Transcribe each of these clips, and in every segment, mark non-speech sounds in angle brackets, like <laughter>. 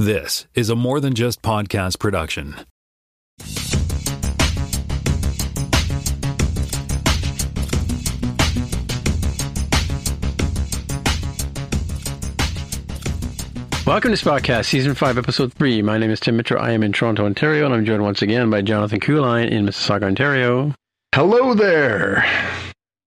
This is a more than just podcast production. Welcome to Spotcast, Season 5, Episode 3. My name is Tim Mitchell. I am in Toronto, Ontario, and I'm joined once again by Jonathan Kuline in Mississauga, Ontario. Hello there.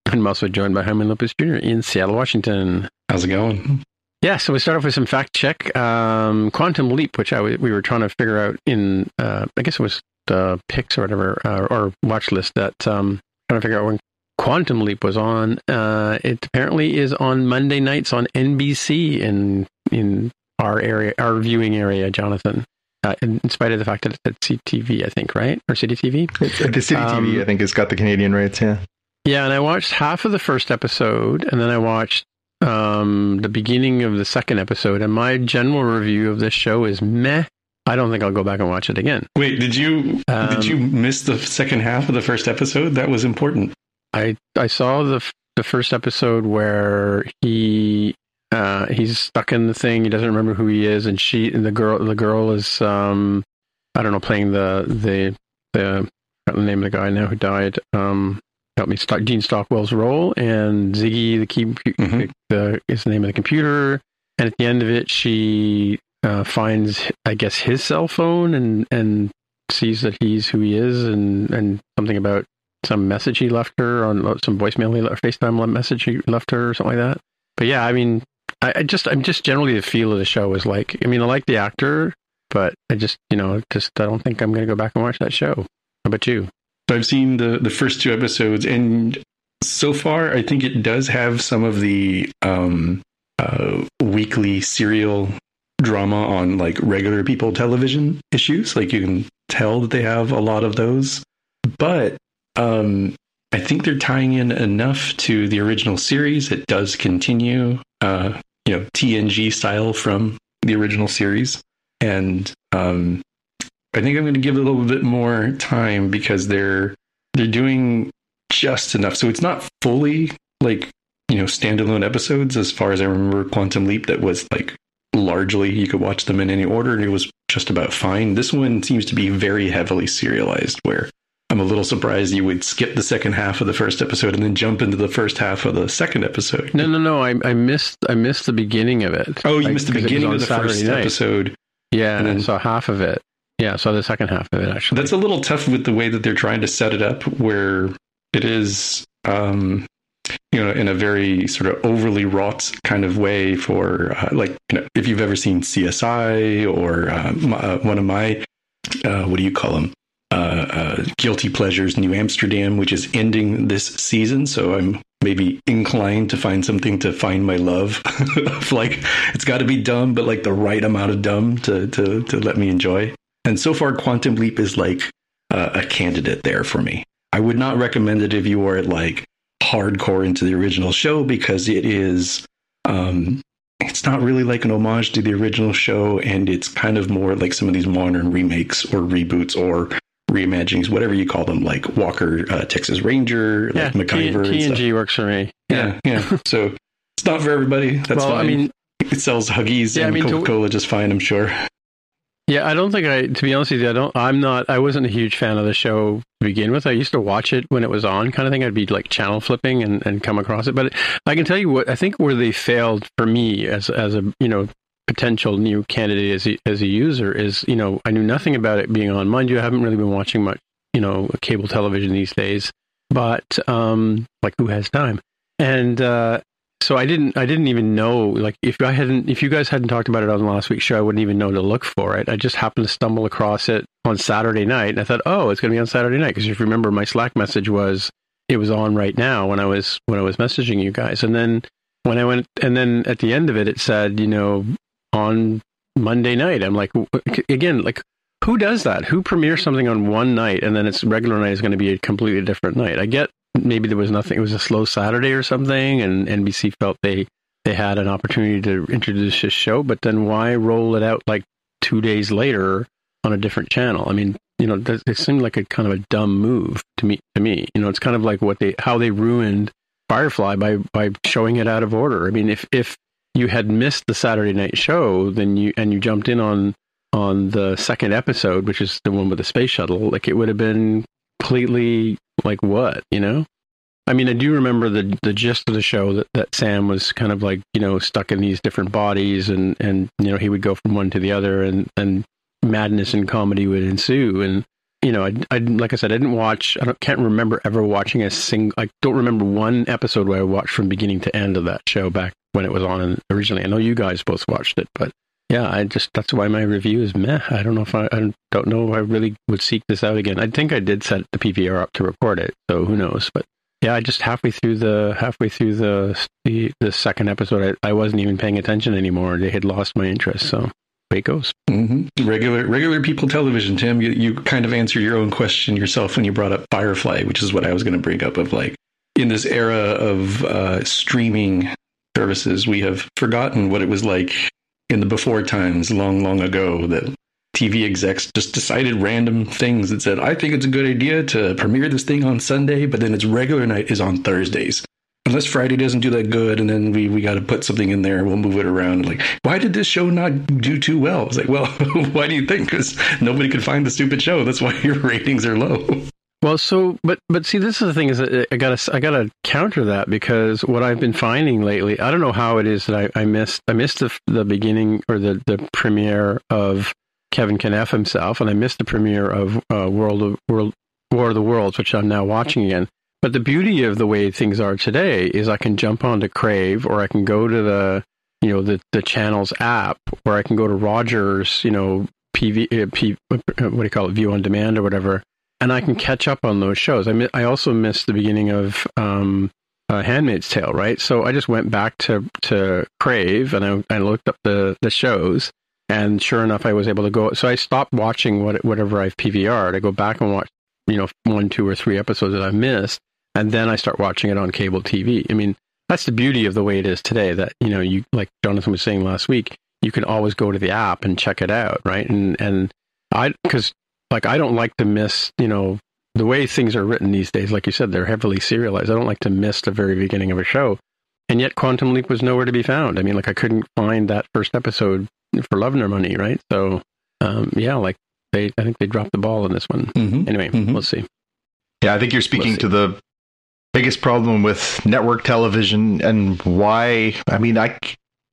And I'm also joined by Jaime Lopez Jr. in Seattle, Washington. How's it going? Yeah, so we start off with some fact check. Um, Quantum Leap, which I w- we were trying to figure out in, uh, I guess it was the picks or whatever, uh, or watch list that um, trying to figure out when Quantum Leap was on. Uh, it apparently is on Monday nights on NBC in in our area, our viewing area, Jonathan. Uh, in, in spite of the fact that it's at CTV, I think, right? Or City TV? It's the City Um, TV, I think, has got the Canadian rights. yeah. Yeah, and I watched half of the first episode, and then I watched um, the beginning of the second episode. And my general review of this show is meh. I don't think I'll go back and watch it again. Wait, did you Um, did you miss the second half of the first episode? That was important. I I saw the f- the first episode where he uh, he's stuck in the thing. He doesn't remember who he is, and she and the girl the girl is um, I don't know playing the the the the name of the guy now who died. Um, help me, Stock, Dean Stockwell's role, and Ziggy the key Mhm. the is the name of the computer. And at the end of it, she uh, finds I guess his cell phone and and sees that he's who he is, and and something about some message he left her on uh, some voicemail he left, FaceTime message he left her or something like that. But yeah, I mean, I, I just, I'm just generally the feel of the show is like, I mean, I like the actor, but I just, you know, just, I don't think I'm going to go back and watch that show. How about you? So I've seen the the first two episodes, and so far, I think it does have some of the um, uh, weekly serial drama on like regular people television issues. Like you can tell that they have a lot of those, but um, I think they're tying in enough to the original series. It does continue, uh, you know, TNG style from the original series, and um, I think I'm going to give it a little bit more time because they're they're doing just enough. So it's not fully like you know standalone episodes as far as I remember. Quantum Leap that was like largely you could watch them in any order and it was just about fine. This one seems to be very heavily serialized where I'm a little surprised you would skip the second half of the first episode and then jump into the first half of the second episode. No, no, no. I, I missed, I missed the beginning of it. Oh, you Like, missed the beginning of the Saturday first night. episode. Yeah, and and I saw half of it. Yeah, so the second half of it actually. That's a little tough with the way that they're trying to set it up, where it is, um, you know, in a very sort of overly wrought kind of way. For uh, like, you know, if you've ever seen CSI or uh, uh, one of my, uh, what do you call them? Uh, uh, Guilty Pleasures New Amsterdam, which is ending this season. So I'm maybe inclined to find something to find my love <laughs> of like, it's got to be dumb, but like the right amount of dumb to, to, to let me enjoy. And so far, Quantum Leap is like uh, a candidate there for me. I would not recommend it if you are like hardcore into the original show because it is, um, it's not really like an homage to the original show, and it's kind of more like some of these modern remakes or reboots or reimaginings, whatever you call them, like Walker, uh, Texas Ranger, Yeah, like MacGyver. and stuff. TNG works for me. Yeah, yeah. <laughs> so it's not for everybody. That's well, fine. I mean, it sells Huggies Yeah, I and mean, Coca Cola just fine, I'm sure. Yeah, I don't think I. To be honest with you, I don't. I'm not. I wasn't a huge fan of the show to begin with. I used to watch it when it was on, kind of thing. I'd be like channel flipping and, and come across it. But I can tell you what I think where they failed for me as as a you know potential new candidate as a, as a user is you know I knew nothing about it being on. Mind you, I haven't really been watching much you know cable television these days. But um, like who has time? And uh, so I didn't I didn't even know like if I hadn't if you guys hadn't talked about it on last week's show I wouldn't even know to look for it. I just happened to stumble across it on Saturday night and I thought, "Oh, it's going to be on Saturday night" because if you remember my Slack message was it was on right now when I was when I was messaging you guys. And then when I went and then at the end of it it said, you know, on Monday night. I'm like again, like who does that? Who premieres something on one night and then its regular night is going to be a completely different night? I get maybe there was nothing. It was a slow Saturday or something, and NBC felt they they had an opportunity to introduce this show. But then why roll it out like two days later on a different channel? I mean, you know, it seemed like a kind of a dumb move to me. To me, you know, it's kind of like what they how they ruined Firefly by by showing it out of order. I mean, if if you had missed the Saturday night show, then you and you jumped in on on the second episode, which is the one with the space shuttle, like it would have been completely like what, you know? I mean, I do remember the the gist of the show that, that Sam was kind of like, you know, stuck in these different bodies and, and you know, he would go from one to the other and, and madness and comedy would ensue. And, you know, I, I like I said, I didn't watch, I can't remember ever watching a single, I don't remember one episode where I watched from beginning to end of that show back when it was on originally. I know you guys both watched it, but yeah, I just that's why my review is meh. I don't know if I, I don't know if I really would seek this out again. I think I did set the PVR up to record it, so who knows? But yeah, I just halfway through the halfway through the the, the second episode, I, I wasn't even paying attention anymore. They had lost my interest, so way it goes. hmm Regular regular people television, Tim. You you kind of answer your own question yourself when you brought up Firefly, which is what I was going to bring up. Of like in this era of uh, streaming services, we have forgotten what it was like in the before times, long long ago. That TV execs just decided random things that said, "I think it's a good idea to premiere this thing on Sunday, but then its regular night is on Thursdays." Unless Friday doesn't do that good, and then we, we got to put something in there, we'll move it around. Like, why did this show not do too well? It's like, well, <laughs> why do you think? Because nobody could find the stupid show. That's why <laughs> your ratings are low. Well, so but but see, this is the thing is that I gotta I gotta counter that because what I've been finding lately, I don't know how it is that I, I missed I missed the the beginning or the the premiere of Kevin Kneff himself, and I missed the premiere of uh, World of World War of the Worlds, which I'm now watching again. But the beauty of the way things are today is I can jump onto Crave or I can go to the you know the the channel's app or I can go to Rogers, you know PV uh, P, what do you call it View on Demand or whatever and I can catch up on those shows. I mi- I also missed the beginning of um, uh, Handmaid's Tale, right? So I just went back to to Crave and I, I looked up the the shows, and sure enough, I was able to go. So I stopped watching what whatever I've PVR'd. I go back and watch, you know, one, two, or three episodes that I missed, and then I start watching it on cable TV. I mean, that's the beauty of the way it is today. That you know, you like Jonathan was saying last week, you can always go to the app and check it out, right? And and I because like I don't like to miss, you know, the way things are written these days. Like you said, they're heavily serialized. I don't like to miss the very beginning of a show. And yet, Quantum Leap was nowhere to be found. I mean, like I couldn't find that first episode for Love Nor Money, right? So, um, yeah, like they, I think they dropped the ball on this one. Mm-hmm. Anyway, Mhm. we'll see. Yeah, I think you're speaking Let's to the biggest problem with network television and why. I mean, I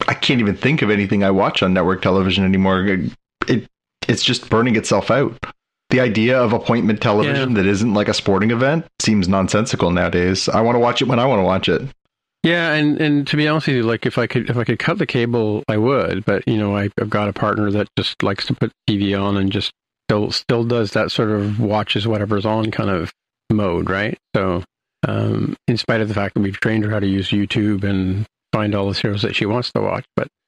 I can't even think of anything I watch on network television anymore. It it's just burning itself out. The idea of appointment television that isn't like a sporting event seems nonsensical nowadays. I want to watch it when I want to watch it. Yeah, and and to be honest with you, like if I could if I could cut the cable, I would. But you know, I, I've got a partner that just likes to put TV on and just still still does that sort of watches whatever's on kind of mode, right? So, um, in spite of the fact that we've trained her how to use YouTube and find all the shows that she wants to watch, but yeah,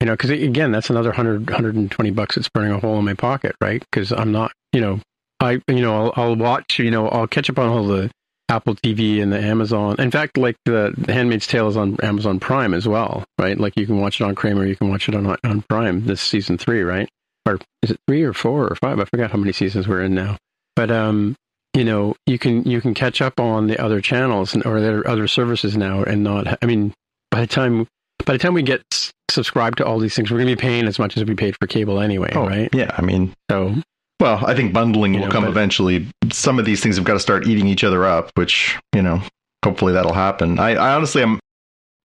you know, because again, that's another 100, 120 bucks that's burning a hole in my pocket, right? Because I'm not, you know, I you know I'll, I'll watch, you know, I'll catch up on all the Apple TV and the Amazon. In fact, like the, the Handmaid's Tale is on Amazon Prime as well, right? Like you can watch it on Kramer, you can watch it on on Prime. This season three, right? Or is it three or four or five? I forgot how many seasons we're in now. But um, you know, you can you can catch up on the other channels and, or their other services now, and not. I mean, by the time by the time we get subscribed to all these things, we're going to be paying as much as we paid for cable anyway, Oh, right? yeah. I mean, So well, I think bundling will know, come eventually. Some of these things have got to start eating each other up, which you know, hopefully that'll happen. I, I honestly am.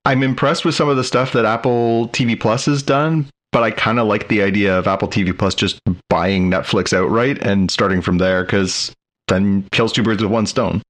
I'm impressed with some of the stuff that Apple TV Plus has done, but I kind of like the idea of Apple TV Plus just buying Netflix outright and starting from there because then kills two birds with one stone.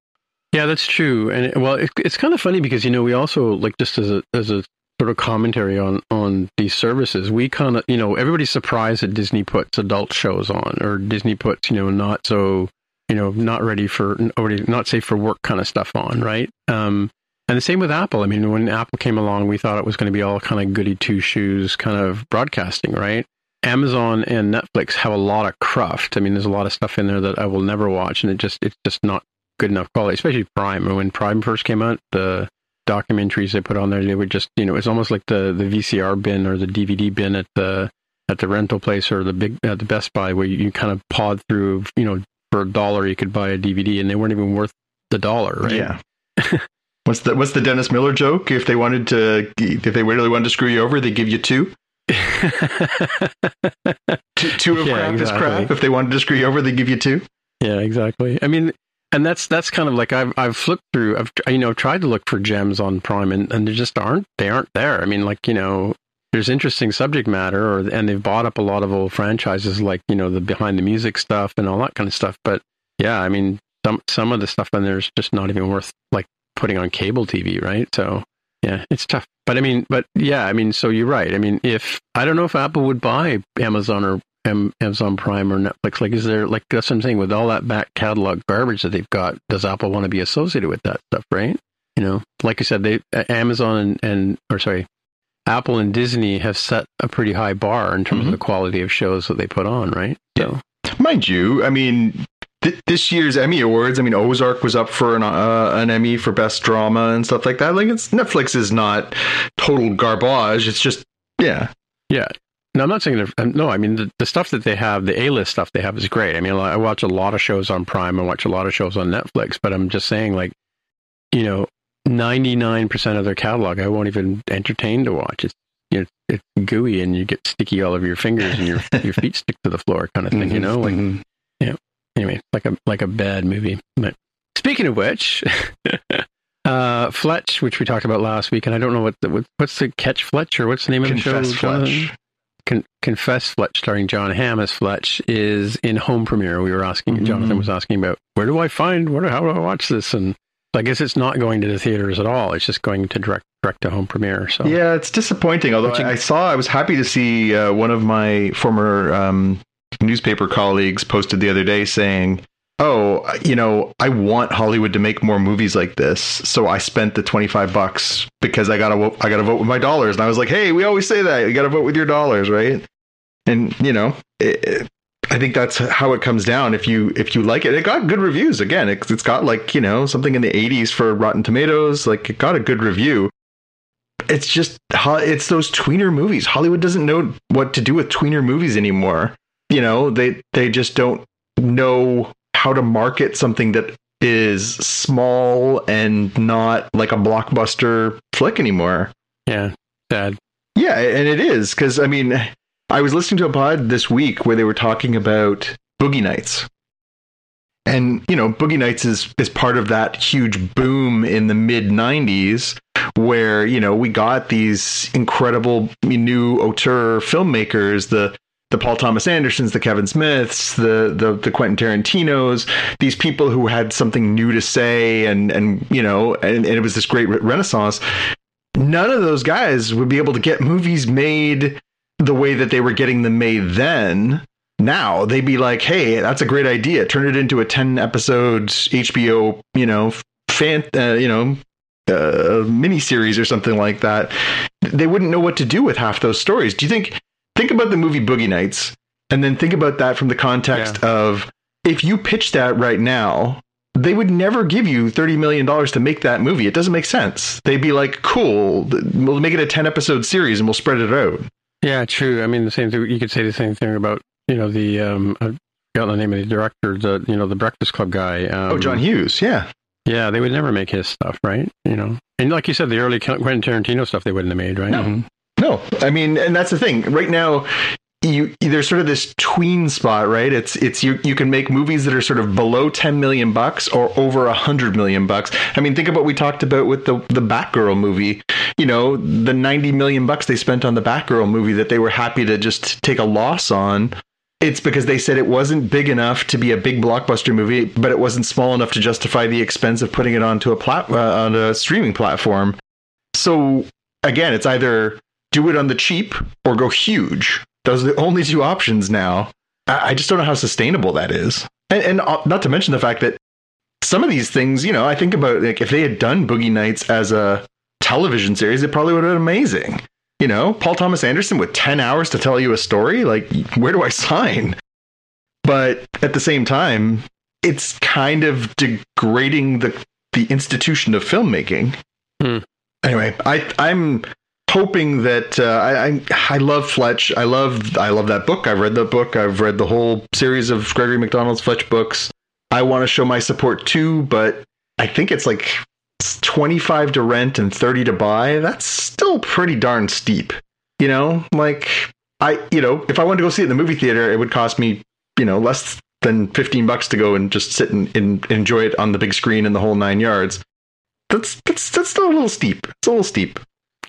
Yeah, that's true. And well, it, it's kind of funny because you know we also like just as a as a sort of commentary on on these services, we kind of you know everybody's surprised that Disney puts adult shows on or Disney puts you know not so you know not ready for already not safe for work kind of stuff on, right? Um, and the same with Apple. I mean, when Apple came along, we thought it was going to be all kind of goody two shoes kind of broadcasting, right? Amazon and Netflix have a lot of cruft. I mean, there's a lot of stuff in there that I will never watch, and it just it's just not good enough quality, especially Prime. When Prime first came out, the documentaries they put on there, they would just you know it's almost like the the VCR bin or the DVD bin at the at the rental place or the big at the Best Buy where you, you kind of pawed through you know for a dollar you could buy a DVD and they weren't even worth the dollar, right? Yeah. <laughs> what's the what's the Dennis Miller joke? If they wanted to, if they really wanted to screw you over, they give you two. <laughs> Two, two of Yeah, crap is crap. If they wanted to screw you over, they give you two. Yeah, exactly. I mean, and that's that's kind of like I've I've flipped through. I've you know tried to look for gems on Prime, and and there just aren't they aren't there. I mean, like you know, there's interesting subject matter, or and they've bought up a lot of old franchises, like you know the behind the music stuff and all that kind of stuff. But yeah, I mean, some some of the stuff on there is just not even worth like putting on cable TV, right? So yeah, it's tough. But I mean, but yeah, I mean, so you're right. I mean, if I don't know if Apple would buy Amazon or Amazon Prime or Netflix, like, is there like that's what I'm saying with all that back catalog garbage that they've got? Does Apple want to be associated with that stuff, right? You know, like I said, they Amazon and, and or sorry, Apple and Disney have set a pretty high bar in terms Mhm. of the quality of shows that they put on, right? So Mind you, I mean, th- this year's Emmy Awards, I mean, Ozark was up for an, uh, an Emmy for Best Drama and stuff like that. Like, it's Netflix is not total garbage. It's just, yeah. Yeah. No, I'm not saying they're, um, no, I mean, the, the stuff that they have, the A list stuff they have is great. I mean, I watch a lot of shows on Prime, I watch a lot of shows on Netflix, but I'm just saying, like, you know, 99% of their catalog, I won't even entertain to watch. It's, you know, it's gooey and you get sticky all over your fingers and your, <laughs> your feet stick to the floor kind of thing, you know? Like, Mhm. anyway, like a, like a bad movie. But speaking of which, <laughs> uh, Fletch, which we talked about last week, and I don't know what the, what, what's the catch Fletch or what's the name of the show? Fletch. Con- Confess Fletch, starring Jon Hamm as Fletch, is in home premiere. We were asking, Mhm. Jonathan was asking about where do I find, where, how do I watch this? And I guess it's not going to the theaters at all. It's just going to direct direct to home premiere. So Yeah, it's disappointing. Although I, I saw, I was happy to see uh, one of my former um, newspaper colleagues posted the other day saying, "Oh, you know, I want Hollywood to make more movies like this, so I spent the twenty five bucks because I got to I got to vote with my dollars." And I was like, "Hey, we always say that you got to vote with your dollars, right?" And you know, it, it- I think that's how it comes down. If you if you like it, it got good reviews. Again, it, it's got like you know something in the eighties for Rotten Tomatoes. Like it got a good review it's just it's those tweener movies. Hollywood doesn't know what to do with tweener movies anymore. You know, they they just don't know how to market something that is small and not like a blockbuster flick anymore. yeah, sad. Yeah, and it is because I mean, I was listening to a pod this week where they were talking about Boogie Nights, and you know, Boogie Nights is is part of that huge boom in the mid '90s where you know we got these incredible new auteur filmmakers, the the Paul Thomas Andersons, the Kevin Smiths, the the the Quentin Tarantinos, these people who had something new to say, and and you know, and, and it was this great re- renaissance none of those guys would be able to get movies made the way that they were getting them made then. Now they'd be like, "Hey, that's a great idea. Turn it into a ten episode HBO, you know, fan, uh, you know, uh, miniseries or something like that." They wouldn't know what to do with half those stories. Do you think? Think about the movie Boogie Nights, and then think about that from the context of if you pitch that right now they would never give you $30 million to make that movie. It doesn't make sense. They'd be like, cool, we'll make it a 10 episode series and we'll spread it out. Yeah, true. I mean, the same thing. You could say the same thing about you know the um, I forgot the name of the director, the you know the Breakfast Club guy. Um, oh, John Hughes. Yeah. Yeah, they would never make his stuff, right? You know, and like you said, the early Quentin Tarantino stuff they wouldn't have made, right? No. No, I mean, and that's the thing. Right now, you there's sort of this tween spot, right? It's it's you you can make movies that are sort of below 10 million bucks or over 100 million bucks. I mean, think of what we talked about with the the Batgirl movie. You know, the 90 million bucks they spent on the Batgirl movie that they were happy to just take a loss on. It's because they said it wasn't big enough to be a big blockbuster movie, but it wasn't small enough to justify the expense of putting it onto a plat- uh, on a streaming platform. So again, it's either do it on the cheap or go huge. Those are the only two options now. I, I just don't know how sustainable that is. And, and uh, not to mention the fact that some of these things, you know, I think about like if they had done Boogie Nights as a television series, it probably would have been amazing. You know, Paul Thomas Anderson with 10 hours to tell you a story, like where do I sign? But at the same time, it's kind of degrading the the institution of filmmaking. Hmm. Anyway, I I'm hoping that uh, I, I love Fletch. I love I love that book. I've read the book. I've read the whole series of Gregory McDonald's Fletch books. I want to show my support too, but I think it's like 25 to rent and 30 to buy. That's still pretty darn steep. You know, like I, you know, if I wanted to go see it in the movie theater, it would cost me, you know, less than 15 bucks to go and just sit and, and enjoy it on the big screen and the whole nine yards. That's that's that's still a little steep. It's a little steep.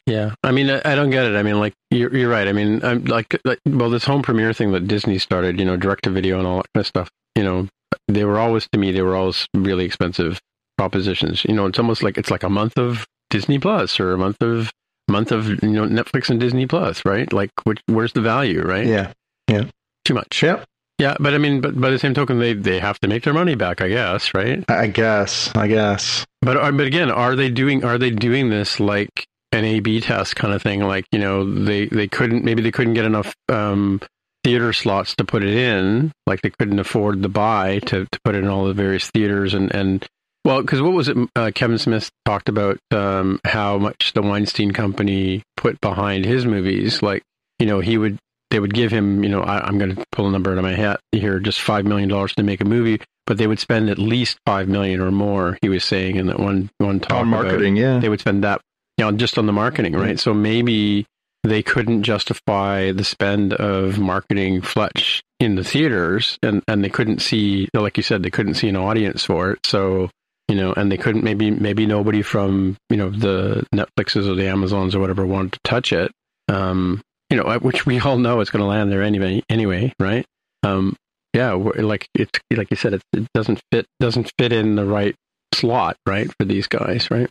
Yeah, I mean, I, I don't get it. I mean, like you're, you're right. I mean, I'm like, like, well, this home premiere thing that Disney started, you know, direct to video and all that kind of stuff. You know, they were always to me, they were always really expensive propositions. You know, it's almost like it's like a month of Disney Plus or a month of month of you know Netflix and Disney Plus, right? Like, which where's the value, right? Yeah, yeah, too much. yeah. Yeah, but I mean, but by the same token, they they have to make their money back, I guess, right? I guess. I guess. But but again, are they doing are they doing this like an A B test kind of thing? Like you know, they they couldn't maybe they couldn't get enough um, theater slots to put it in, like they couldn't afford the buy to to put it in all the various theaters and and well, because what was it? Uh, Kevin Smith talked about um, how much the Weinstein Company put behind his movies. Like you know, he would they would give him, you know, I, I'm going to pull a number out of my hat here, just five million dollars to make a movie, but they would spend at least five million or more. He was saying in that one one talk On about- marketing, yeah. they would spend that, you know, just on the marketing, right? So maybe they couldn't justify the spend of marketing Fletch in the theaters, and and they couldn't see, like you said, they couldn't see an audience for it. So you know, and they couldn't maybe maybe nobody from you know the Netflixes or the Amazons or whatever wanted to touch it. Um, you know, which we all know it's going to land there anyway, anyway, right? Um, yeah, like it's like you said, it, it doesn't fit doesn't fit in the right slot, right, for these guys, right?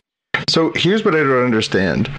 So here's what I don't understand.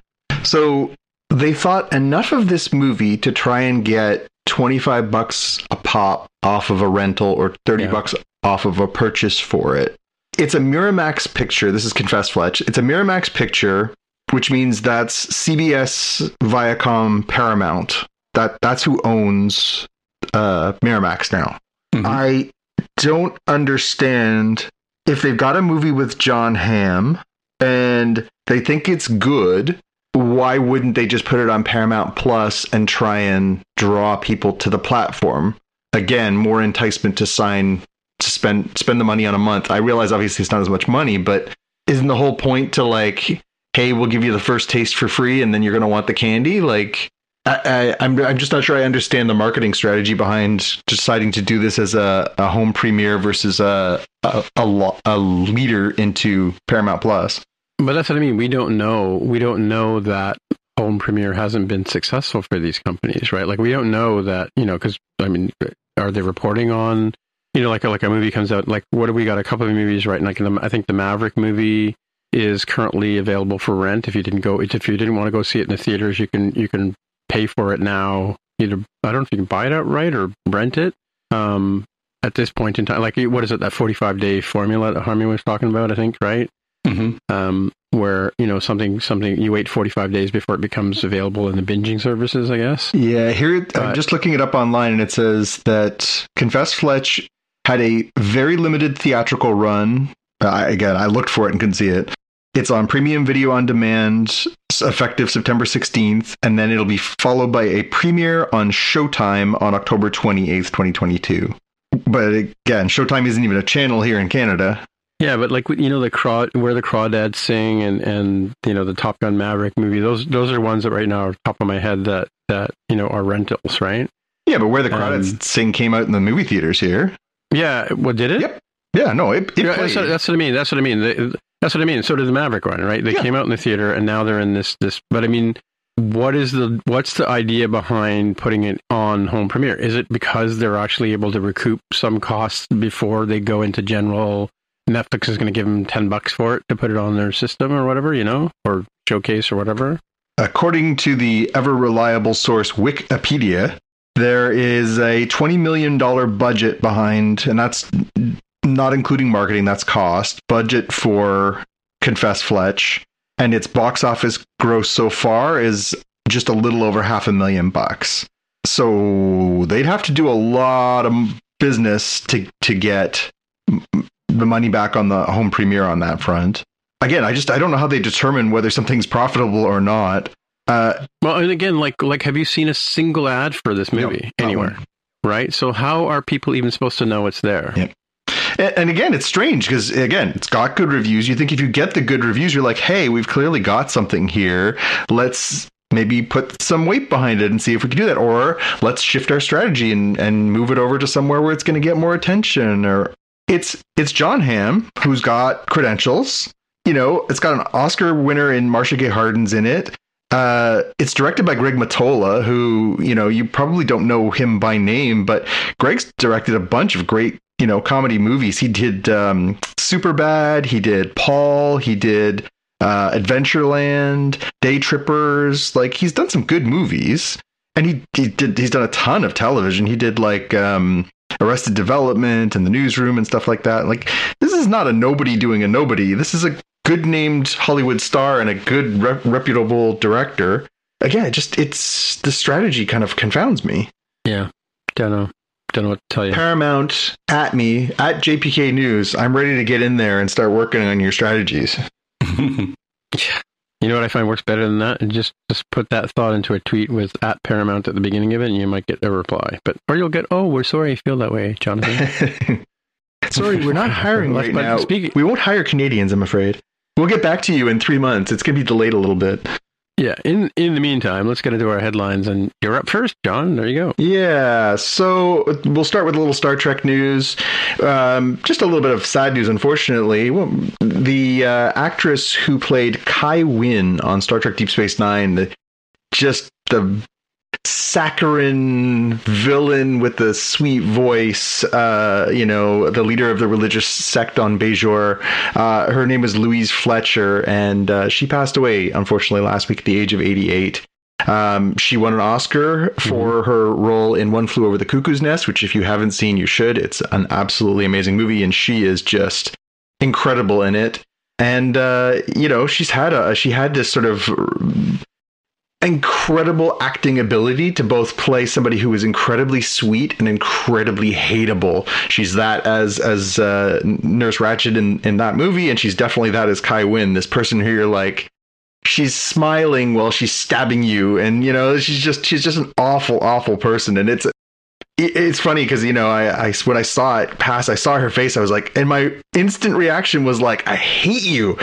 So they thought enough of this movie to try and get 25 bucks a pop off of a rental or 30 Yeah. bucks off of a purchase for it. It's a Miramax picture. This is Confess Fletch. It's a Miramax picture, which means that's CBS, Viacom, Paramount. That that's who owns uh, Miramax now. Mhm. I don't understand if they've got a movie with Jon Hamm and they think it's good, why wouldn't they just put it on Paramount Plus and try and draw people to the platform? Again, more enticement to sign to spend spend the money on a month. I realize obviously it's not as much money, but isn't the whole point to like, hey, we'll give you the first taste for free and then you're gonna want the candy? Like I, I, I'm I'm just not sure I understand the marketing strategy behind deciding to do this as a, a home premiere versus a a, a lo- a leader into Paramount Plus. But that's what I mean. We don't know. We don't know that home premiere hasn't been successful for these companies, right? Like we don't know that, you know, because I mean, are they reporting on, you know, like a, like a movie comes out, like what do we got? A couple of movies, right? Like the, I think the Maverick movie is currently available for rent. If you didn't go, if you didn't want to go see it in the theaters, you can you can pay for it now. Either I don't know if you can buy it outright or rent it. Um, at this point in time, like what is it? That forty-five day formula that Harmy was talking about, I think, right? Mhm. um, where you know something something you wait 45 days before it becomes available in the binging services i guess Yeah, here I'm just looking it up online, and it says that Confess Fletch had a very limited theatrical run I, again, I looked for it and couldn't see it. It's on premium video on demand, effective September 16th, and then it'll be followed by a premiere on Showtime on October 28th, 2022. But again, Showtime isn't even a channel here in Canada. Yeah, but like you know the craw where the crawdads sing and and you know the Top Gun Maverick movie. Those those are ones that right now are top of my head that that you know are rentals, right? Yeah, but where the crawdads um, sing came out in the movie theaters here. Yeah, what did it? Yep. Yeah, no, it, it yeah, that's, what, that's, what, I mean. That's what I mean. That's what I mean. So did the Maverick one, right? They yeah. came out in the theater, and now they're in this this. But I mean, what is the what's the idea behind putting it on home premiere? Is it because they're actually able to recoup some costs before they go into general? Netflix is going to give them ten bucks for it to put it on their system or whatever, you know, or showcase or whatever. According to the ever reliable source Wikipedia, there is a $20 million budget behind, and that's not including marketing, that's cost, budget for Confess Fletch. And its box office gross so far is just a little over half a million bucks. So they'd have to do a lot of business to to get the money back on the home premiere on that front. Again, I just I don't know how they determine whether something's profitable or not. Uh, well, and again, like like, have you seen a single ad for this movie no, anywhere? One. Right. So how are people even supposed to know it's there? Yeah. And, again, it's strange because again, it's got good reviews. You think if you get the good reviews, you're like, hey, we've clearly got something here. Let's maybe put some weight behind it and see if we can do that. Or let's shift our strategy and, and move it over to somewhere where it's going to get more attention. Or it's it's Jon Hamm who's got credentials. You know, it's got an Oscar winner in Marcia Gay Harden's in it. Uh, it's directed by Greg Mottola, who you know you probably don't know him by name, but Greg's directed a bunch of great you know comedy movies. He did um, Superbad, he did Paul, he did uh, Adventureland, Day Trippers. Like he's done some good movies, and he he did he's done a ton of television. He did like um, Arrested Development and The Newsroom and stuff like that. Like this is not a nobody doing a nobody. This is a good named Hollywood star and a good re- reputable director. Again, it just it's the strategy kind of confounds me. Yeah, don't know. Don't know what to tell you. Paramount at me at JPK News. I'm ready to get in there and start working on your strategies. <laughs> You know what I find works better than that? Just just put that thought into a tweet with at Paramount at the beginning of it, and you might get a reply. But or you'll get, oh, we're sorry, I feel that way, Jonathan. <laughs> sorry, we're not hiring right now. Speaking- we won't hire Canadians, I'm afraid. We'll get back to you in three months. It's going to be delayed a little bit. Yeah. In in the meantime, let's get into our headlines, and you're up first, John. There you go. Yeah. So we'll start with a little Star Trek news. Um, just a little bit of sad news, unfortunately. The uh, actress who played Kai Winn on Star Trek Deep Space Nine, just the saccharine villain with the sweet voice, uh, you know, the leader of the religious sect on Bajor. Uh, her name is Louise Fletcher, and uh, she passed away, unfortunately, last week at the age of 88. Um, she won an Oscar for mm-hmm. her role in One Flew Over the Cuckoo's Nest, which, if you haven't seen, you should. It's an absolutely amazing movie, and she is just incredible in it. And uh, you know, she's had a she had this sort of incredible acting ability to both play somebody who is incredibly sweet and incredibly hateable. She's that as as uh, Nurse Ratched in in that movie, and she's definitely that as Kai Winn, this person who you're like. She's smiling while she's stabbing you, and you know she's just she's just an awful, awful person, and it's it's funny because you know I, I when I saw it pass, I saw her face. I was like, and my instant reaction was like, I hate you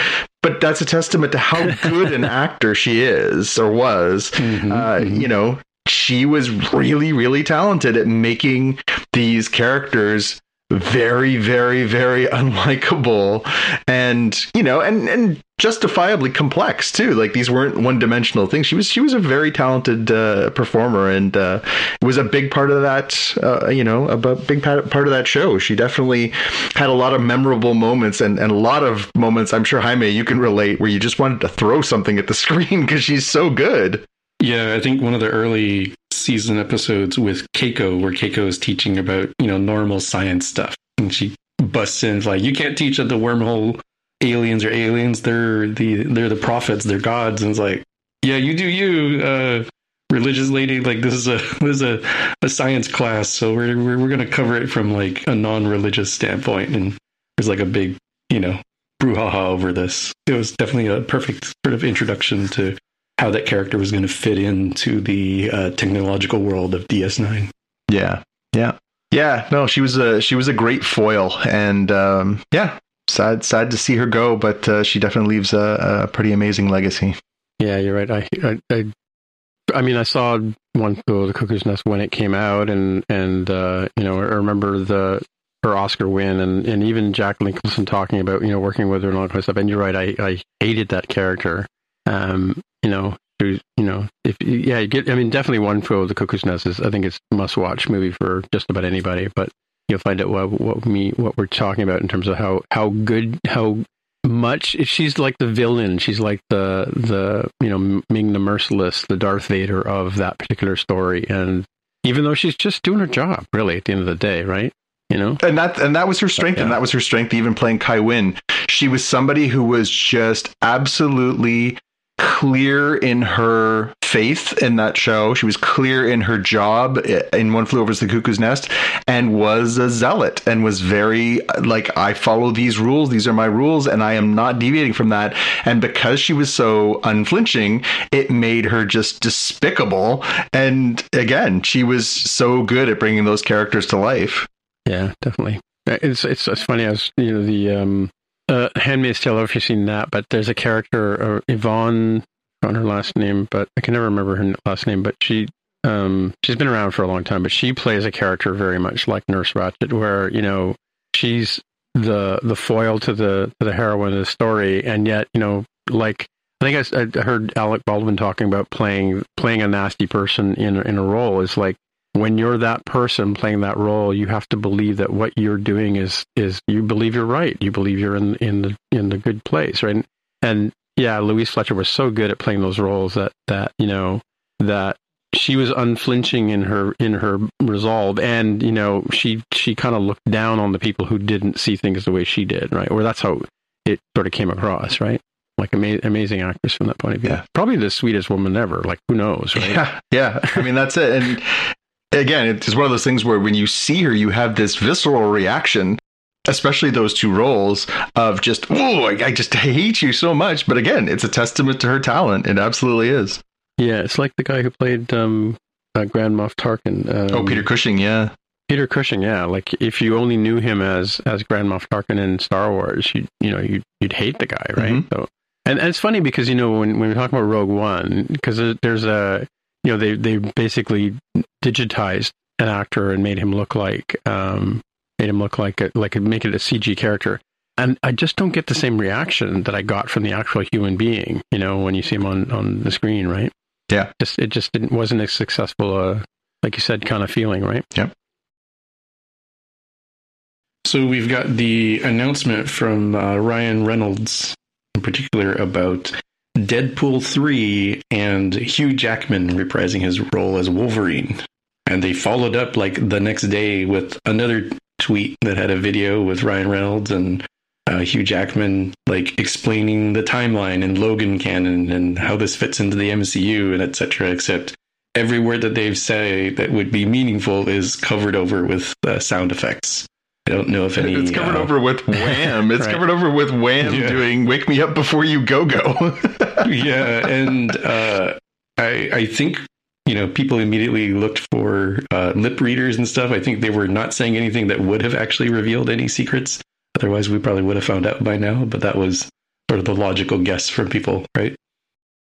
but that's a testament to how <laughs> good an actor she is or was. Mm-hmm, uh, mm-hmm. You know, she was really, really talented at making these characters very, very, very <laughs> unlikable and, you know, and, and justifiably complex too. Like these weren't one dimensional things. She was, she was a very talented uh, performer and uh, was a big part of that, uh, you know, a big part of that show. She definitely had a lot of memorable moments and, and a lot of moments, I'm sure, Jaime, you can relate where you just wanted to throw something at the <laughs> screen because she's so good. Yeah, I think one of the early season episodes with Keiko, where Keiko is teaching about you know normal science stuff, and she busts in like, "You can't teach that the wormhole aliens are aliens. They're the they're the prophets. They're gods." And it's like, "Yeah, you do you." Uh, religious lady like this is a <laughs> this is a, a science class so we're we're, we're going to cover it from like a non-religious standpoint and there's like a big you know brouhaha over this. It was definitely a perfect sort of introduction to how that character was going to fit into the uh, technological world of DS9. Yeah, yeah, yeah. No, she was a she was a great foil, and um, yeah, sad sad to see her go, but uh, she definitely leaves a, a, pretty amazing legacy. Yeah, you're right. I, I, I, I mean, I saw one of the Cuckoo's Nest when it came out, and and uh, you know, I remember the her Oscar win, and and even Jack Nicholson talking about you know working with her and all that kind of stuff. And you're right. I I hated that character. Um, you know, you know, if yeah, you get. I mean, definitely one for the Cuckoo's Nest is. I think it's a must watch movie for just about anybody. But you'll find out what what me what we're talking about in terms of how how good how much she's like the villain. She's like the the you know Ming the Merciless, the Darth Vader of that particular story. And even though she's just doing her job, really, at the end of the day, right? You know, and that and that was her strength, yeah. and that was her strength. Even playing Kai Winn, she was somebody who was just absolutely clear in her faith in that show. She was clear in her job in One Flew Over the Cuckoo's Nest and was a zealot and was very like, I follow these rules. These are my rules and I am not deviating from that. And because she was so unflinching, it made her just despicable. And again, she was so good at bringing those characters to life. Yeah, definitely. It's, it's, it's funny. as you know, the, um, uh, Handmaid's Tale. If you've seen that, but there's a character, uh, Yvonne, on her last name, but I can never remember her last name. But she, um, she's been around for a long time, but she plays a character very much like Nurse Ratched, where you know she's the the foil to the to the heroine of the story, and yet you know, like I think I, I heard Alec Baldwin talking about playing playing a nasty person in in a role is like when you're that person playing that role, you have to believe that what you're doing is is you believe you're right. You believe you're in in the in the good place, right? And yeah, Louise Fletcher was so good at playing those roles that that you know that she was unflinching in her in her resolve, and you know she she kind of looked down on the people who didn't see things the way she did, right? Or that's how it sort of came across, right? Like ama- amazing actress from that point of view. Yeah. Probably the sweetest woman ever. Like who knows, right? <laughs> Yeah, yeah. I mean that's it. And again, it's one of those things where when you see her, you have this visceral reaction, especially those two roles of just, oh, I, I just hate you so much. But again, it's a testament to her talent. It absolutely is. Yeah, it's like the guy who played um, uh, Grand Moff Tarkin. Um, oh, Peter Cushing, yeah. Peter Cushing, yeah. Like if you only knew him as as Grand Moff Tarkin in Star Wars, you you know you'd you'd hate the guy, right? Mm-hmm. So, and, and it's funny because you know when when we talk about Rogue One, because there's a you know they they basically digitized an actor and made him look like um, made him look like a, like make it a CG character. And I just don't get the same reaction that I got from the actual human being, you know, when you see him on, on the screen, right? Yeah. Just it just didn't wasn't as successful uh like you said, kind of feeling, right? Yep. So we've got the announcement from uh, Ryan Reynolds in particular about Deadpool 3 and Hugh Jackman reprising his role as Wolverine. And they followed up like the next day with another tweet that had a video with Ryan Reynolds and uh, Hugh Jackman like explaining the timeline and Logan canon and how this fits into the MCU and etc. Except every word that they've said that would be meaningful is covered over with uh, sound effects. I don't know if any. It's covered uh, over with <laughs> Wham. It's right. covered over with Wham yeah. doing "Wake Me Up Before You Go Go." <laughs> yeah, and uh, I I think you know people immediately looked for uh, lip readers and stuff. I think they were not saying anything that would have actually revealed any secrets. Otherwise, we probably would have found out by now. But that was sort of the logical guess from people, right?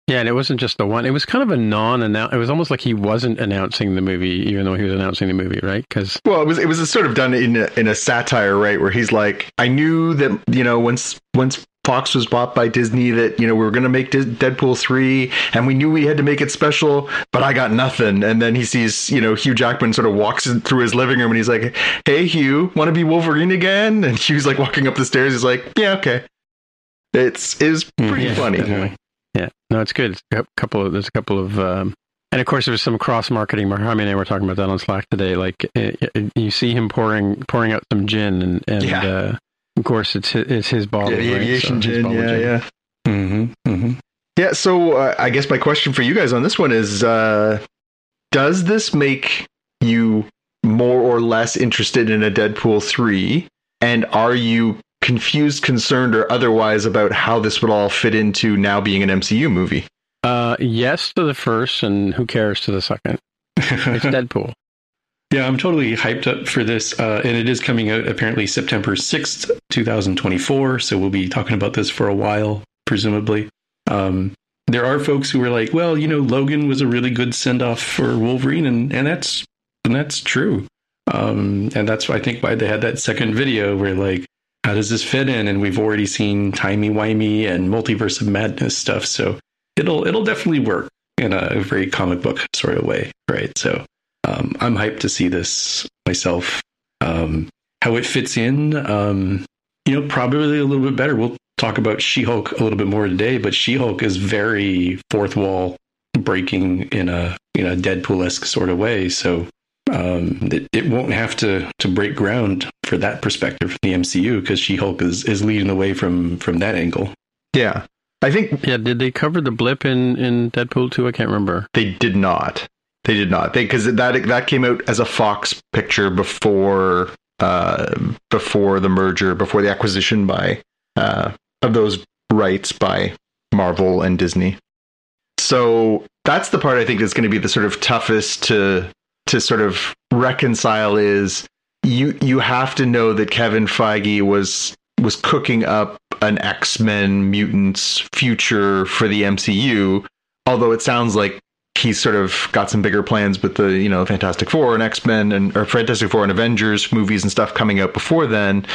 Yeah, and it wasn't just the one. It was kind of a non-announce. It was almost like he wasn't announcing the movie, even though he was announcing the movie, right? Because well, it was it was a sort of done in a, in a satire, right? Where he's like, I knew that you know once once Fox was bought by Disney that you know we were going to make Deadpool three, and we knew we had to make it special, but I got nothing. And then he sees you know Hugh Jackman sort of walks through his living room, and he's like, Hey Hugh, want to be Wolverine again? And <laughs> Hugh's like walking up the stairs. He's like, Yeah, okay. It's is hmm, pretty yeah, funny. Definitely. Yeah, no, it's good. It's a couple of there's a couple of, um, and of course there was some cross marketing. Mohammed and I were talking about that on Slack today. Like it, uh, it, you see him pouring pouring out some gin, and and yeah. uh, of course it's his, it's his bottle, yeah, the aviation right? so gin. Yeah, gin. yeah. Mm-hmm, mm-hmm. Yeah. So uh, I guess my question for you guys on this one is: uh, Does this make you more or less interested in a Deadpool three? And are you confused, concerned, or otherwise about how this would all fit into now being an MCU movie. Uh, yes to the first, and who cares to the second? It's <laughs> Deadpool. Yeah, I'm totally hyped up for this. Uh, and it is coming out apparently September 6th, 2024. So we'll be talking about this for a while, presumably. Um, there are folks who are like, well, you know, Logan was a really good send off for Wolverine, and, and that's and that's true. Um, and that's why I think why they had that second video where like, how does this fit in? And we've already seen timey wimey and multiverse of madness stuff, so it'll it'll definitely work in a very comic book sort of way, right? So um, I'm hyped to see this myself. Um, how it fits in, um, you know, probably a little bit better. We'll talk about She Hulk a little bit more today, but She Hulk is very fourth wall breaking in a in a Deadpool esque sort of way. So um, it, it won't have to to break ground for that perspective from the MCU because She Hulk is is leading the way from from that angle. Yeah. I think Yeah, did they cover the blip in, in Deadpool 2? I can't remember. they did not. They did not. They because that that came out as a Fox picture before uh before the merger, before the acquisition by uh of those rights by Marvel and Disney. So that's the part I think is going to be the sort of toughest to to sort of reconcile is you you have to know that Kevin Feige was was cooking up an X-Men mutants future for the MCU, although it sounds like he's sort of got some bigger plans with the, you know, Fantastic Four and X-Men and or Fantastic Four and Avengers movies and stuff coming out before then.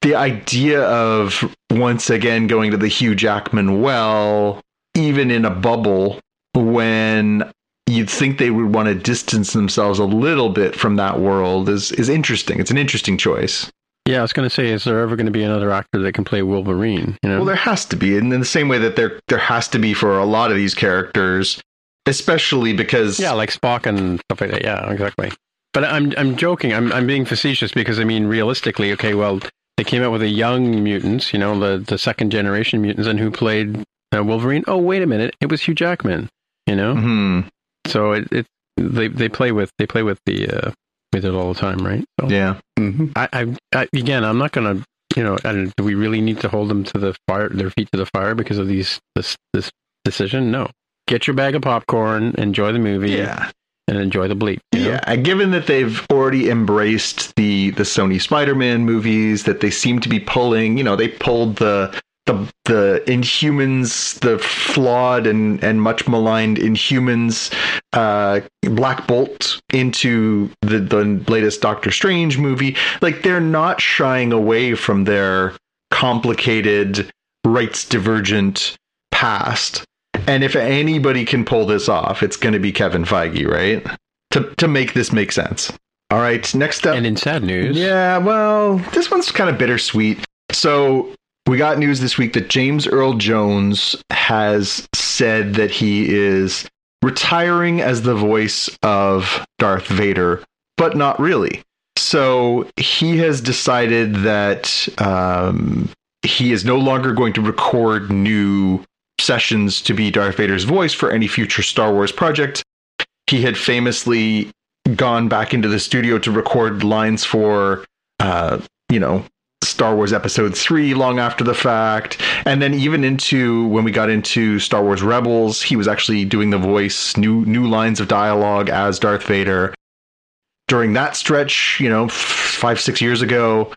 The idea of once again going to the Hugh Jackman well, even in a bubble, when you'd think they would want to distance themselves a little bit from that world is is interesting. It's an interesting choice. Yeah, I was going to say, is there ever going to be another actor that can play Wolverine? You know, Well, there has to be, and in the same way that there there has to be for a lot of these characters, especially because yeah, like Spock and stuff like that. Yeah, exactly. But I'm I'm joking. I'm I'm being facetious because I mean, realistically, okay, well, they came out with a young mutants, you know, the the second generation mutants, and who played uh, Wolverine? Oh, wait a minute, it was Hugh Jackman. You know, Mhm. So it, it they they play with they play with the uh, with it all the time, right? So yeah, Mm-hmm. I, I, I again, I'm not gonna, you know, I don't, do we really need to hold them to the fire, their feet to the fire because of these this this decision? No. Get your bag of popcorn, enjoy the movie, yeah, and enjoy the bleep. you know? yeah. And given that they've already embraced the the Sony Spider-Man movies, that they seem to be pulling, you know, they pulled the the the Inhumans, the flawed and and much maligned Inhumans, uh, Black Bolt into the the latest Doctor Strange movie. Like they're not shying away from their complicated, rights divergent past. And if anybody can pull this off, it's going to be Kevin Feige, right? To to make this make sense. All right, next up. And in sad news, Yeah, well, this one's kind of bittersweet. So we got news this week that James Earl Jones has said that he is retiring as the voice of Darth Vader, but not really. So he has decided that um, he is no longer going to record new sessions to be Darth Vader's voice for any future Star Wars project. He had famously gone back into the studio to record lines for uh, you know Star Wars Episode 3 long after the fact. And then even into when we got into Star Wars Rebels, he was actually doing the voice, new new lines of dialogue as Darth Vader. During that stretch, you know, f- five, six years ago,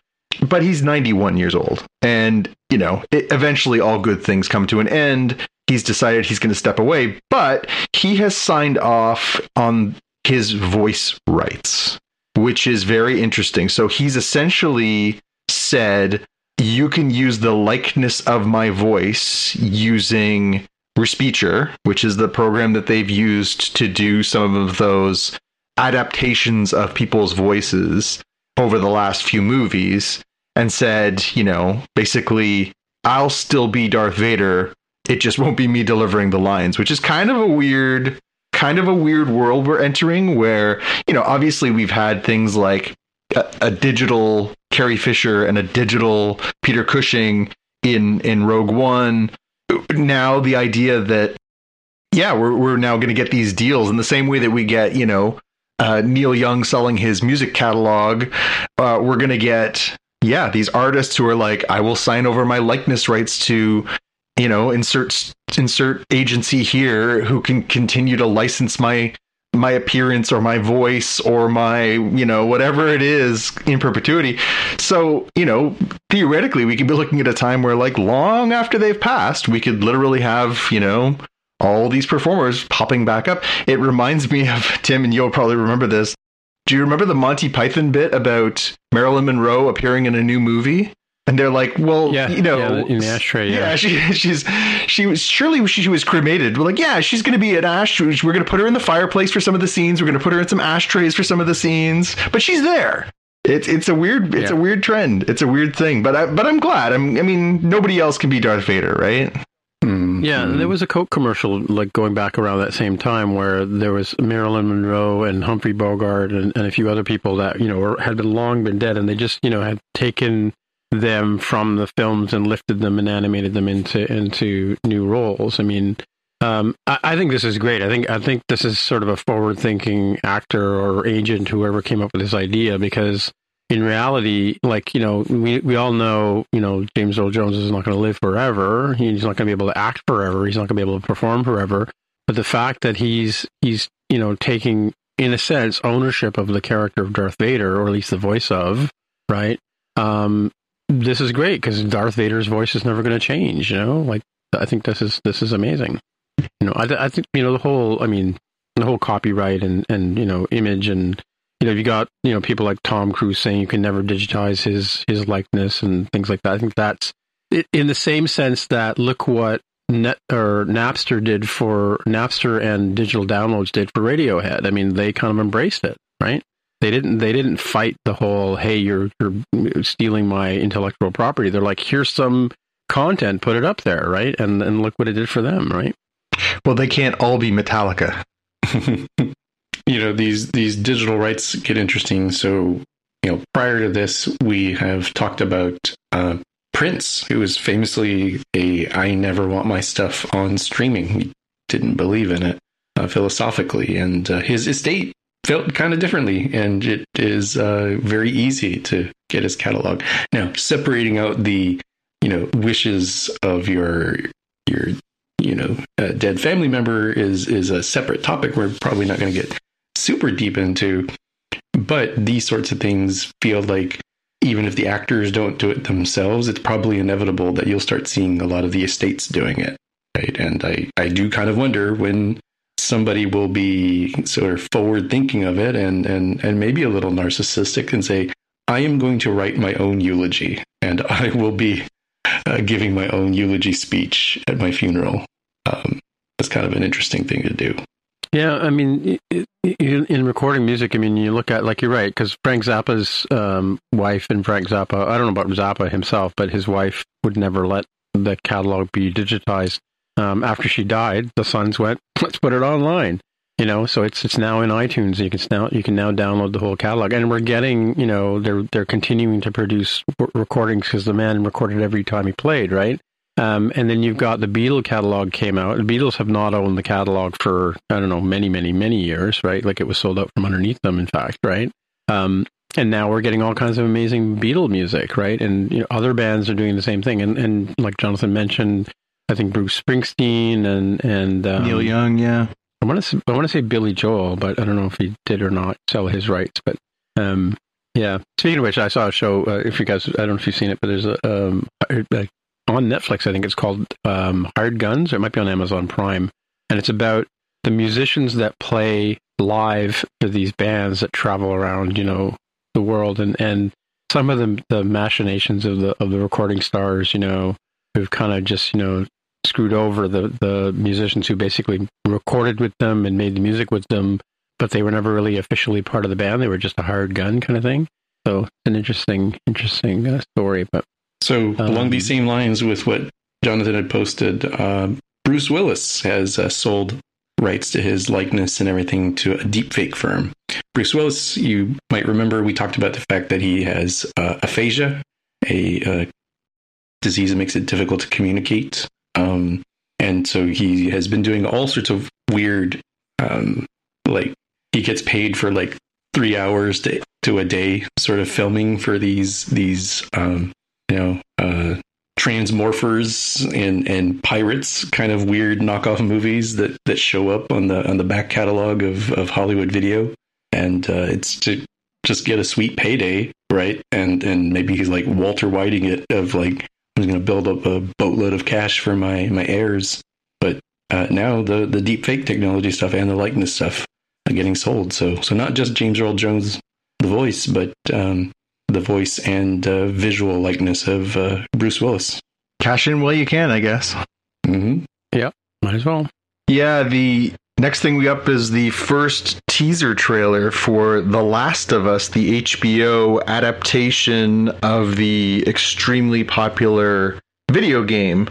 but he's 91 years old. And, you know, it, eventually all good things come to an end. He's decided he's going to step away, but he has signed off on his voice rights, which is very interesting. So he's essentially said, you can use the likeness of my voice using Respeecher, which is the program that they've used to do some of those adaptations of people's voices over the last few movies, and said, you know, basically, I'll still be Darth Vader. It just won't be me delivering the lines, which is kind of a weird kind of a weird world we're entering where, you know, obviously we've had things like a, a digital Carrie Fisher and a digital Peter Cushing in in Rogue One. Now the idea that yeah, we're we're now going to get these deals in the same way that we get, you know, uh, Neil Young selling his music catalog. Uh, we're going to get yeah, these artists who are like, I will sign over my likeness rights to, you know, insert insert agency here who can continue to license my my appearance or my voice or my you know whatever it is in perpetuity. So you know theoretically we could be looking at a time where like long after they've passed we could literally have you know all these performers popping back up. It reminds me of <laughs> tim and you'll probably remember this. Do you remember the monty python bit about marilyn monroe appearing in a new movie and they're like, well, Yeah, you know, yeah, in the ashtray, yeah. <laughs> she, she's she was surely she, she was cremated. We're like, yeah, she's going to be an ash. We're going to put her in the fireplace for some of the scenes. We're going to put her in some ashtrays for some of the scenes, but she's there. It's it's a weird it's Yeah. a weird trend. It's a weird thing, but I but I'm glad. I'm I mean, nobody else can be Darth Vader, right? Mm, Yeah, there was a Coke commercial like going back around that same time where there was Marilyn Monroe and Humphrey Bogart and, and a few other people that you know were, had been long been dead, and they just you know had taken them from the films and lifted them and animated them into into new roles. I mean, um, I, I think this is great. I think I think this is sort of a forward thinking actor or agent, whoever came up with this idea, because in reality, like you know, we we all know, you know, James Earl Jones is not going to live forever. He's not going to be able to act forever. He's not going to be able to perform forever. But the fact that he's he's you know taking, in a sense, ownership of the character of Darth Vader, or at least the voice of, right? Um, this is great because Darth Vader's voice is never going to change. You know, like I think this is this is amazing. You know, I, I think you know the whole. I mean, the whole copyright and and you know image and you know you got you know people like Tom Cruise saying you can never digitize his his likeness and things like that. I think that's in the same sense that look what Net or Napster did for Napster and digital downloads did for Radiohead. I mean, they kind of embraced it, right? They didn't they didn't fight the whole hey you're you're stealing my intellectual property. They're like here's some content, put it up there, right? And and look what it did for them, right? Well, they can't all be Metallica. <laughs> you know these these digital rights get interesting so you know prior to this we have talked about uh, prince who was famously a i never want my stuff on streaming he didn't believe in it uh, philosophically and uh, his estate felt kind of differently and it is uh, very easy to get his catalog now separating out the you know wishes of your your you know a dead family member is is a separate topic we're probably not going to get super deep into but these sorts of things feel like even if the actors don't do it themselves it's probably inevitable that you'll start seeing a lot of the estates doing it right? And i i do kind of wonder when somebody will be sort of forward thinking of it and and and maybe a little narcissistic and say i am going to write my own eulogy and <laughs> i will be uh, giving my own eulogy speech at my funeral um, that's kind of an interesting thing to do Yeah, I mean, in recording music, I mean, you look at like you're right because Frank Zappa's um, wife and Frank Zappa. I don't know about Zappa himself, but his wife would never let the catalog be digitized. Um, after she died, the sons went, <laughs> "Let's put it online." You know, so it's it's now in iTunes. You can now you can now download the whole catalog, and we're getting you know they're they're continuing to produce recordings because the man recorded every time he played, right? Um, and then you've got the Beatle catalog came out. The Beatles have not owned the catalog for I don't know many, many, many years, right? Like it was sold out from underneath them, in fact, right? Um, and now we're getting all kinds of amazing Beatle music, right? And you know, other bands are doing the same thing. And and like Jonathan mentioned, I think Bruce Springsteen and and um, Neil Young, yeah. I want to I want to say Billy Joel, but I don't know if he did or not sell his rights. But um, yeah. Speaking of which, I saw a show. Uh, if you guys, I don't know if you've seen it, but there's a um, a- on Netflix. I think it's called um, Hired Guns, or it might be on Amazon Prime, and it's about the musicians that play live for these bands that travel around, you know, the world, and and some of the the machinations of the of the recording stars, you know, who've kind of just you know screwed over the the musicians who basically recorded with them and made the music with them, but they were never really officially part of the band. They were just a hired gun kind of thing. So it's an interesting interesting uh, story. But So along Um, these same lines with what Jonathan had posted, uh, Bruce Willis has uh, sold rights to his likeness and everything to a deepfake firm. Bruce Willis, you might remember, we talked about the fact that he has uh, aphasia, a uh, disease that makes it difficult to communicate. Um, and so he has been doing all sorts of weird, um, like he gets paid for like three hours to to a day, sort of filming for these these um, you know uh, transmorphers and and pirates, kind of weird knockoff movies that that show up on the on the back catalog of of Hollywood Video, and uh, it's to just get a sweet payday, right? And and maybe he's like Walter Whiting it of like I'm going to build up a boatload of cash for my my heirs, but uh, now the the deep fake technology stuff and the likeness stuff are getting sold. So so not just James Earl Jones the voice, but um, the voice and uh, visual likeness of uh, Bruce Willis. Cash in while you can, I guess. Mm-hmm. Might as well. Yeah, the next thing we up is the first teaser trailer for The Last of Us, the HBO adaptation of the extremely popular video game,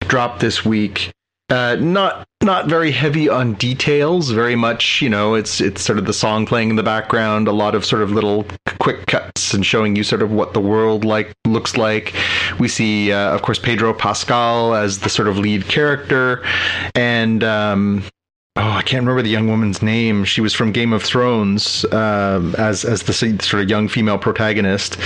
dropped this week. Uh, not not very heavy on details. Very much, you know, it's it's sort of the song playing in the background. A lot of sort of little quick cuts and showing you sort of what the world like looks like. We see, uh, of course, Pedro Pascal as the sort of lead character, and um, oh, I can't remember the young woman's name. She was from Game of Thrones um, as as the sort of young female protagonist,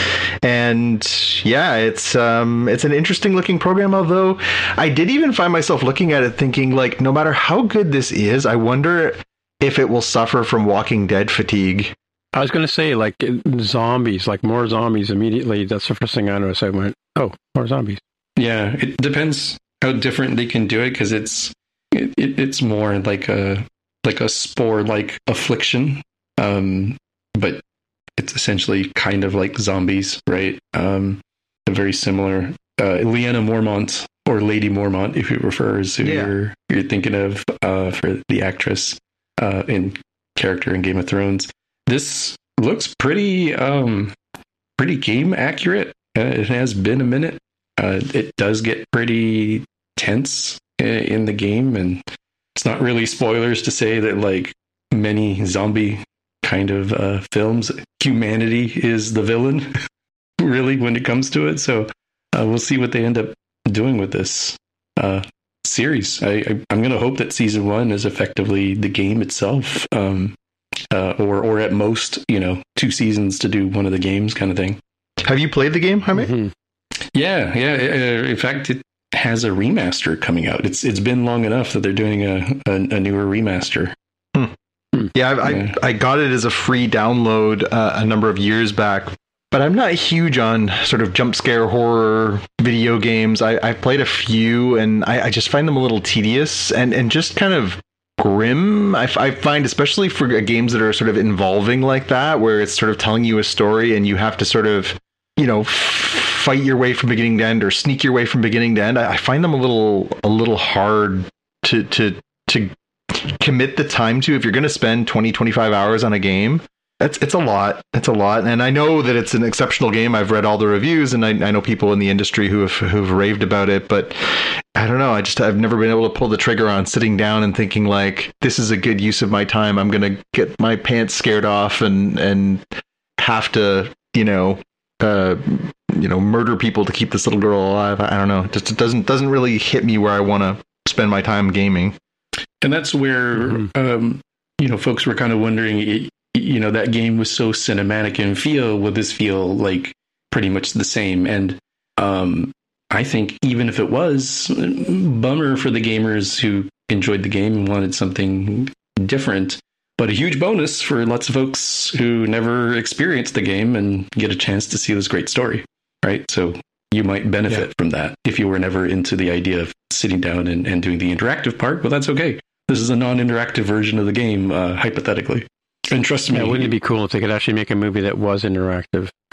and yeah, it's um, it's an interesting looking program. Although I did even find myself looking at it thinking like, no matter how good this is, I wonder if it will suffer from Walking Dead fatigue. I was going to say, like zombies, like more zombies immediately. That's the first thing I noticed. I went, oh, more zombies. Yeah, it depends how different they can do it because it's it, it, it's more like a like a spore like affliction, um, but it's essentially kind of like zombies, right? Um, very similar. Uh, Lyanna Mormont or Lady Mormont, if it refers who Yeah. you're you're thinking of uh, for the actress uh, in character in Game of Thrones. This looks pretty um, pretty game accurate. Uh, it has been a minute. Uh, it does get pretty tense in the game, and it's not really spoilers to say that like many zombie kind of uh, films, humanity is the villain. <laughs> really, when it comes to it, so uh, we'll see what they end up doing with this uh, series. I, I, I'm going to hope that season one is effectively the game itself, um, uh, or or at most, you know, two seasons to do one of the games, kind of thing. Have you played the game, Jaime? Mhm. Yeah, yeah. uh, In fact, it has a remaster coming out. It's it's been long enough that they're doing a a, a newer remaster. Yeah, I, Yeah. I I got it as a free download uh, a number of years back, but I'm not huge on sort of jump scare horror video games. I I've played a few, and I, I just find them a little tedious and and just kind of grim. I, f- I find especially for games that are sort of involving like that, where it's sort of telling you a story and you have to sort of you know fight your way from beginning to end or sneak your way from beginning to end. I, I find them a little a little hard to to to commit the time to. If you're going to spend 20 25 hours on a game it's it's a lot. It's a lot. And i know that it's an exceptional game. I've read all the reviews and i, I know people in the industry who have who've raved about it but i don't know. I just i've never been able to pull the trigger on sitting down and thinking like this is a good use of my time. I'm going to get my pants scared off and and have to you know uh you know murder people to keep this little girl alive i, I don't know it just it doesn't doesn't really hit me where i want to spend my time gaming And that's where Mhm. um, you know folks were kind of wondering. You know that game was so cinematic in feel. Will this feel like pretty much the same? And um, I think even if it was, bummer for the gamers who enjoyed the game and wanted something different. But a huge bonus for lots of folks who never experienced the game and get a chance to see this great story, right? So you might benefit from that if you were never into the idea of sitting down and, and doing the interactive part. Well, that's okay. This is a non-interactive version of the game, uh, hypothetically. And trust me, Yeah, wouldn't it be cool if they could actually make a movie that was interactive? <laughs>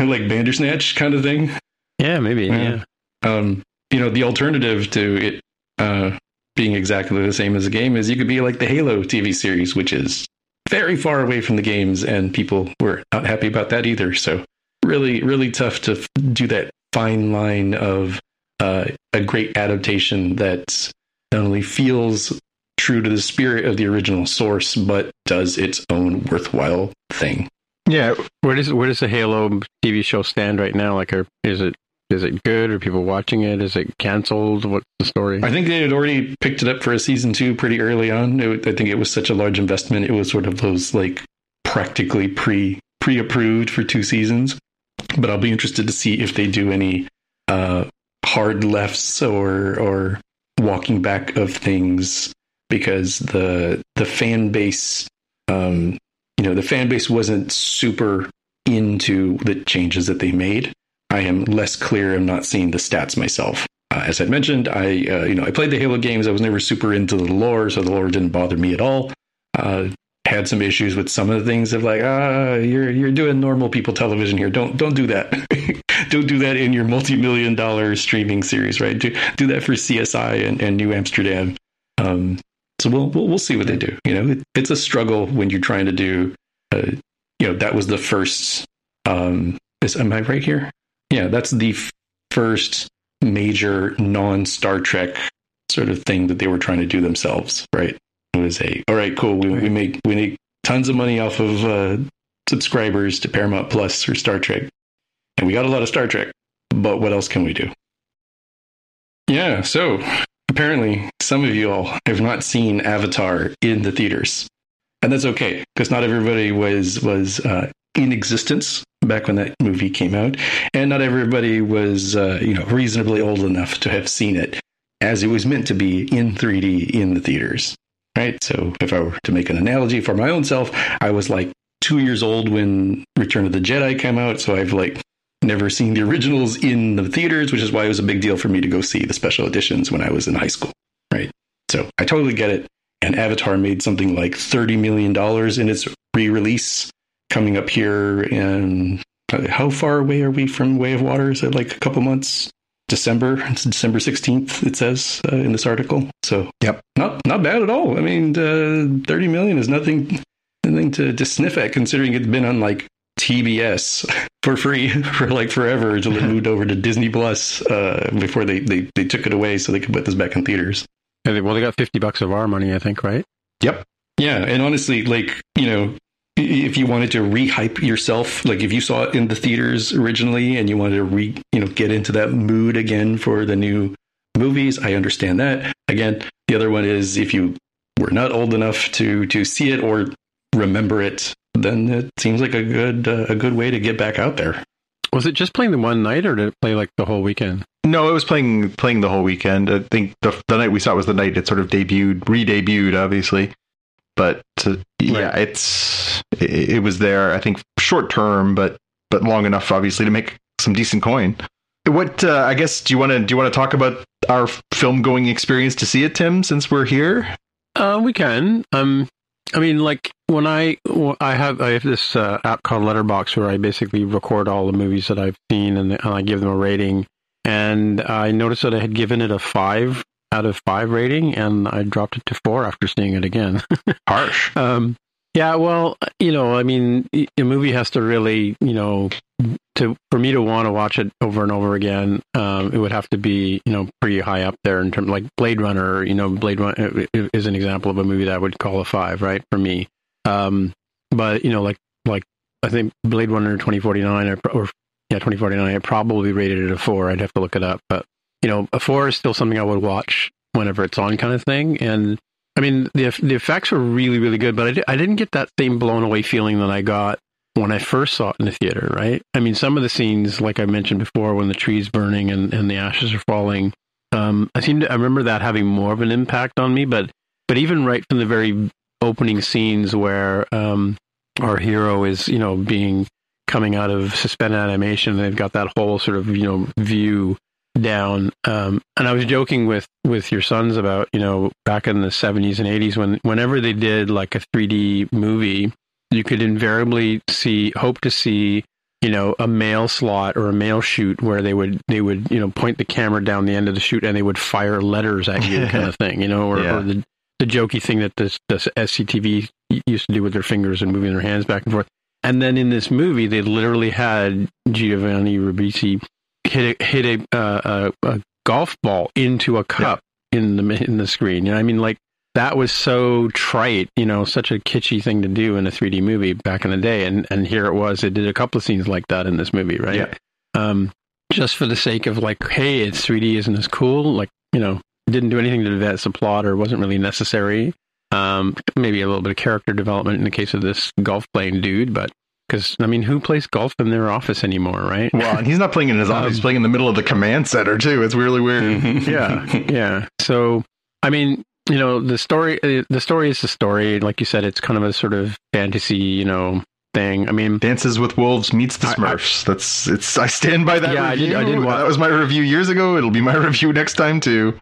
like Bandersnatch kind of thing. Yeah, maybe. Yeah. Yeah. um, you know, the alternative to it uh, being exactly the same as a game is you could be like the Halo TV series, which is very far away from the games, and people were not happy about that either. So, really, really tough to f- do that fine line of uh, a great adaptation that not only feels true to the spirit of the original source, but does its own worthwhile thing. yeah Where does where does the Halo TV show stand right now? Like, are, is it is it good? Are people watching it? Is it canceled? What's the story? I think they had already picked it up for a season two pretty early on. It, I think it was such a large investment. It was sort of those like practically pre pre approved for two seasons. But I'll be interested to see if they do any uh, hard lefts or or walking back of things because the the fan base um, you know the fan base wasn't super into the changes that they made. I am less clear. I'm not seeing the stats myself. Uh, as I mentioned, I uh, you know I played the Halo games. I was never super into the lore, so the lore didn't bother me at all. Uh, had some issues with some of the things of like, ah, you're you're doing normal people television here. Don't don't do that. <laughs> don't do that in your multi-million dollar streaming series, right? Do do that for CSI and, and New Amsterdam. Um, so we'll, we'll we'll see what they do. You know, it, it's a struggle when you're trying to do. Uh, you know, that was the first. Um, is am I right here? Yeah, that's the f- first major non Star Trek sort of thing that they were trying to do themselves, right? It was a all right, cool. We, we make we make tons of money off of uh, subscribers to Paramount Plus or Star Trek, and we got a lot of Star Trek. But what else can we do? Yeah, so apparently some of you all have not seen Avatar in the theaters, and that's okay because not everybody was was uh, in existence back when that movie came out, and not everybody was uh, you know reasonably old enough to have seen it as it was meant to be in 3D in the theaters. Right. So if I were to make an analogy for my own self, I was like two years old when Return of the Jedi came out, so I've like never seen the originals in the theaters, which is why it was a big deal for me to go see the special editions when I was in high school. Right. So I totally get it. And Avatar made something like $30 million in its re release coming up here in how far away are we from Way of Water? Is it like a couple months? December, it's December 16th, it says uh, in this article. So, yep, not not bad at all. I mean, uh, 30 million is nothing nothing to, to sniff at considering it's been on like TBS <laughs> for free <laughs> for like forever until it <laughs> moved over to Disney Plus uh, before they, they, they took it away so they could put this back in theaters. Yeah, well, they got 50 bucks of our money, I think, right? Yep. Yeah. And honestly, like, you know, if you wanted to rehype yourself, like if you saw it in the theaters originally and you wanted to re, you know, get into that mood again for the new movies, I understand that. Again, the other one is if you were not old enough to to see it or remember it, then it seems like a good uh, a good way to get back out there. Was it just playing the one night, or did it play like the whole weekend? No, it was playing playing the whole weekend. I think the the night we saw it was the night it sort of debuted, re-debuted, obviously. But to, yeah, it's it, it, was there. I think short term, but but long enough, obviously, to make some decent coin. What uh, I guess do you want to do you want to talk about our film going experience to see it, Tim? Since we're here, uh, we can. Um, I mean, like when I I have I have this uh, app called Letterboxd where I basically record all the movies that I've seen and, and I give them a rating. And I noticed that I had given it a five out of five rating, and I dropped it to four after seeing it again. <laughs> Harsh. Um, yeah, well, you know, I mean, a movie has to really, you know, to for me to want to watch it over and over again, um, it would have to be, you know, pretty high up there in terms like Blade Runner. You know, Blade Runner is an example of a movie that I would call a five, right, for me. Um, but you know, like like I think Blade Runner twenty forty nine or, or yeah twenty forty nine, I probably rated it a four. I'd have to look it up, but you know, a four is still something I would watch whenever it's on, kind of thing. And I mean, the the effects were really really good, but I, di- I didn't get that same blown away feeling that I got when I first saw it in the theater. Right? I mean, some of the scenes, like I mentioned before, when the tree's burning and, and the ashes are falling, um, I seem to I remember that having more of an impact on me. But but even right from the very opening scenes where um, our hero is you know being coming out of suspended animation, they've got that whole sort of you know view down. Um, and I was joking with with your sons about you know back in the seventies and eighties when whenever they did like a three D movie, you could invariably see hope to see you know a mail slot or a mail chute where they would they would you know point the camera down the end of the chute and they would fire letters at you kind of <laughs> thing you know or, yeah. or the the jokey thing that this this SCTV used to do with their fingers and moving their hands back and forth. And then in this movie, they literally had Giovanni Ribisi hit a, hit a, uh, a, a golf ball into a cup yeah. in the in the screen. You know, I mean, like that was so trite. You know, such a kitschy thing to do in a 3D movie back in the day. And and here it was. It did a couple of scenes like that in this movie, right? Yeah. Um, just for the sake of like, hey, it's 3D, isn't this cool? Like, you know, didn't do anything to advance the plot or wasn't really necessary. Um, maybe a little bit of character development in the case of this golf playing dude, but because I mean, who plays golf in their office anymore, right? Well, and he's not playing in his office; he's Um, playing in the middle of the command center too. It's really weird. <laughs> yeah, <laughs> yeah. So, I mean, you know, the story, uh, the story is the story. Like you said, it's kind of a sort of fantasy, you know, thing. I mean, Dances with Wolves meets the I- I- Smurfs. That's it's. I stand by that Yeah, I did- I did wa- that was my review years ago. It'll be my <laughs> review next time too.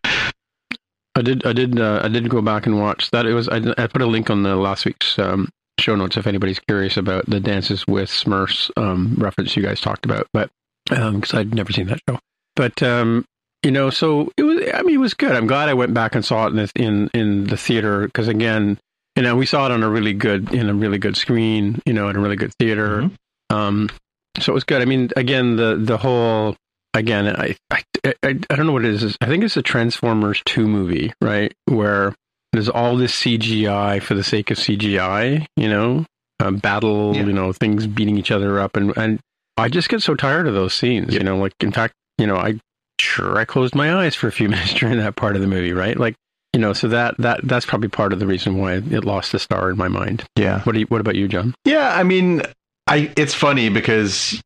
I did, I did, uh, I did go back and watch that. It was, I, I put a link on the last week's um, show notes if anybody's curious about the Dances with Smurfs um, reference you guys talked about, but because I'd never seen that show. But um, you know, so it was. I mean, it was good. I'm glad I went back and saw it in the, in in the theater because again, you know, we saw it on a really good in a really good screen, you know, in a really good theater. Mhm. Um, so it was good. I mean, again, the the whole again, I I, I I don't know what it is. I think it's a Transformers two movie, right? Where there's all this CGI for the sake of CGI, you know, uh, battle, Yeah. you know, things beating each other up, and and I just get so tired of those scenes, you know. Like in fact, you know, I sure I closed my eyes for a few <laughs> minutes during that part of the movie, right? Like. You know, so that that that's probably part of the reason why it lost a star in my mind. Yeah. What do you, what about you, John? Yeah, I mean, I it's funny because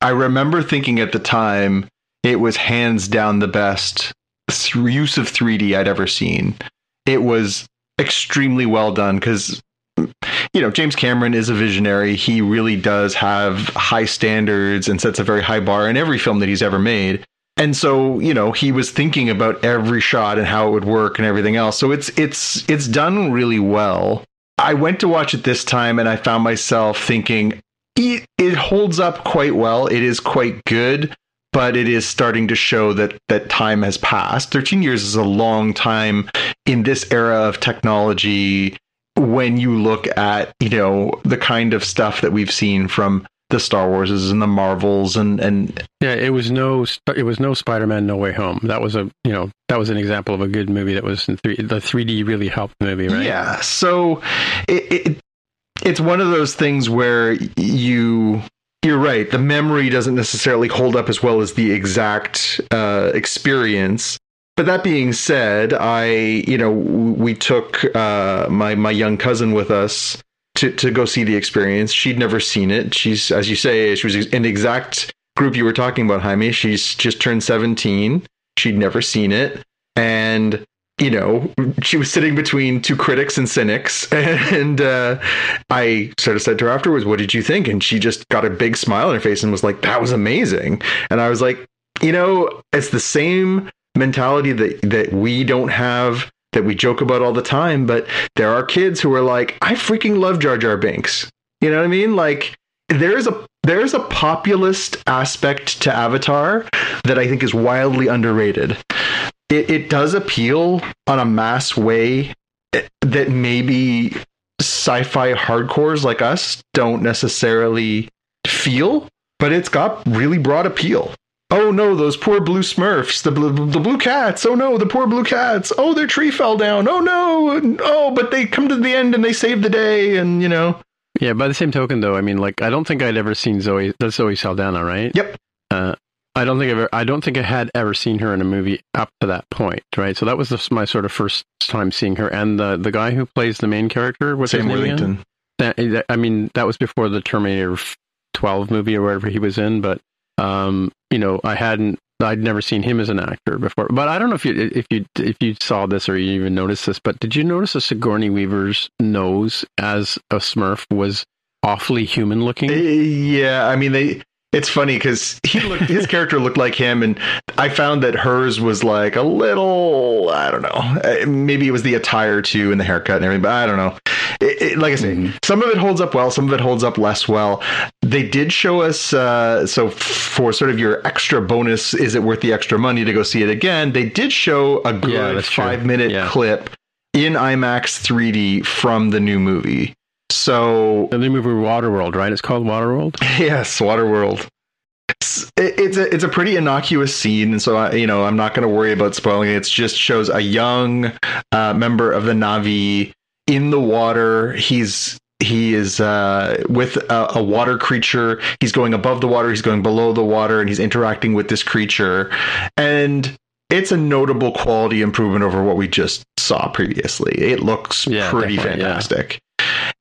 I remember thinking at the time it was hands down the best use of 3D I'd ever seen. It was extremely well done because you know James Cameron is a visionary. He really does have high standards and sets a very high bar in every film that he's ever made. And so, you know, he was thinking about every shot and how it would work and everything else. So it's it's it's done really well. I went to watch it this time and I found myself thinking it, it holds up quite well. It is quite good, but it is starting to show that that time has passed. 13 years is a long time in this era of technology when you look at, you know, the kind of stuff that we've seen from the Star Warses and the Marvels and and Yeah, it was no, it was no Spider-Man No Way Home. That was a, you know, that was an example of a good movie that was in three. The 3D really helped the movie, right? Yeah. So it, it it's one of those things where you you're right. The memory doesn't necessarily hold up as well as the exact uh, experience. But that being said, I you know we took uh, my my young cousin with us to to go see the experience. She'd never seen it. She's as you say, she was in the exact group you were talking about, Jaime. She's just turned 17. She'd never seen it, and you know, she was sitting between two critics and cynics. <laughs> And uh, I sort of said to her afterwards, What did you think? And she just got a big smile on her face and was like, That was amazing. And I was like, You know, it's the same mentality that, that we don't have. That we joke about all the time, but there are kids who are like, I freaking love Jar Jar Binks. You know what I mean? Like, there's a there's a populist aspect to Avatar that I think is wildly underrated it, it does appeal on a mass way that maybe sci-fi hardcores like us don't necessarily feel but it's got really broad appeal oh no those poor blue smurfs the blue, the blue cats oh no the poor blue cats oh their tree fell down oh no oh but they come to the end and they save the day and you know Yeah. By the same token, though, I mean, like, I don't think I'd ever seen Zoe. That's Zoe Saldana, right? Yep. Uh, I don't think I've ever, I don't think I had ever seen her in a movie up to that point, right? So that was the, my sort of first time seeing her, and the the guy who plays the main character, what's Sam? Worthington. That, I mean, that was before the Terminator 12 movie or whatever he was in, but um, you know, I hadn't, I'd never seen him as an actor before. But I don't know if you if you if you saw this or you even noticed this, but did you notice that Sigourney Weaver's nose as a Smurf was awfully human looking? Uh, Yeah, I mean they. It's funny because he looked, his character looked like him, and I found that hers was like a little. I don't know. uh, Maybe it was the attire too, and the haircut and everything. But I don't know. It, it, like I say, Mhm. some of it holds up well, some of it holds up less well. They did show us. Uh, so for sort of your extra bonus, is it worth the extra money to go see it again? They did show a Yeah, good true. five minute Yeah. clip in IMAX 3D from the new movie. So the new movie Waterworld, right? It's called Waterworld. <laughs> Yes, Waterworld. It's, it's a it's a pretty innocuous scene, and so I, you know I'm not going to worry about spoiling it. It just shows a young uh, member of the Na'vi in the water. He's he is uh, with a, a water creature. He's going above the water. He's going below the water, and he's interacting with this creature. And it's a notable quality improvement over what we just saw previously. It looks Yeah, pretty fantastic. yeah.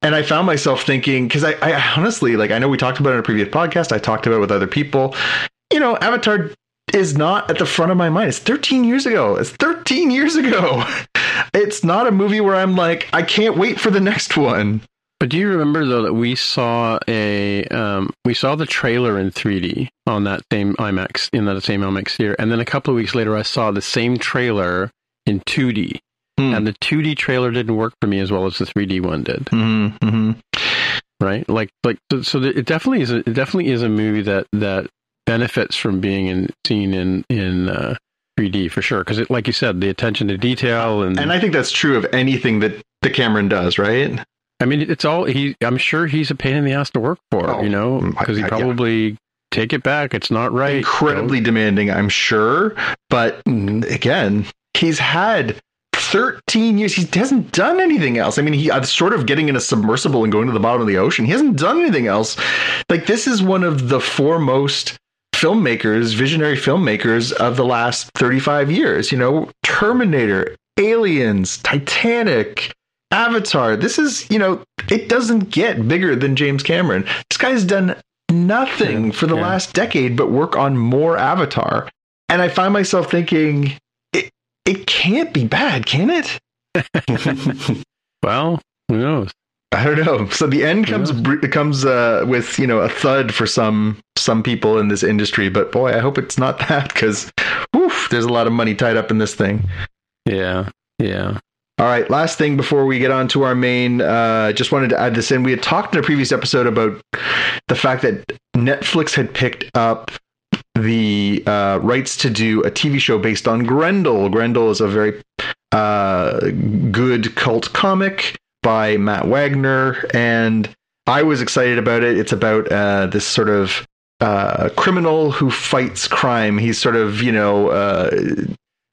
And I found myself thinking, because I, I honestly, like, I know we talked about it in a previous podcast, I talked about it with other people. You know, Avatar is not at the front of my mind. It's 13 years ago. It's 13 years ago. <laughs> It's not a movie where I'm like, I can't wait for the next one. But do you remember though that we saw a um, we saw the trailer in 3D on that same IMAX in that same IMAX theater, and then a couple of weeks later I saw the same trailer in 2D, Hmm. and the 2D trailer didn't work for me as well as the 3D one did. Mm-hmm, mm-hmm. Right? Like like so, so it definitely is a, it definitely is a movie that that benefits from being in seen in in uh, 3D for sure because like you said the attention to detail and And I think that's true of anything that the Cameron does, right? I mean, it's all he. I'm sure he's a pain in the ass to work for. Oh, you know, mm, because he I- yeah. probably take it back. It's not right. Incredibly demanding, I'm sure. But again, he's had 13 years. He hasn't done anything else. I mean, he uh, sort of getting in a submersible and going to the bottom of the ocean. He hasn't done anything else. Like, this is one of the foremost filmmakers, visionary filmmakers of the last 35 years. You know, Terminator, Aliens, Titanic, Avatar. This is, you know, it doesn't get bigger than James Cameron. This guy's done nothing Yeah, for the yeah. last decade but work on more Avatar. And I find myself thinking, it, can't be bad, can it? <laughs> Well, who knows? I don't know. So the end comes comes uh, with you know a thud for some some people in this industry, but boy, I hope it's not <laughs> that because there's a lot of money tied up in this thing. Yeah, yeah. All right, last thing before we get on to our main, uh, just wanted to add this in. We had talked in a previous episode about the fact that Netflix had picked up the uh, rights to do a TV show based on Grendel. Grendel is a very uh, good cult comic by Matt Wagner, and I was excited about it. It's about uh, this sort of uh, criminal who fights crime. He's sort of, you know, uh,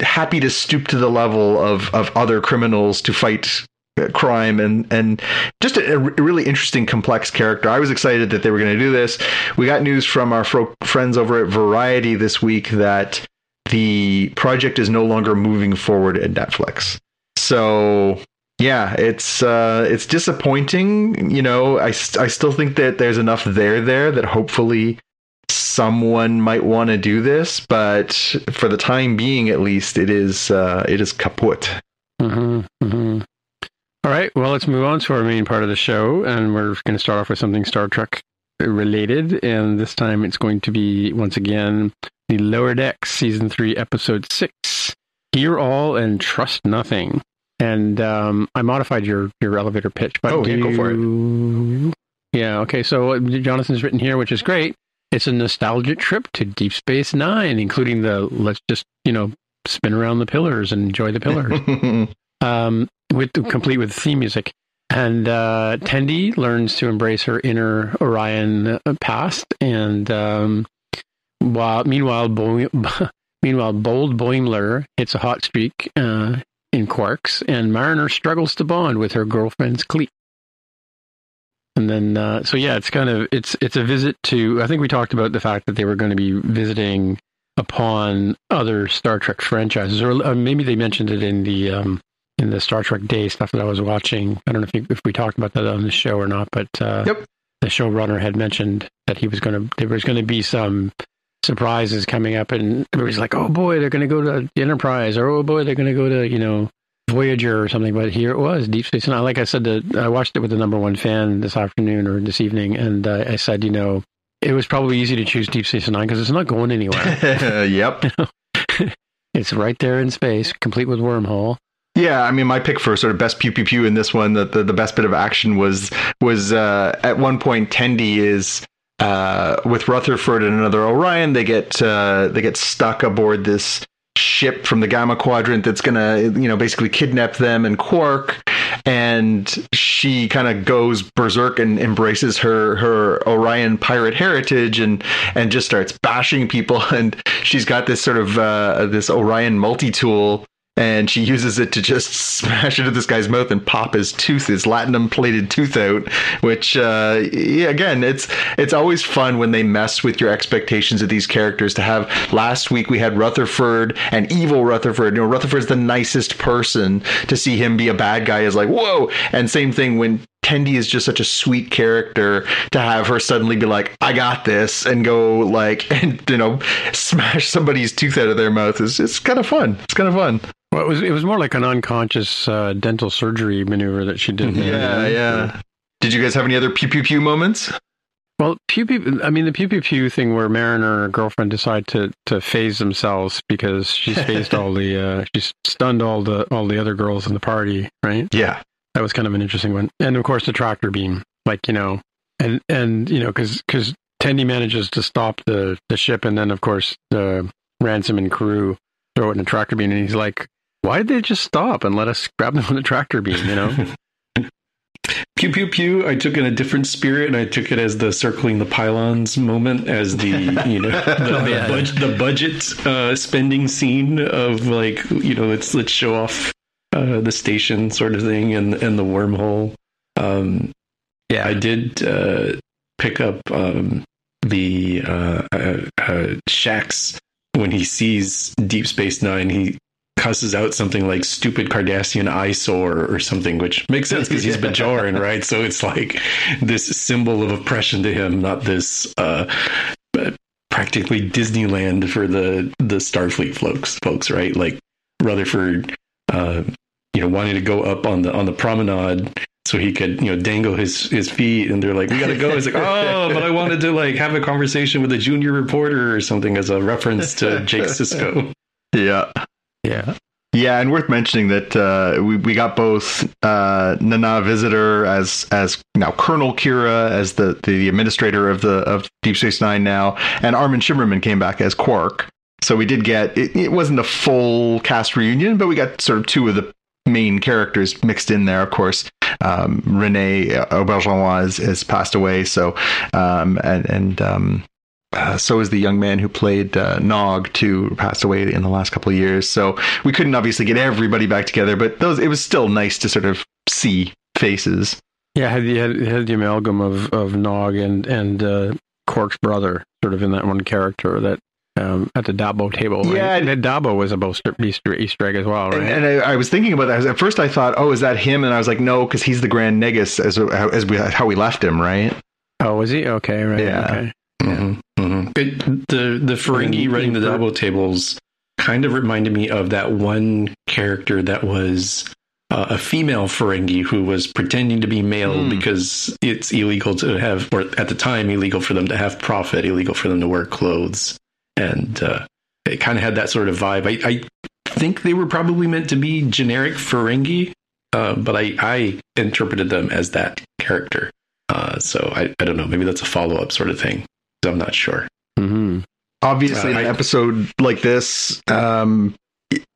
happy to stoop to the level of of other criminals to fight crime and and just a, a really interesting complex character. I was excited that they were going to do this. We got news from our fro- friends over at variety this week that the project is no longer moving forward at netflix. So yeah it's uh it's disappointing you know. I i still think that there's enough there there that hopefully someone might want to do this, but for the time being, at least, it is uh, it is kaput. hmm hmm All right. Well, let's move on to our main part of the show, and we're going to start off with something Star Trek related, and this time it's going to be once again the Lower Decks season three, episode six. Hear all and trust nothing. And um, I modified your your elevator pitch, but Oh, yeah, go for it. Yeah. Okay. So Jonathan's written here, which is great. It's a nostalgic trip to Deep Space Nine, including the let's just you know spin around the pillars and enjoy the pillars <laughs> um, with complete with theme music. And uh, Tendi learns to embrace her inner Orion uh, past, and um, while meanwhile, Bo- <laughs> meanwhile, bold Boimler hits a hot streak uh, in Quark's, and Mariner struggles to bond with her girlfriend's clique. And then, uh, so yeah, it's kind of it's it's a visit to. I think we talked about the fact that they were going to be visiting upon other Star Trek franchises, or uh, maybe they mentioned it in the um, in the Star Trek Day stuff that I was watching. I don't know if you, if we talked about that on the show or not, but uh, Yep. the showrunner had mentioned that he was going to there was going to be some surprises coming up, and everybody's like, "Oh boy, they're going to go to the Enterprise," or "Oh boy, they're going to go to you know." Voyager or something, but here it was Deep Space Nine. Like I said, the, I watched it with the number one fan this afternoon or this evening, and uh, I said, you know, it was probably easy to choose Deep Space Nine because it's not going anywhere. <laughs> yep. <laughs> it's right there in space, complete with wormhole. Yeah, I mean, my pick for sort of best pew pew pew in this one, the, the, the best bit of action was was uh, at one point Tendi is uh, with Rutherford and another Orion. They get uh, they get stuck aboard this ship from the Gamma Quadrant that's gonna you know basically kidnap them and Quark. And she kind of goes berserk and embraces her her Orion pirate heritage and and just starts bashing people. <laughs> And she's got this sort of uh, this Orion multi tool and she uses it to just <laughs> smash into this guy's mouth and pop his tooth, his latinum plated tooth out. Which, uh, yeah, again, it's it's always fun when they mess with your expectations of these characters. To have last week we had Rutherford and evil Rutherford. You know, Rutherford's the nicest person. To see him be a bad guy is like whoa. And same thing when Tendi is just such a sweet character to have her suddenly be like, I got this and go like <laughs> and you know smash somebody's tooth out of their mouth is it's kind of fun. It's kind of fun. Well, it was it was more like an unconscious uh, dental surgery maneuver that she did. <laughs> Yeah, yeah. Did you guys have any other pew pew pew moments? Well, pew pew. I mean, the pew pew pew thing where Mariner and her girlfriend decide to to phase themselves because she's <laughs> phased all the uh, she's stunned all the all the other girls in the party, right? Yeah. That was kind of an interesting one, and of course the tractor beam, like you know, and and you know because because Tendi manages to stop the the ship, and then of course the ransom and crew throw it in a tractor beam, and he's like, "Why did they just stop and let us grab them with the tractor beam?" You know. <laughs> Pew pew pew. I took it in a different spirit, and I took it as the circling the pylons moment, as the you know <laughs> the, the, yeah. budget, the budget uh, spending scene of like you know let's let's show off uh, the station sort of thing and and the wormhole. Um, yeah, I did uh, pick up um, the uh, uh, uh, Shax when he sees Deep Space Nine. He cusses out something like "stupid Cardassian eyesore" or something, which makes sense because he's <laughs> Bajoran, right? So it's like this symbol of oppression to him, not this uh, practically Disneyland for the the Starfleet folks, folks, right? Like Rutherford, uh, you know, wanting to go up on the on the promenade so he could you know dangle his his feet and they're like we gotta go it's like oh <laughs> but i wanted to like have a conversation with a junior reporter or something as a reference to <laughs> jake sisko Yeah. yeah. Yeah, and worth mentioning that uh, we we got both uh, Nana Visitor as as now Colonel Kira as the the administrator of the of Deep Space Nine now, and Armin Shimerman came back as Quark. So we did get it, it wasn't a full cast reunion, but we got sort of two of the main characters mixed in there. Of course, um, Renee Auberjonois has, has passed away, so um, and and um, uh, so is the young man who played uh, Nog too passed away in the last couple of years. So we couldn't obviously get everybody back together, but those it was still nice to sort of see faces. Yeah, had the had, had the amalgam of of Nog and and uh, Quark's brother, sort of in that one character that um, at the Dabo table. Right? Yeah, and Dabo was a Easter, Easter Easter egg as well, right? And, and I, I was thinking about that. At first, I thought, "Oh, is that him?" And I was like, "No, because he's the Grand Negus as as we how we left him, right?" oh, was he? Okay, right. Yeah. Okay. Mhm, mhm. It, the the Ferengi running the Dabo tables kind of reminded me of that one character that was uh, a female Ferengi who was pretending to be male Hmm. because it's illegal to have, or at the time, illegal for them to have profit, illegal for them to wear clothes, and uh, it kind of had that sort of vibe. I, I think they were probably meant to be generic Ferengi, uh, but I, I interpreted them as that character. Uh, so I, I don't know. Maybe that's a follow up sort of thing. I'm not sure. hmm Obviously, Uh, an I- episode like this, um,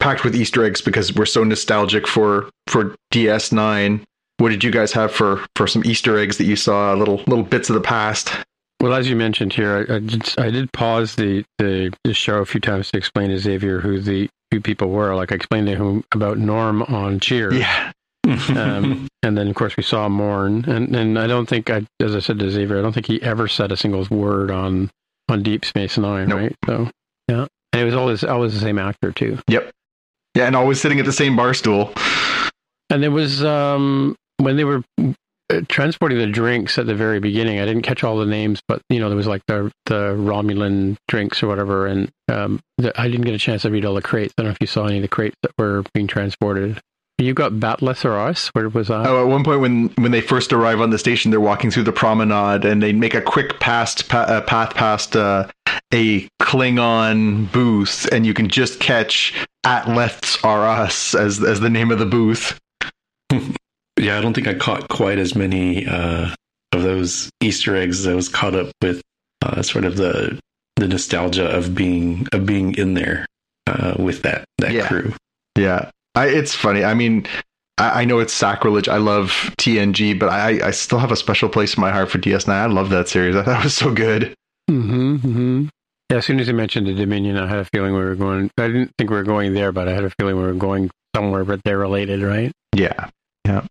packed with Easter eggs because we're so nostalgic for for DS9. What did you guys have for for some Easter eggs that you saw? Little little bits of the past. Well, as you mentioned here, I, I did I did pause the, the the show a few times to explain to Xavier who the two people were. Like I explained to him about Norm on Cheers. Yeah, um, <laughs> and then of course we saw Morn, and and I don't think I, as I said to Xavier, I don't think he ever said a single word on on Deep Space Nine, Nope. right? So yeah, and it was always always the same actor too. Yep. Yeah, and always sitting at the same bar stool. And there was um when they were transporting the drinks at the very beginning. I didn't catch all the names, but you know there was like the the Romulan drinks or whatever, and um the, I didn't get a chance to read all the crates. I don't know if you saw any of the crates that were being transported. You got Bat'leths or us? Where was that? Oh, at one point when when they first arrive on the station, they're walking through the promenade and they make a quick past pa- uh, path past uh, a Klingon booth, and you can just catch "At Leths Are Us" as as the name of the booth. <laughs> Yeah, I don't think I caught quite as many uh, of those Easter eggs as I was caught up with uh, sort of the the nostalgia of being of being in there uh, with that that Yeah. crew. Yeah, I, it's funny. I mean, I, I know it's sacrilege. I love TNG, but I I still have a special place in my heart for DS9. I love that series. I thought it was so good. Mm-hmm, mm-hmm. Yeah, as soon as you mentioned the Dominion, I had a feeling we were going. I didn't think we were going there, but I had a feeling we were going somewhere, but they're related, right? Yeah. And,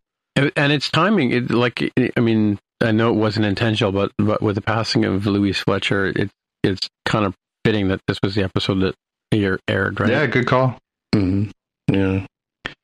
and it's timing. It, like, I mean, I know it wasn't intentional, but but with the passing of Louise Fletcher, it it's kind of fitting that this was the episode that air- aired, right? Yeah, good call. hmm Yeah.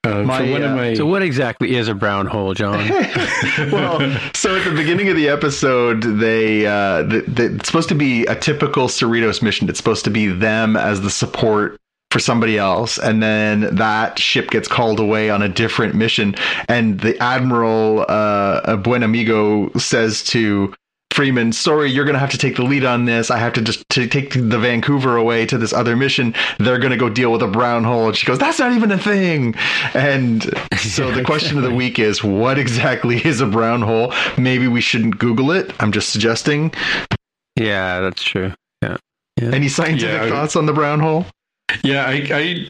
Uh, My, for one uh, of my So, what exactly is a brown hole, John? <laughs> well, so at the beginning of the episode, they uh, the, the, it's supposed to be a typical Cerritos mission. It's supposed to be them as the support for somebody else, and then that ship gets called away on a different mission, and the admiral uh, Buen Amigo says to Freeman, sorry, you're going to have to take the lead on this. I have to just to take the Vancouver away to this other mission. They're going to go deal with a brown hole. And she goes, that's not even a thing. And so the <laughs> question of the week is, what exactly <laughs> is a brown hole? Maybe we shouldn't Google it. I'm just suggesting. yeah, that's true. Yeah. yeah. Any scientific Yeah, I- thoughts on the brown hole? Yeah, I, I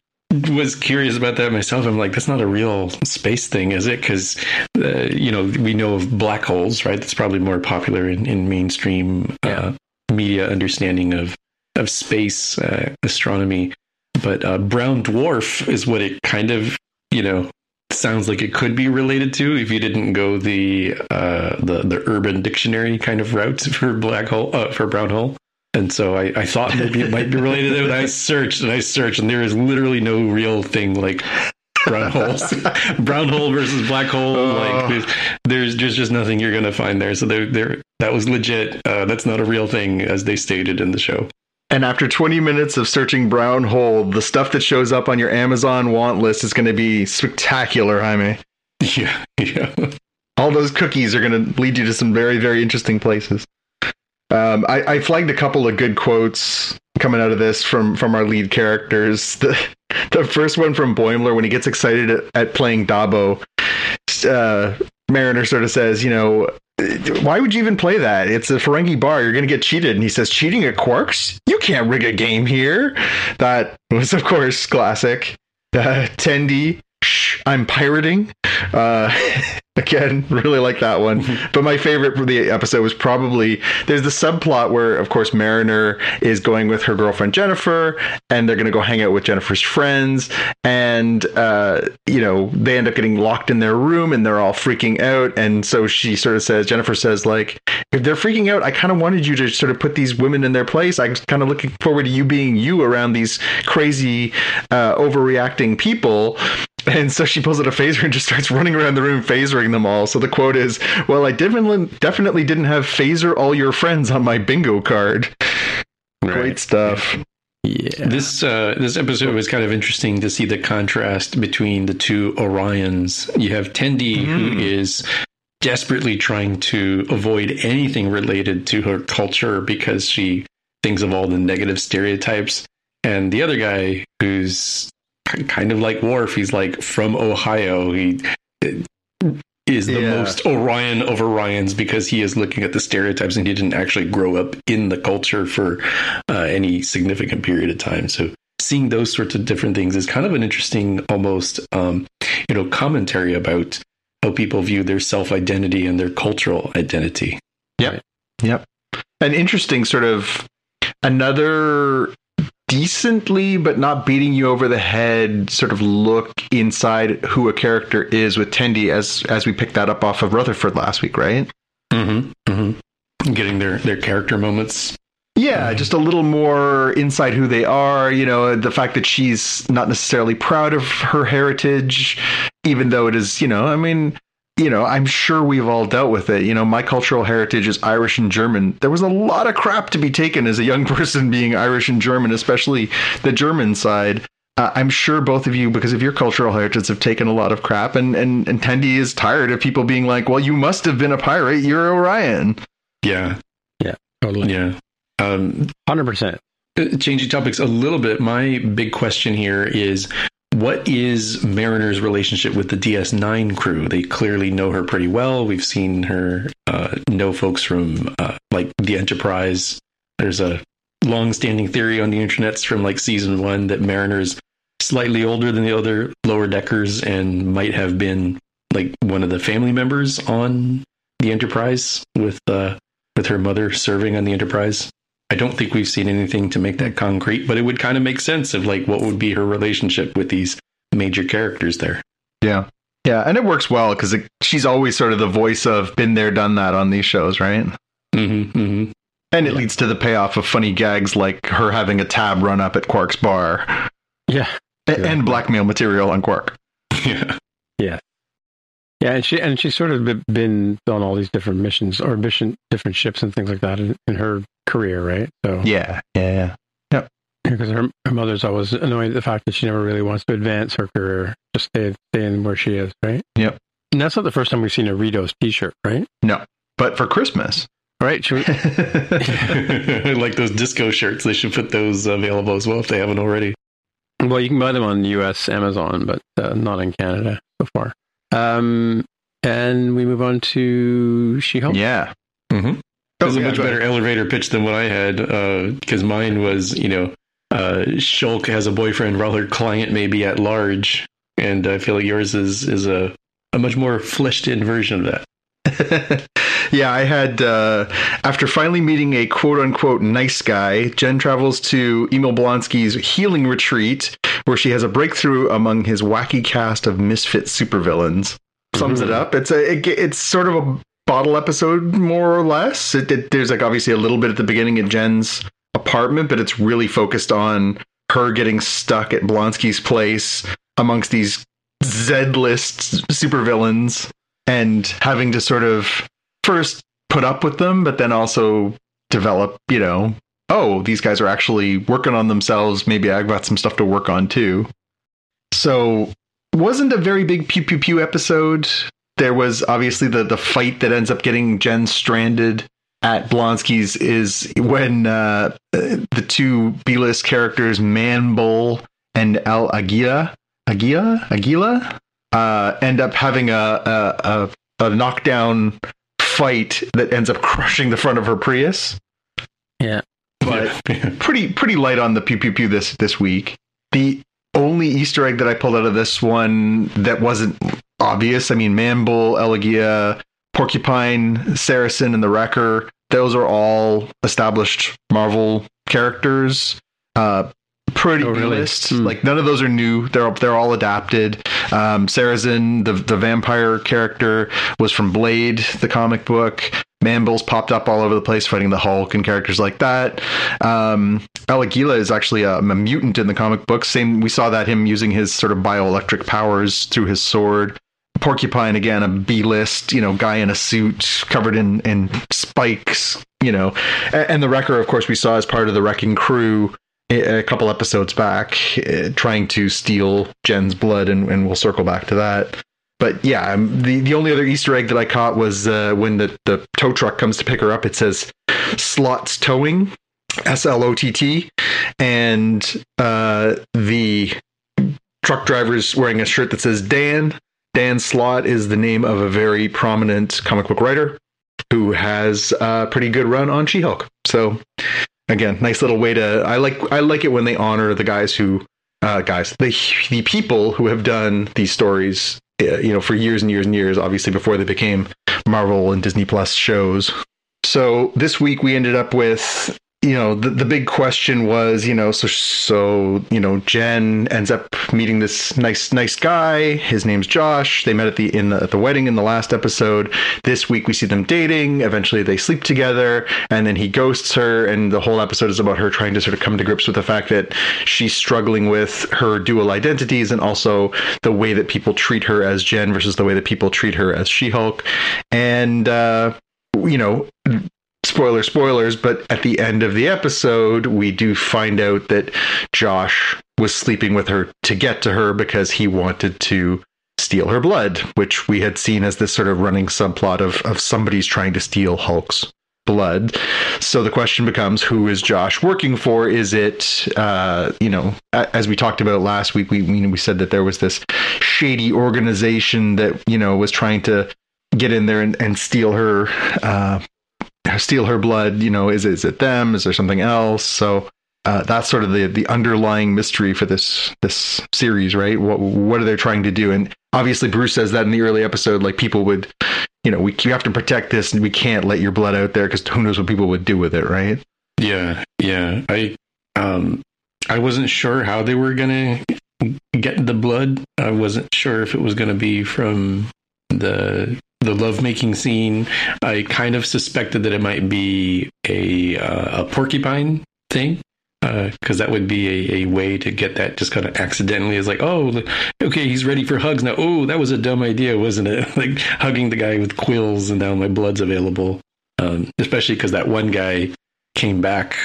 was curious about that myself. I'm like, that's not a real space thing, is it? Because, uh, you know, we know of black holes, right? That's probably more popular in, in mainstream uh, media understanding of, of space uh, astronomy. But uh, brown dwarf is what it kind of, you know, sounds like it could be related to if you didn't go the uh, the the urban dictionary kind of route for black hole uh, for brown hole. And so I, I thought maybe it might be related. And I searched and I searched, and there is literally no real thing like brown holes, <laughs> brown hole versus black hole. Oh. Like there's, there's just just nothing you're gonna find there. So there, there that was legit. Uh, that's not a real thing as they stated in the show. And after 20 minutes of searching brown hole, the stuff that shows up on your Amazon want list is going to be spectacular, Jaime. <laughs> Yeah, yeah. all those cookies are going to lead you to some very very interesting places um, I, I flagged a couple of good quotes coming out of this from from our lead characters <laughs> the the first one from Boimler when he gets excited at, at playing Dabo uh, Mariner sort of says you know why would you even play that? It's a Ferengi bar. You're going to get cheated. And he says, cheating at Quarks? You can't rig a game here. That was, of course, classic. Uh, Tendi, I'm pirating. Uh, <laughs> again, really like that one. <laughs> But my favorite for the episode was probably there's the subplot where, of course, Mariner is going with her girlfriend Jennifer, and they're going to go hang out with Jennifer's friends, and uh, you know they end up getting locked in their room, and they're all freaking out. And so she sort of says, Jennifer says, like, if they're freaking out, I kind of wanted you to sort of put these women in their place. I'm kind of looking forward to you being you around these crazy, uh, overreacting people. And so she pulls out a phaser and just starts running around the room, phasering them all. So the quote is, "Well, I definitely definitely didn't have phaser all your friends on my bingo card." Great stuff. Yeah. This uh, this episode was kind of interesting to see the contrast between the two Orions. You have Tendi, who is desperately trying to avoid anything related to her culture because she thinks of all the negative stereotypes, and the other guy who's kind of like Worf. He's like from Ohio. He is the Yeah. most Orion of Orions because he is looking at the stereotypes and he didn't actually grow up in the culture for uh, any significant period of time. So seeing those sorts of different things is kind of an interesting, almost, um, you know, commentary about how people view their self identity and their cultural identity. Yep. Yep. An interesting sort of another decently but not beating you over the head sort of look inside who a character is with Tendi as as we picked that up off of Rutherford last week, right? Mm-hmm. Mm-hmm. Getting their their character moments. Yeah, just a little more inside who they are. You know, the fact that she's not necessarily proud of her heritage, even though it is, you know, I mean, you know, I'm sure we've all dealt with it. You know, my cultural heritage is Irish and German. There was a lot of crap to be taken as a young <laughs> person being Irish and German, especially the German side. Uh, I'm sure both of you, because of your cultural heritage, have taken a lot of crap, and and and Tendi is tired of people being like, "Well, you must have been a pirate. You're Orion." Yeah. Yeah. Totally. Yeah. Um, 100%. Uh, changing topics a little bit, my big question here is what is Mariner's relationship with the DS9 crew? They clearly know her pretty well. We've seen her uh, know folks from uh, like the Enterprise. There's a long-standing theory on the internets from like season one that Mariner's slightly older than the other lower deckers and might have been like one of the family members on the Enterprise with uh, with her mother serving on the Enterprise. I don't think we've seen anything to make that concrete, but it would kind of make sense of like what would be her relationship with these major characters there. Yeah. Yeah, and it works well because she's always sort of the voice of been there, done that on these shows, right? Mm-hmm, mm-hmm. And it leads to the payoff of funny gags like her having a tab run up at Quark's bar. Yeah. A- And blackmail material on Quark. <laughs> Yeah. Yeah. Yeah, and she and she's sort of been on all these different missions or mission different ships and things like that in, in her career, right? So Yeah, yeah, yeah. because <clears throat> her, her mother's always annoyed at the fact that she never really wants to advance her career, just stay staying where she is, right? Yep. And that's not the first time we've seen a Ritos T-shirt, right? No. But for Christmas. Right? We- <laughs> like those disco shirts, they should put those available as well if they haven't already. well, you can buy them on U.S. Amazon, but uh, not in Canada so far. Um, and we move on to She-Hulk. yeah. Mm-hmm. It was Oh, a yeah, much better elevator pitch than what I had because mine was, you know, uh, Shulk has a boyfriend while her client may be at large, and I feel like yours is is a a much more fleshed in version of that. <laughs> yeah, I had uh, after finally meeting a quote unquote nice guy, Jen travels to Emil Blonsky's healing retreat, where she has a breakthrough among his wacky cast of misfit supervillains. Sums it mm-hmm. up. It's a it, it's sort of a bottle episode, more or less. It, it, there's like obviously a little bit at the beginning in Jen's apartment, but it's really focused on her getting stuck at Blonsky's place amongst these Z list supervillains and having to sort of first put up with them, but then also develop, you know, oh, these guys are actually working on themselves. Maybe I've got some stuff to work on too. So, wasn't a very big pew pew pew episode. There was obviously the the fight that ends up getting Jen stranded at Blonsky's is when uh, the two B list characters, Man Bull and El Aguila, Aguila, Aguila, uh, end up having a, a, a, a knockdown fight that ends up <laughs> crushing the front of her Prius. Yeah. But <laughs> pretty pretty light on the pew pew pew this this week. The only Easter egg that I pulled out of this one that wasn't obvious. I mean, Manbull, El Aguila, Porcupine, Saracen, and the Wrecker. Those are all established Marvel characters. Uh, pretty Oh, really? list. Hmm. Like none of those are new. They're they're all adapted. Um, Saracen, the the vampire character, was from Blade, the comic book. Manbull's popped up all over the place fighting the Hulk and characters like that. Um, El Aguila is actually a, a mutant in the comic book. Same, we saw that him using his sort of bioelectric powers through his sword. Porcupine again, a B list, you know, guy in a suit covered in in spikes, you know, A- and the Wrecker, of course, we saw as part of the Wrecking Crew a a couple episodes back, uh, trying to steal Jen's blood, and, and we'll circle back to that. But yeah, um, the the only other Easter egg that I caught was uh, when the the tow truck comes to pick her up. It says Slott's Towing, S L O T T, and uh, the truck driver is wearing a shirt that says Dan. Dan Slott is the name of a very prominent comic book writer who has a pretty good run on She-Hulk. So again, nice little way to. I like I like it when they honor the guys who uh, guys the the people who have done these stories. Uh, You know, for years and years and years. Obviously, before they became Marvel and Disney Plus shows. So this week we ended up with you know the, the big question was you know so so you know Jen ends up meeting this nice nice guy. His name's Josh. They met at the in the, at the wedding in the last episode. This week we see them dating. Eventually they sleep together and then he ghosts her. And the whole episode is about her trying to sort of come to grips with the fact that she's struggling with her dual identities and also the way that people treat her as Jen versus the way that people treat her as She-Hulk. And uh you know spoiler spoilers but at the end of the episode we do find out that josh was sleeping with her to get to her because he wanted to steal her blood which we had seen as this sort of running subplot of, of somebody's trying to steal hulk's blood. So the question becomes who is josh working for? Is it uh, you know as we talked about last week we we we said that there was this shady organization that you know was trying to get in there and, and steal her uh, steal her blood you know is, is it them? Is there something else? So uh, that's sort of the the underlying mystery for this this series right? What what are they trying to do? And obviously bruce says that in the early episode like people would you know we, we have to protect this and we can't let your blood out there because who knows what people would do with it right? Yeah, yeah. I um I wasn't sure how they were gonna get the blood. I wasn't sure if it was gonna be from the the lovemaking scene. I kind of suspected that it might be a uh, a porcupine thing. Because uh, that would be a, a way to get that just kind of accidentally is like, oh, okay, he's ready for hugs now. Oh, that was a dumb idea, wasn't it? <laughs> like hugging the guy with quills and now my blood's available. Um, especially because that one guy came back,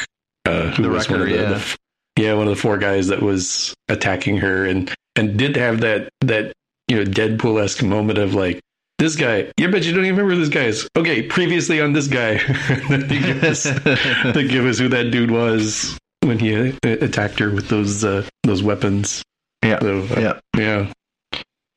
uh, who The was one of the, yeah. the yeah one of the four guys that was attacking her and and did have that that you know Deadpool esque moment of like this guy. Yeah, but you don't even remember this guy is. Okay, previously on this guy, <laughs> they, give us, <laughs> they give us who that dude was when he uh, attacked her with those uh, those weapons. Yeah. So, uh, Yeah. yeah.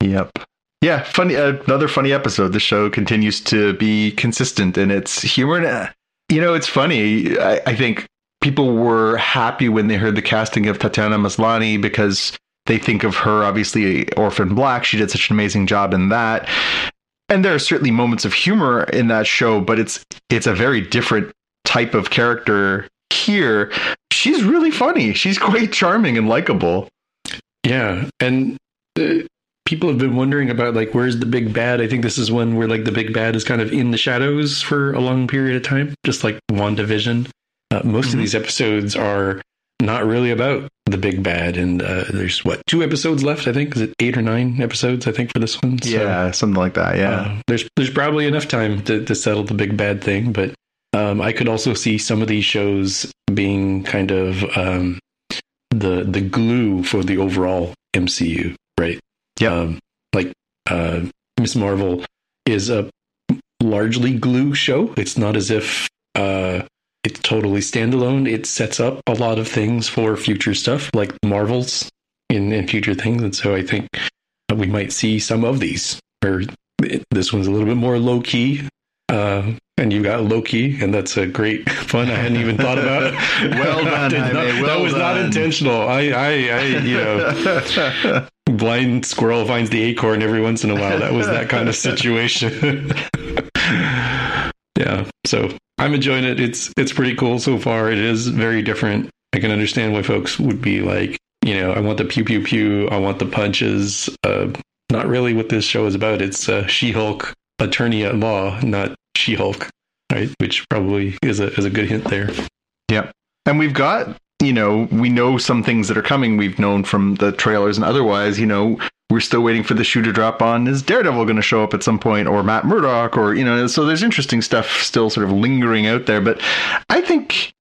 Yep. Yeah, funny. Uh, another funny episode. The show continues to be consistent in its humor. And, uh, you know, it's funny. I, I think people were happy when they heard the casting of Tatiana Maslany because they think of her, obviously, Orphan Black. She did such an amazing job in that. And there are certainly moments of humor in that show, but it's it's a very different type of character here. She's really funny. She's quite charming and likable. Yeah, and uh, people have been wondering about like where's the big bad. I think this is one where like the big bad is kind of in the shadows for a long period of time, just like WandaVision. Uh, most Mhm. of these episodes are not really about the big bad, and uh, there's what two episodes left. I think is it eight or nine episodes. I think for this one. So, yeah, something like that. Yeah. uh, there's there's probably enough time to, to settle the big bad thing, but um, I could also see some of these shows being kind of um, the the glue for the overall MCU, right? Yep. Um, like uh, Miss Marvel is a largely glue show. It's not as if uh, it's totally standalone. It sets up a lot of things for future stuff, like Marvels in, in future things, and so I think we might see some of these. Where it- this one's a little bit more low key. Uh, and you got Loki, and that's a great <laughs> fun. I hadn't even thought about. <laughs> Well <laughs> done, not- well that was not intentional. I, I, I, you know, blind squirrel finds the acorn every once in a while. That was that kind of situation. Yeah. So I'm enjoying it. It's it's pretty cool so far. It is very different. I can understand why folks would be like, you know, I want the pew pew pew. I want the punches. Uh, not really what this show is about. It's uh, She-Hulk attorney at law, not She-Hulk, right? Which probably is a is a good hint there. Yep. And we've got, you know, we know some things that are coming. We've known from the trailers and otherwise, you know, we're still waiting for the shoe to drop on is Daredevil going to show up at some point or Matt Murdock or, you know, so there's interesting stuff still sort of lingering out there. But I think,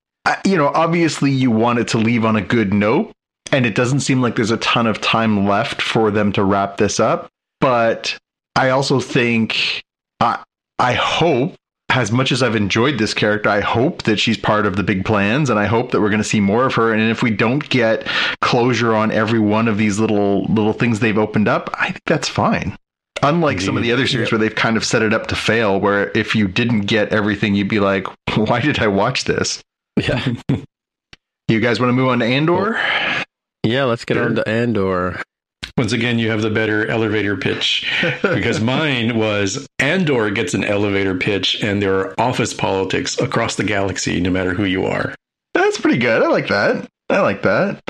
you know, obviously you want it to leave on a good note. And it doesn't seem like there's a ton of time left for them to wrap this up. But I also think, I, I hope as much as I've enjoyed this character, I hope that she's part of the big plans and I hope that we're going to see more of her. And if we don't get closure on every one of these little little things they've opened up, I think that's fine. Unlike some of the other series where they've kind of set it up to fail, where if you didn't get everything, you'd be like, <laughs> why did I watch this? Yeah. You guys want to move on to Andor? Yeah, let's get Sure. on to Andor. Once again, you have the better elevator pitch because <laughs> mine was Andor gets an elevator pitch, and there are office politics across the galaxy, no matter who you are. That's pretty good. I like that. I like that.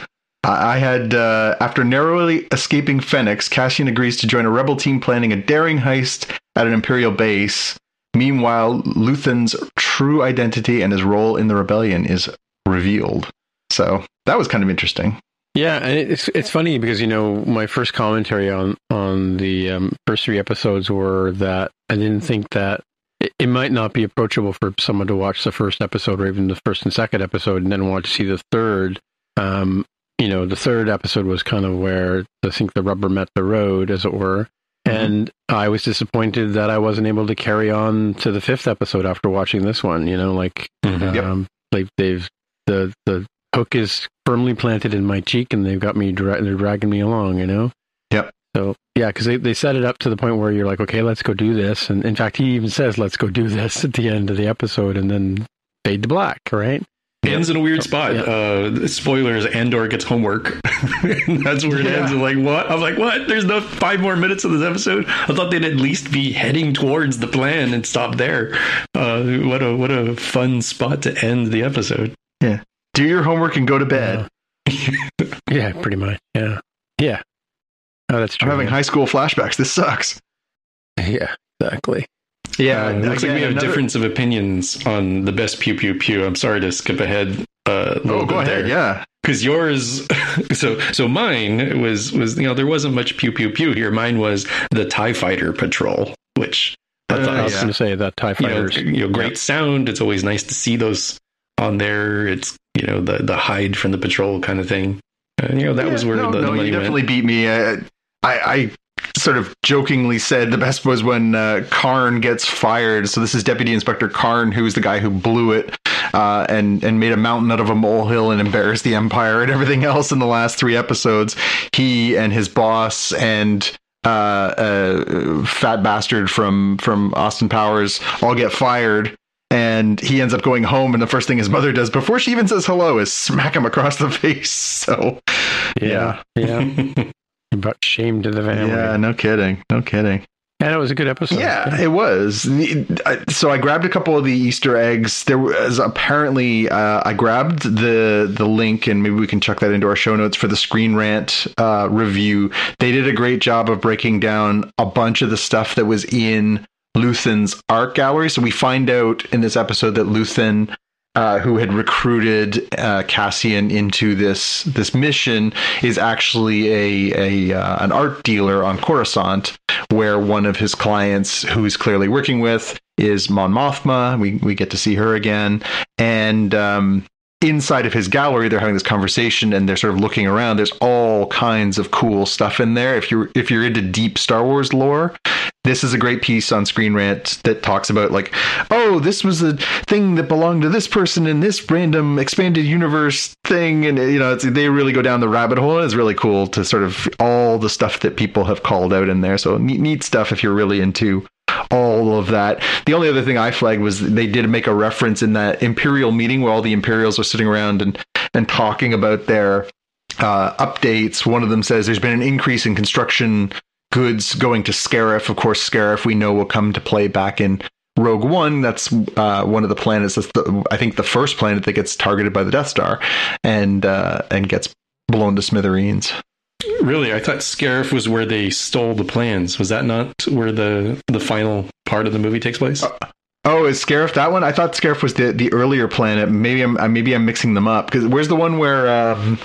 I had, uh, after narrowly escaping Ferrix, Cassian agrees to join a rebel team planning a daring heist at an Imperial base. Meanwhile, Luthen's true identity and his role in the rebellion is revealed. So that was kind of interesting. Yeah, and it's it's funny because you know my first commentary on on the um, first three episodes were that I didn't think that it, it might not be approachable for someone to watch the first episode or even the first and second episode and then want to see the third. Um, you know, the third episode was kind of where I think the rubber met the road, as it were. And I was disappointed that I wasn't able to carry on to the fifth episode after watching this one. You know, like Yep. um, like they've the the hook is firmly planted in my cheek, and they've got me dra- they're dragging me along. You know. Yep. So yeah, because they, they set it up to the point where you're like, okay, let's go do this, and in fact, he even says, "Let's go do this" <laughs> at the end of the episode, and then fade to black, right? Ends in a weird spot. Yeah. Uh, spoilers: Andor gets homework. <laughs> That's where it Yeah. ends. I'm like, what? I'm like, what? There's no five more minutes of this episode. I thought they'd at least be heading towards the plan and stop there. Uh, what a what a fun spot to end the episode. Do your homework and go to bed. <laughs> Yeah, pretty much. Yeah. Yeah. Oh, that's true. I'm true. having high school flashbacks. This sucks. Yeah, exactly. Yeah, Uh, it looks like we have another- difference of opinions on the best pew pew pew. I'm sorry to skip ahead. Uh, a little Oh, go bit ahead. there. Yeah. because yours <laughs> so so mine was was you know there wasn't much pew pew pew here mine was the tie fighter patrol which I Uh, thought I was yeah. going to say that TIE you know, fighters. you know great sound it's always nice to see those on there it's you know the the hide from the patrol kind of thing uh, you know that Yeah, was where no, the, no, the money you went definitely beat me. Uh, I, I sort of jokingly said the best was when uh, Karn gets fired. So this is Deputy Inspector Karn, who's the guy who blew it uh, and and made a mountain out of a molehill and embarrassed the Empire and everything <laughs> else in the last three episodes. He and his boss and uh, uh, fat bastard from from Austin Powers all get fired. And he ends up going home, and the first thing his mother does before she even says hello is smack him across the <laughs> face. So, Yeah. Yeah. About <laughs> shame to the family. Yeah, no kidding. No kidding. And it was a good episode. Yeah, it was. So I grabbed a couple of the Easter eggs. There was apparently uh, I grabbed the the link, and maybe we can chuck that into our show notes for the Screen Rant uh, review. They did a great job of breaking down a bunch of the stuff that was in Luthen's art gallery. So we find out in this episode that Luthen uh, who had recruited uh, Cassian into this this mission is actually a, a uh, an art dealer on Coruscant, where one of his clients, who he's clearly working with, is Mon Mothma. We we get to see her again, and um, inside of his gallery, they're having this conversation, and they're sort of looking around. There's all kinds of cool stuff in there. If you're if you're into deep Star Wars lore, this is a great piece on Screen Rant that talks about like, oh, this was a thing that belonged to this person in this random expanded universe thing, and you know, they really go down the rabbit hole. It's really cool to sort of all the stuff that people have called out in there. So neat, neat stuff if you're really into all of that. The only other thing I flagged was they did make a reference in that Imperial meeting where all the Imperials are sitting around and and talking about their uh, updates. One of them says there's been an increase in construction goods going to Scarif. Of course, Scarif we know will come to play back in Rogue One. That's uh, one of the planets. That's the, I think the first planet that gets targeted by the Death Star, and uh, and gets blown to smithereens. Really i thought scarif was where they stole the plans was that not where the the final part of the movie takes place Oh, is Scarif that one? I thought Scarif was the, the earlier planet. Maybe I'm uh, maybe I'm mixing them up because where's the one where? Um,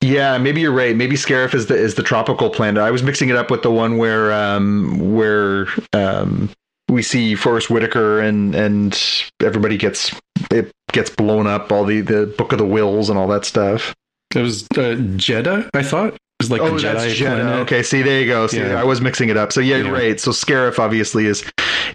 yeah, maybe you're right. Maybe Scarif is the is the tropical planet. I was mixing it up with the one where um, where um, we see Forest Whitaker and and everybody gets it gets blown up. All the the Book of the Wills and all that stuff. It was uh, jedha i thought it was like oh, the jedi that's Jedha. planet. Okay, see, there you go. See, Yeah. I was mixing it up. So yeah, you're Yeah. right. So Scarif obviously is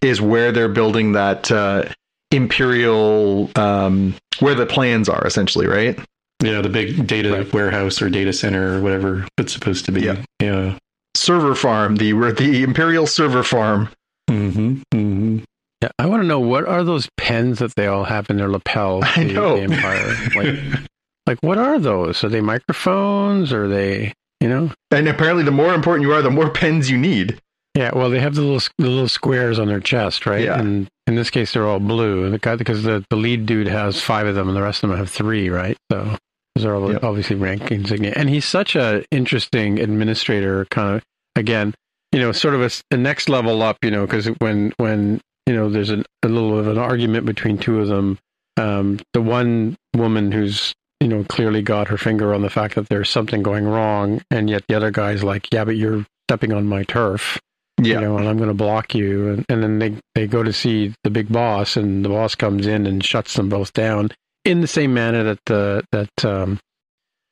is where they're building that uh, imperial, um, where the plans are essentially, right? yeah the big data Right. warehouse or data center or whatever it's supposed to be Yeah. yeah Server farm, the the imperial server farm. mm-hmm, mm-hmm. Yeah, I want to know what are those pens that they all have in their lapels? I the, know. The Empire. Like, <laughs> like what are those? Are they microphones? Are they, you know? And apparently, the more important you are, the more <laughs> pens you need. Yeah, well, they have the little the little squares on their chest, right? Yeah. And in this case, they're all blue. The guy, because the, the lead dude has five of them, and the rest of them have three, right? So those are all Yep. obviously rank insignia. And he's such a interesting administrator, kind of. Again, you know, sort of a next level up, you know, because when when you know there's an, a little of an argument between two of them, um, the one woman who's you know clearly got her finger on the fact that there's something going wrong, and yet the other guy's like, yeah, but you're stepping on my turf you know, and I'm going to block you. And, and then they, they go to see the big boss, and the boss comes in and shuts them both down in the same manner that the that um,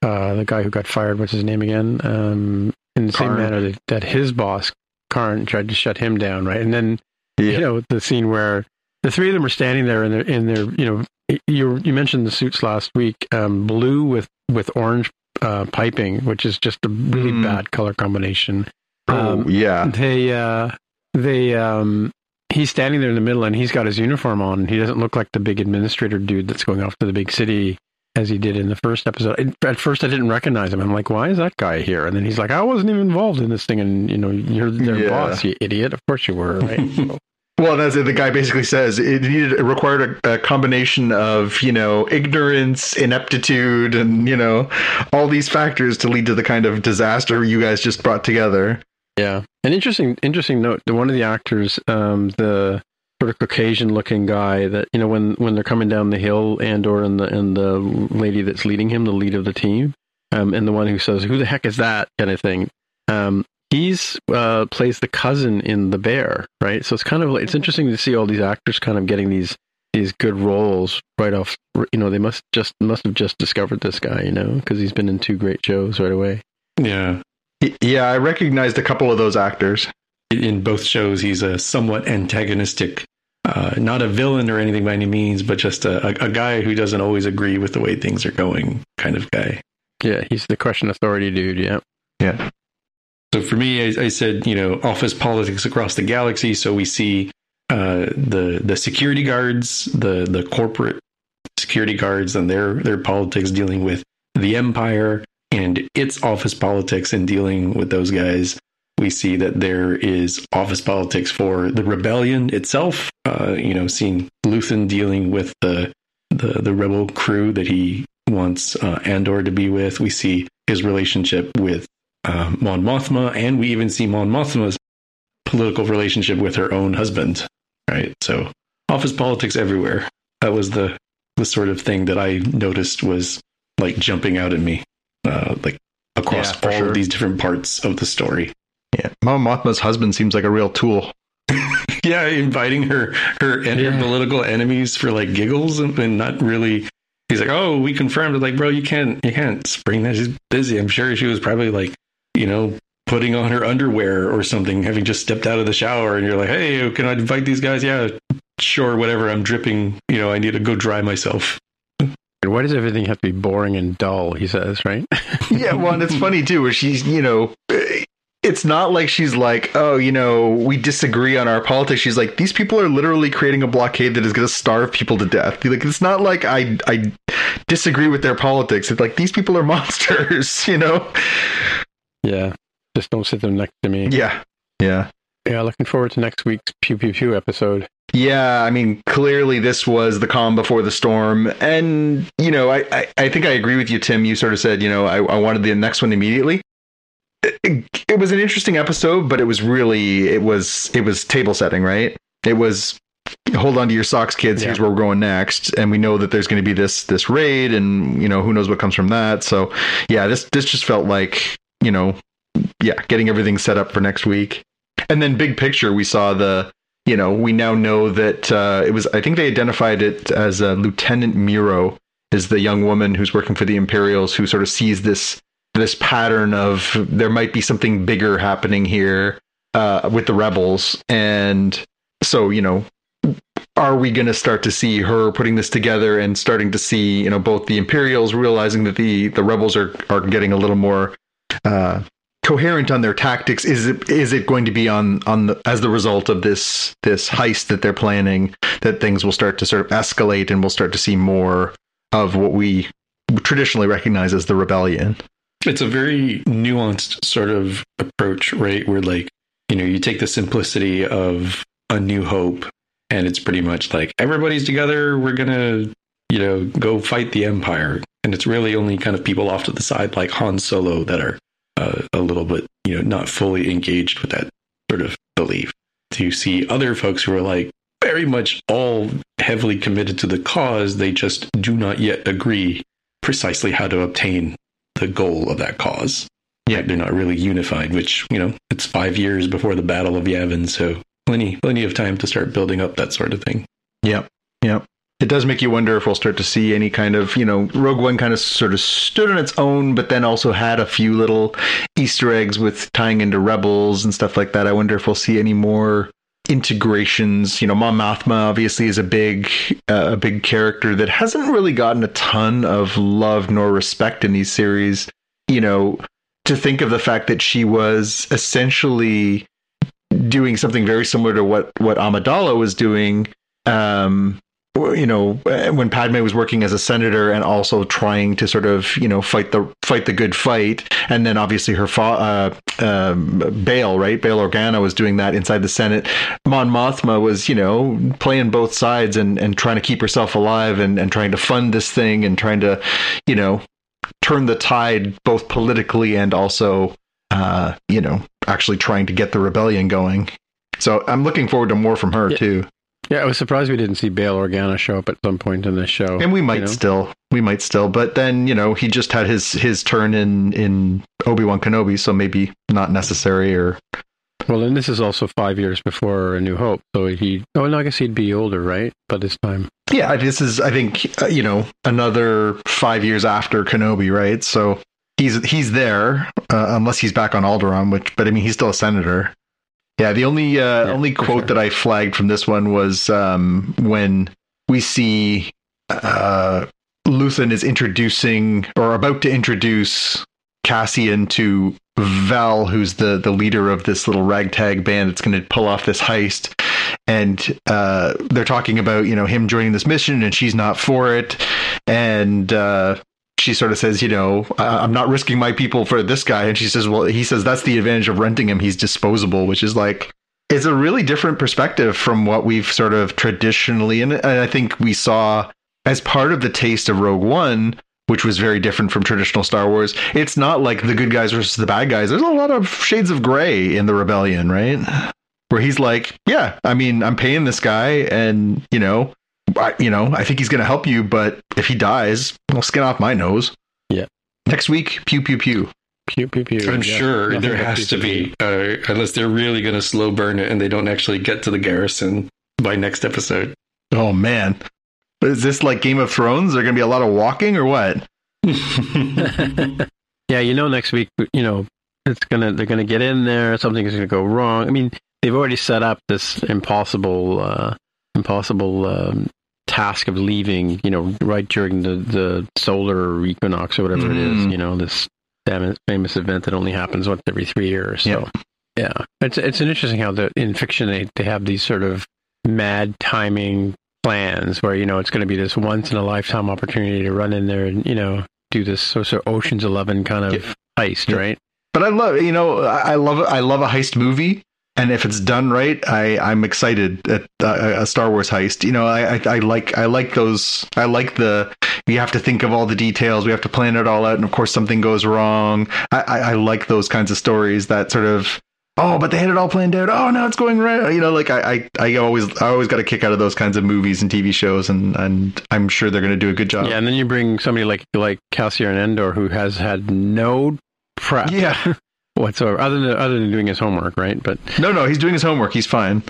uh, the guy who got fired, what's his name again? Um, in the same manner that, that his boss Karn tried to shut him down, right? And then Yeah. you know the scene where the three of them are standing there in their in their you know you you mentioned the suits last week, um, blue with with orange uh, piping, which is just a really Mm. bad color combination. oh, Um, yeah. they uh they um he's standing there in the middle and he's got his uniform on he doesn't look like the big administrator dude that's going off to the big city as he did in the first episode at first i didn't recognize him i'm like why is that guy here and then he's like i wasn't even involved in this thing and you know you're their Yeah. boss you idiot of course you were right <laughs> so, Well, it. The guy basically says it needed it required a, a, combination of you know ignorance, ineptitude, and you know all these factors to lead to the kind of disaster you guys just brought together. Yeah, an interesting interesting note. One of the actors, um, the sort of Caucasian looking guy that you know when when they're coming down the hill, Andor and the and the lady that's leading him, the lead of the team, um, and the one who says, "Who the heck is that?" kind of thing. Um, he's uh, plays the cousin in The Bear, right? So it's kind of like, it's interesting to see all these actors kind of getting these these good roles right off. You know, they must just must have just discovered this guy, you know, because he's been in two great shows right away. Yeah, yeah, I recognized a couple of those actors in both shows. He's a somewhat antagonistic. Uh, not a villain or anything by any means, but just a, a, a guy who doesn't always agree with the way things are going, kind of guy. Yeah, he's the question authority dude. Yeah. Yeah. So for me, I, I, said, you know, office politics across the galaxy. So we see uh, the the security guards, the the corporate security guards, and their their politics dealing with the empire and its office politics and dealing with those guys. We see that there is office politics for the rebellion itself. Uh, you know, seeing Luthen dealing with the the the rebel crew that he wants uh, Andor to be with. We see his relationship with uh, Mon Mothma, and we even see Mon Mothma's political relationship with her own husband. Right, so office politics everywhere. That was the the sort of thing that I noticed was like jumping out at me, uh, like across yeah, all sure. of these different parts of the story. Yeah, Mon Mothma's husband seems like a real tool. <laughs> yeah, inviting her her and yeah. her political enemies for like giggles and, and not really he's like, "Oh, we confirmed." Like, bro, you can't, you can't spring that. She's busy. I'm sure she was probably like you know, putting on her underwear or something, having just stepped out of the shower, and you're like, hey, can I invite these guys? Yeah, sure, whatever. I'm dripping. You know, I need to go dry myself. Why does everything have to be boring and dull? He says, right? <laughs> yeah, well, and it's funny too, where she's, you know, it's not like she's like, oh, you know, we disagree on our politics. She's like, these people are literally creating a blockade that is going to starve people to death. Like, it's not like I I disagree with their politics. It's like these people are <laughs> monsters, you know. Yeah. Just don't sit them next to me. Yeah. Yeah. Yeah, looking forward to next week's Pew Pew Pew episode. Yeah, I mean, clearly this was the calm before the storm. And, you know, I, I, I think I agree with you, Tim. You sort of said, you know, I, I wanted the next one immediately. It, it was an interesting episode, but it was really, it was, it was table setting, right? It was hold on to your socks kids yeah. here's where we're going next and we know that there's going to be this this raid and you know who knows what comes from that so yeah this this just felt like you know, yeah, getting everything set up for next week. And then big picture, we saw the, you know, we now know that uh, it was, I think they identified it as uh, Lieutenant Meero is the young woman who's working for the Imperials who sort of sees this this pattern of there might be something bigger happening here uh, with the rebels, and so you know, are we going to start to see her putting this together and starting to see you know both the Imperials realizing that the the rebels are are getting a little more uh, coherent on their tactics? Is it is it going to be on on the, as the result of this this heist that they're planning that things will start to sort of escalate and we'll start to see more of what we traditionally recognize as the rebellion? It's a very nuanced sort of approach, right? Where like you know you take the simplicity of a New Hope, and it's pretty much like everybody's together. We're gonna you know go fight the Empire, and it's really only kind of people off to the side like Han Solo that are uh, a little bit, you know, not fully engaged with that sort of belief. To see other folks who are like very much all heavily committed to the cause, they just do not yet agree precisely how to obtain the goal of that cause. Yeah, they're not really unified, which, you know, it's five years before the Battle of Yavin, so plenty plenty of time to start building up that sort of thing. Yep. Yep it does make you wonder if we'll start to see any kind of, you know, Rogue One kind of sort of stood on its own, but then also had a few little Easter eggs with tying into Rebels and stuff like that. I wonder if we'll see any more integrations. You know, Mon Mothma obviously is a big, uh, a big character that hasn't really gotten a ton of love nor respect in these series. You know, to think of the fact that she was essentially doing something very similar to what what Amidala was doing um, you know when Padme was working as a senator and also trying to sort of you know fight the fight the good fight, and then obviously her fa- uh, um, Bail right Bail Organa was doing that inside the Senate. Mon Mothma was you know playing both sides and and trying to keep herself alive and and trying to fund this thing and trying to you know turn the tide both politically and also uh, you know actually trying to get the rebellion going. So I'm looking forward to more from her Yeah. too. Yeah, I was surprised we didn't see Bail Organa show up at some point in this show. and we might you know? still we might still but then you know he just had his his turn in in obi-wan kenobi so maybe not necessary or Well, and this is also five years before A New Hope, so he. Oh, no, I guess he'd be older, right? By this time. yeah this is i think uh, you know another five years after kenobi right so he's he's there uh, unless he's back on alderaan which but i mean he's still a senator yeah the only uh Yeah, only quote sure. that i flagged from this one was um when we see uh luthen is introducing or about to introduce cassian to val who's the the leader of this little ragtag band that's going to pull off this heist and uh they're talking about you know him joining this mission and she's not for it and uh she sort of says, you know, I'm not risking my people for this guy. And she says, well, he says that's the advantage of renting him. He's disposable, which is like, it's a really different perspective from what we've sort of traditionally, and I think we saw as part of the taste of Rogue One, which was very different from traditional Star Wars. It's not like the good guys versus the bad guys. There's a lot of shades of gray in the rebellion, right? Where he's like, yeah, I mean, I'm paying this guy, and you know, you know, I think he's going to help you, but if he dies, I'll skin off my nose. Yeah. Next week, pew pew pew. Pew, pew, pew. I'm Yeah, sure nothing there has pew, to pew, be, uh, unless they're really going to slow burn it and they don't actually get to the garrison by next episode. Oh man, is this like Game of Thrones? There going to be a lot of walking or what? <laughs> yeah, you know, next week, you know, it's gonna they're gonna get in there. Something is gonna go wrong. I mean, they've already set up this impossible, uh, impossible um, task of leaving. You know, right during the the solar equinox or whatever it is. Mhm. You know, this famous event that only happens once every three years. So, Yep. yeah, it's it's an interesting how the in fiction they they have these sort of mad timing plans where you know it's going to be this once in a lifetime opportunity to run in there and you know do this sort of Ocean's Eleven kind of heist, right? But I love, you know, I love, I love a heist movie, and if it's done right, I I'm excited at uh, a Star Wars heist. You know, I, I I like I like those. I like the we have to think of all the details. We have to plan it all out, and of course something goes wrong. I I, I like those kinds of stories that sort of. Oh, but they had it all planned out. Oh, now it's going right. You know, like I, I, I always, I always got a kick out of those kinds of movies and TV shows, and and I'm sure they're going to do a good job. Yeah, and then you bring somebody like like Cassian Andor who has had no prep Yeah. <laughs> whatsoever, other than other than doing his homework, right? But No, no, he's doing his homework. He's fine.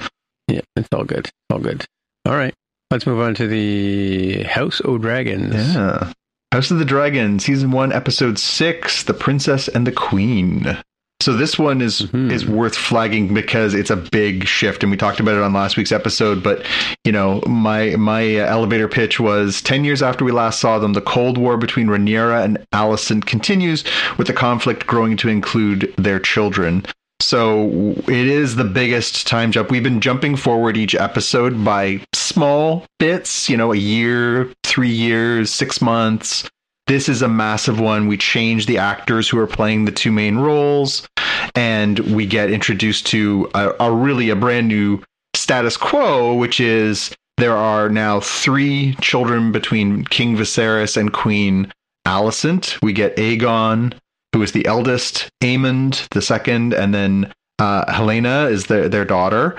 yeah, it's all good, all good. All right, let's move on to the House of Dragons. Yeah. House of the Dragon, season one, episode six, The Princess and the Queen. So this one is Mhm. is worth flagging because it's a big shift, and we talked about it on last week's episode. But you know, my my elevator pitch was ten years after we last saw them, the Cold War between Rhaenyra and Alicent continues, with the conflict growing to include their children. So it is the biggest time jump. We've been jumping forward each episode by small bits, you know, a year, three years, six months. This is a massive one. We change the actors who are playing the two main roles, and we get introduced to a, a really a brand new status quo, which is there are now three children between King Viserys and Queen Alicent. We get Aegon, who is the eldest, Aemond the second, and then uh, Helaena is their their daughter,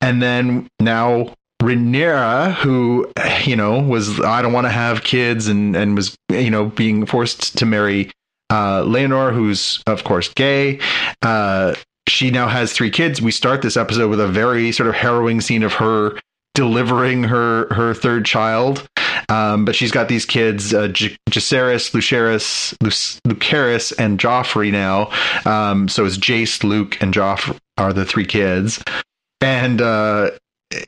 and then now Rhaenyra, who you know was I don't want to have kids, and and was you know being forced to marry uh, Laenor, who's of course gay. Uh, she now has three kids. We start this episode with a very sort of harrowing scene of her delivering her her third child. Um, but she's got these kids, uh, J- Jacaerys, Lucerys, Luc- Lucerys, and Joffrey now. Um, so it's Jace, Luke, and Joff are the three kids. And, uh,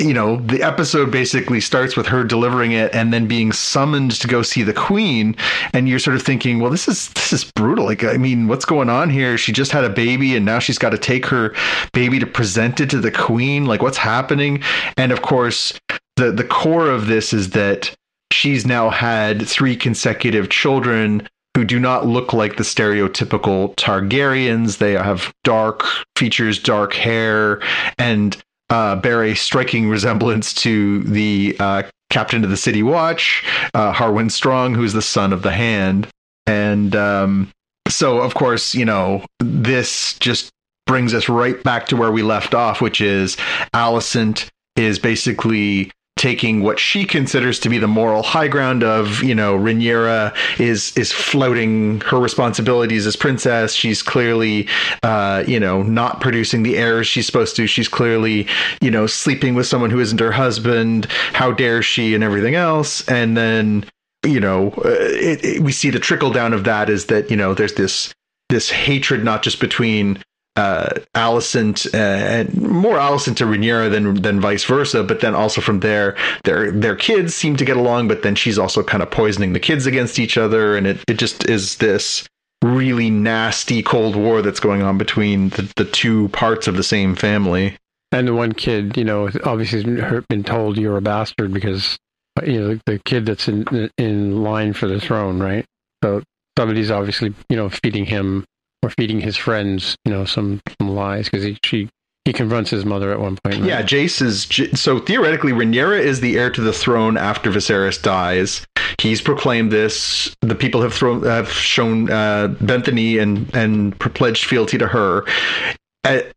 you know, the episode basically starts with her delivering it and then being summoned to go see the queen. And you're sort of thinking, well, this is, this is brutal. Like, I mean, what's going on here? She just had a baby and now she's got to take her baby to present it to the queen. Like, what's happening? And of course, the the core of this is that she's now had three consecutive children who do not look like the stereotypical Targaryens. They have dark features, dark hair, and uh, bear a striking resemblance to the uh, captain of the City Watch, uh, Harwin Strong, who's the son of the Hand. And um, so, of course, you know, this just brings us right back to where we left off, which is Alicent is basically taking what she considers to be the moral high ground of you know Rhaenyra is is floating her responsibilities as princess. She's clearly uh you know not producing the heirs she's supposed to. She's clearly you know sleeping with someone who isn't her husband. How dare she and everything else. And then you know uh, it, it, we see the trickle down of that is that you know there's this this hatred not just between uh, Alicent uh, and more Alicent to Rhaenyra than than vice versa. But then also from there, their their kids seem to get along. But then she's also kind of poisoning the kids against each other, and it it just is this really nasty cold war that's going on between the, the two parts of the same family. And the one kid, you know, obviously has been told you're a bastard because you know the kid that's in in line for the throne, right? So somebody's obviously you know feeding him or feeding his friends, you know, some, some lies because he she he confronts his mother at one point. Right? Yeah, Jace is so theoretically Rhaenyra is the heir to the throne after Viserys dies. He's proclaimed this. The people have thrown have shown uh, bent the knee and and pledged fealty to her.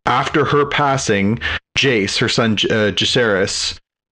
after her passing, Jace, her son uh,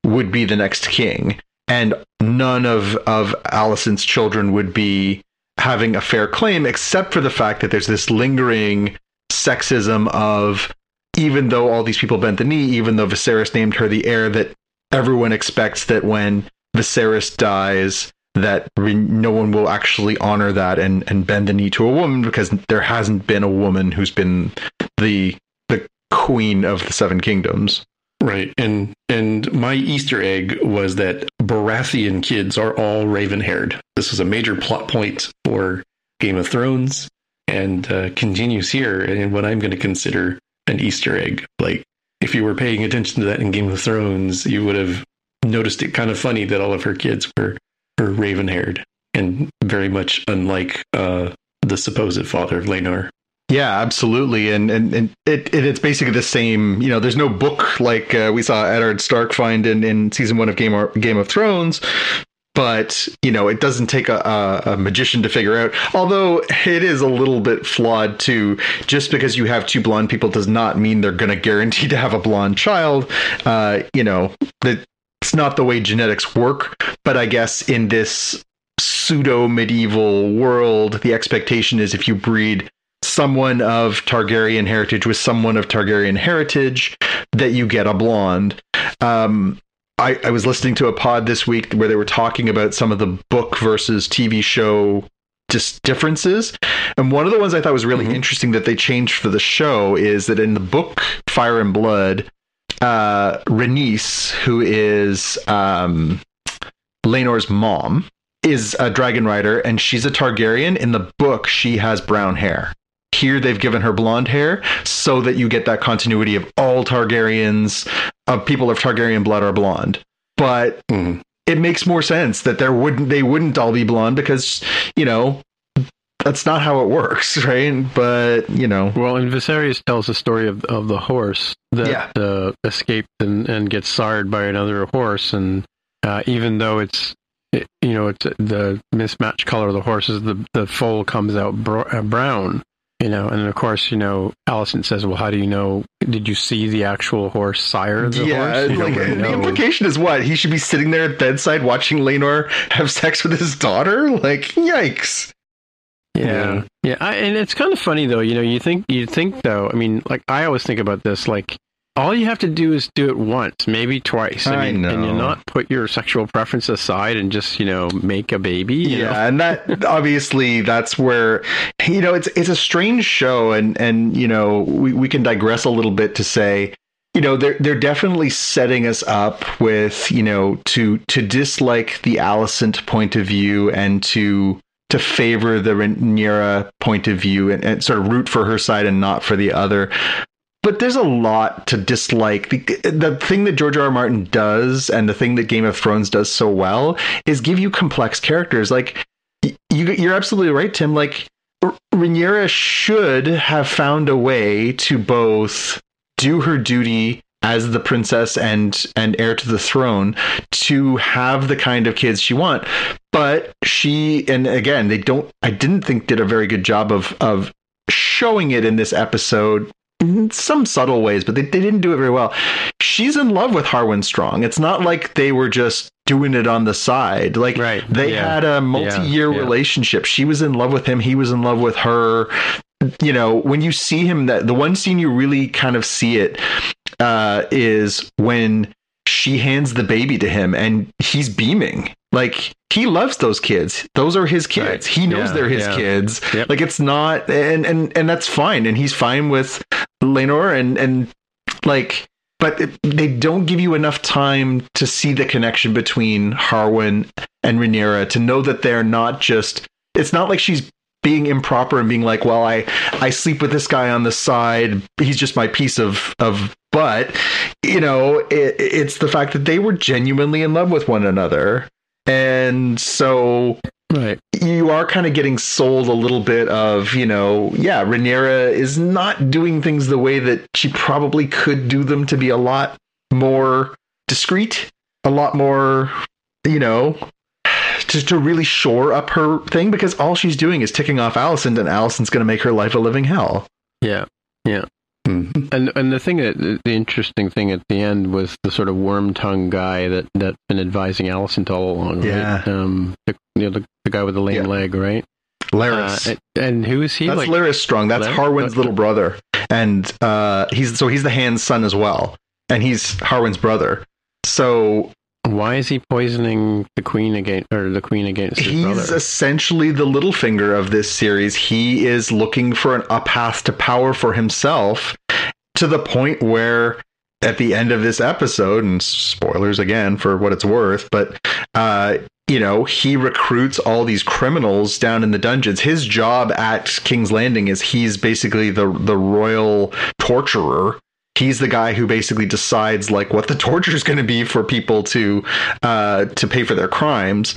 would be the next king, and none of of Alicent's children would be having a fair claim, except for the fact that there's this lingering sexism of even though all these people bent the knee, even though Viserys named her the heir, that everyone expects that when Viserys dies, that no one will actually honor that and, and bend the knee to a woman because there hasn't been a woman who's been the the queen of the seven kingdoms. Right. And and my Easter egg was that Baratheon kids are all raven haired. This is a major plot point for Game of Thrones and uh, continues here in what I'm going to consider an Easter egg. Like if you were paying attention to that in Game of Thrones, you would have noticed it kind of funny that all of her kids were were raven haired and very much unlike uh, the supposed father of Laenor. Yeah, absolutely, and and, and it, it, it's basically the same. You know, there's no book like uh, we saw Eddard Stark find in, in season one of Game of, Game of Thrones, but you know, it doesn't take a, a, magician to figure out. Although it is a little bit flawed too. Just because you have two blonde people does not mean they're going to guarantee to have a blonde child. Uh, you know, that it's not the way genetics work. But I guess in this pseudo medieval world, the expectation is if you breed someone of Targaryen heritage with someone of Targaryen heritage that you get a blonde. Um, I, I was listening to a pod this week where they were talking about some of the book versus TV show just differences. And one of the ones I thought was really mm-hmm. interesting that they changed for the show is that in the book Fire and Blood, uh, Rhaenys, who is um, Laenor's mom, is a dragon rider and she's a Targaryen. In the book, she has brown hair. Here they've given her blonde hair so that you get that continuity of all Targaryens, of people of Targaryen blood are blonde. But mm. it makes more sense that there wouldn't they wouldn't all be blonde because, you know, that's not how it works, <laughs> right? But you know, well, and Viserys tells the story of of the horse that yeah. uh, escaped and, and gets sired by another horse, and uh, even though it's it, you know it's the mismatched color of the horses, the the foal comes out br- uh, brown, you know, and of course, you know, Alicent says, "Well, how do you know? Did you see the actual horse sire the yeah, horse?" like the implication is what he should be sitting there at bedside watching Laenor have sex with his daughter. Like, yikes! Yeah, yeah, yeah. I, and it's kind of funny though. You know, you think you think though. I mean, like I always think about this. Like all you have to do is do it once, maybe twice. I, I mean, know. and you not put your sexual preference aside and just you know make a baby. yeah, know? and that <laughs> obviously that's where you know it's it's a strange show, and and you know we we can digress a little bit to say you know they're they're definitely setting us up with you know to to dislike the Alicent point of view and to to favor the Rhaenyra point of view and, and, sort of root for her side and not for the other. But there's a lot to dislike. The, the thing that George R. R. Martin does, and the thing that Game of Thrones does so well, is give you complex characters. Like you, you're absolutely right, Tim. Like Rhaenyra should have found a way to both do her duty as the princess and and heir to the throne to have the kind of kids she want but she and again they don't i didn't think did a very good job of of showing it in this episode in some subtle ways, but they, they didn't do it very well. She's in love with Harwin Strong. It's not like they were just doing it on the side. Like Right. they Yeah. had a multi-year Yeah. Yeah. relationship. She was in love with him. He was in love with her. You know, when you see him, that the one scene you really kind of see it uh, is when she hands the baby to him and he's beaming. Like he loves those kids. Those are his kids. Right. He knows Yeah, they're his yeah. kids. Yep. Like it's not and and and that's fine and he's fine with Laenor and and like but it, they don't give you enough time to see the connection between Harwin and Rhaenyra to know that they're not just it's not like she's being improper and being like, well, I I sleep with this guy on the side. He's just my piece of of butt. You know, it, it's the fact that they were genuinely in love with one another, and so Right. you are kind of getting sold a little bit of, you know, yeah, Rhaenyra is not doing things the way that she probably could do them to be a lot more discreet, a lot more, you know, to, to really shore up her thing because all she's doing is ticking off Alicent and Alicent's going to make her life a living hell. Yeah. Yeah. Mhm. And and the thing that the interesting thing at the end was the sort of worm tongue guy that that been advising Allison all along. Yeah. Right? Um. The, you know, the, the guy with the lame Yeah. leg, right? Larys. Uh, and, who is he? That's like, Larys Strong. That's Larys? Harwin's little brother, and uh, he's so he's the Hand's son as well, and he's Harwin's brother. So why is he poisoning the queen against or the queen against his he's brother? essentially the little finger of this series. He is looking for an, up path to power for himself to the point where at the end of this episode, and spoilers again for what it's worth, but uh, you know, he recruits all these criminals down in the dungeons. His job at King's Landing is he's basically the the royal torturer. He's the guy who basically decides like what the <laughs> torture is going to be for people to uh, to pay for their crimes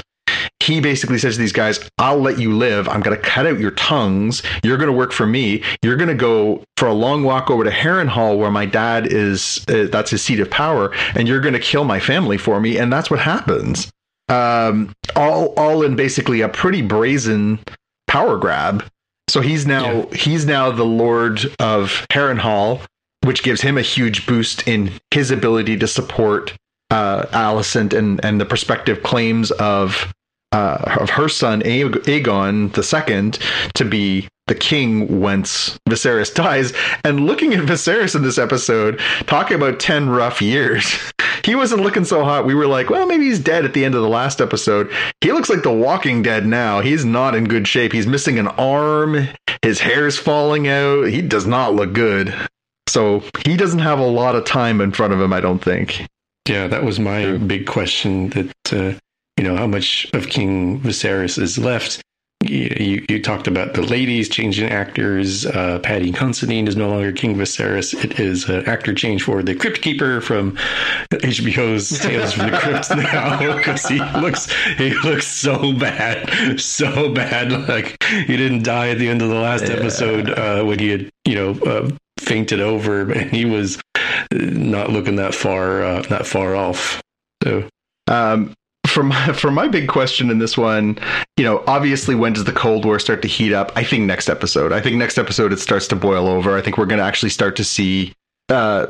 he basically says to these guys, I'll let you live. I'm going to cut out your tongues. You're going to work for me. You're going to go for a long walk over to Harrenhal, where my dad is, uh, that's his seat of power, and you're going to kill my family for me. And that's what happens. Um, all, all in basically a pretty brazen power grab. So he's now, he's now the Lord of Harrenhal, which gives him a huge boost in his ability to support uh, Alicent and, and the prospective claims of uh, of her son Aegon the Second to be the king once Viserys <laughs> dies. And looking at Viserys in this episode, talking about ten rough years, <laughs> he wasn't looking so hot. We were like, well, maybe he's dead at the end of the last episode. He looks like the Walking Dead now. He's not in good shape. He's missing an arm. His hair's falling out. He does not look good. So he doesn't have a lot of time in front of him, I don't think. Yeah, that was my big question. That uh, you know, how much of King Viserys is left? You, you, talked about the ladies changing actors. Uh, Paddy Considine is no longer King Viserys. It is an actor change for the Crypt Keeper from HBO's Tales from the Crypt <laughs> now because he looks he looks so bad, so bad. Like he didn't die at the end of the last episode uh, when he had you know uh, fainted over, and he was not looking that far uh, that far off. So Um, <laughs> for my for my big question in this one, you know, obviously, when does the Cold War start to heat up? I think next episode. I think next episode it starts to boil over. I think we're going to actually start to see uh,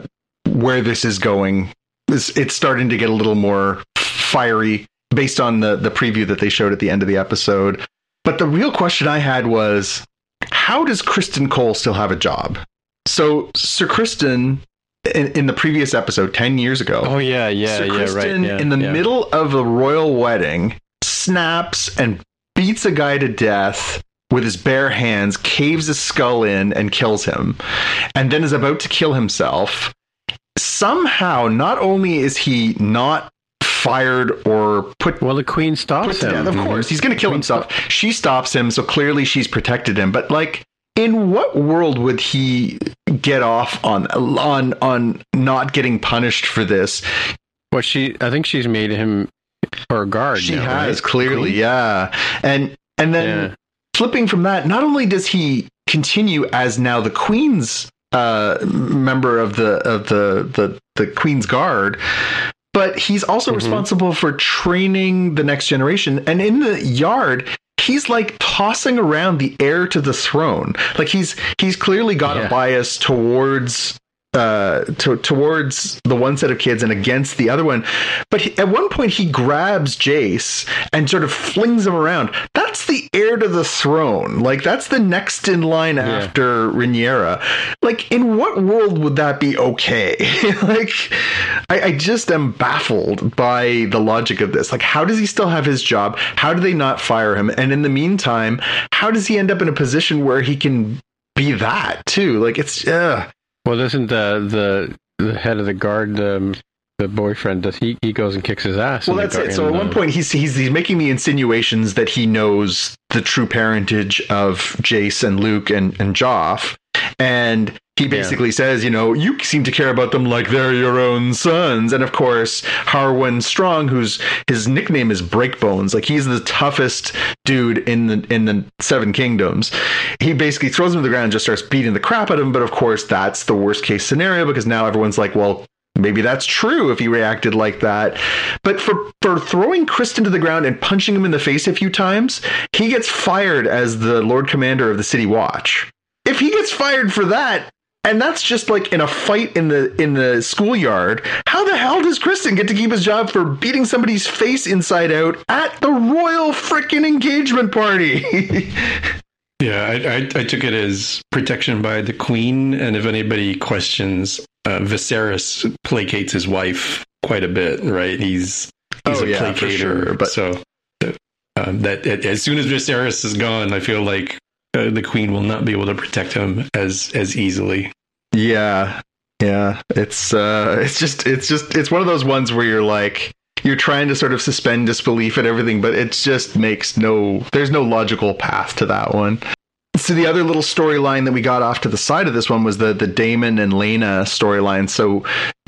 where this is going. It's, it's starting to get a little more fiery based on the the preview that they showed at the end of the episode. But the real question I had was, how does Criston Cole still have a job? So Sir Kristen. In, in the previous episode, 10 years ago, oh yeah, yeah, Sir yeah, right. Criston, Yeah, in the yeah. middle of a royal wedding, snaps and beats a guy to death with his bare hands, caves his skull in, and kills him, and then is about to kill himself. Somehow, not only is he not fired or put Well, the queen stops him. death. Of mm-hmm. course, he's going to kill himself. She stops him, so clearly she's protected him. But like, in what world would he get off on on on not getting punished for this. Well, she, I think she's made him her guard. She now, has right? clearly, Queen? yeah. And and then Yeah. flipping from that, not only does he continue as now the Queen's uh, member of the of the the the Queen's Guard, but he's also Mhm. responsible for training the next generation. And in the yard, he's like tossing around the heir to the throne. Like he's he's clearly got Yeah. a bias towards uh to, towards the one set of kids and against the other one but he, at one point he grabs jace and sort of flings him around that's the heir to the throne. Like that's the next in line Yeah. after Rhaenyra. like in what world would that be okay? <laughs> Like I, I just am baffled by the logic of this. Like how does he still have his job? How do they not fire him? And in the meantime how does he end up in a position where he can be that too? Like it's uh Well, isn't the the the head of the guard um, the boyfriend? Does he he goes and kicks his ass? Well, that's it. So at one the- point, he's, he's he's making the insinuations that he knows the true parentage of Jace and Luke and and Joff, and he basically says, you know, you seem to care about them like they're your own sons. And of course, Harwin Strong, whose his nickname is Breakbones, like he's the toughest dude in the in the Seven Kingdoms. He basically throws him to the ground and just starts beating the crap out of him. But of course, that's the worst case scenario because now everyone's like, well, maybe that's true if he reacted like that. But for for throwing Criston to the ground and punching him in the face a few times, he gets fired as the Lord Commander of the City Watch. If he gets fired for that, and that's just like in a fight in the in the schoolyard, how the hell does Criston get to keep his job for beating somebody's face inside out at the royal frickin' engagement party? <laughs> Yeah, I, I, I took it as protection by the queen, and if anybody questions, uh, Viserys placates his wife quite a bit, right? He's he's Oh, a yeah, placater, sure, but- so uh, that as soon as Viserys is gone, I feel like uh, the queen will not be able to protect him as as easily. Yeah. Yeah. It's uh it's just it's just it's one of those ones where you're like you're trying to sort of suspend disbelief and everything, but it just makes no there's no logical path to that one. So the other little storyline that we got off to the side of this one was the the Daemon and Laena storyline. So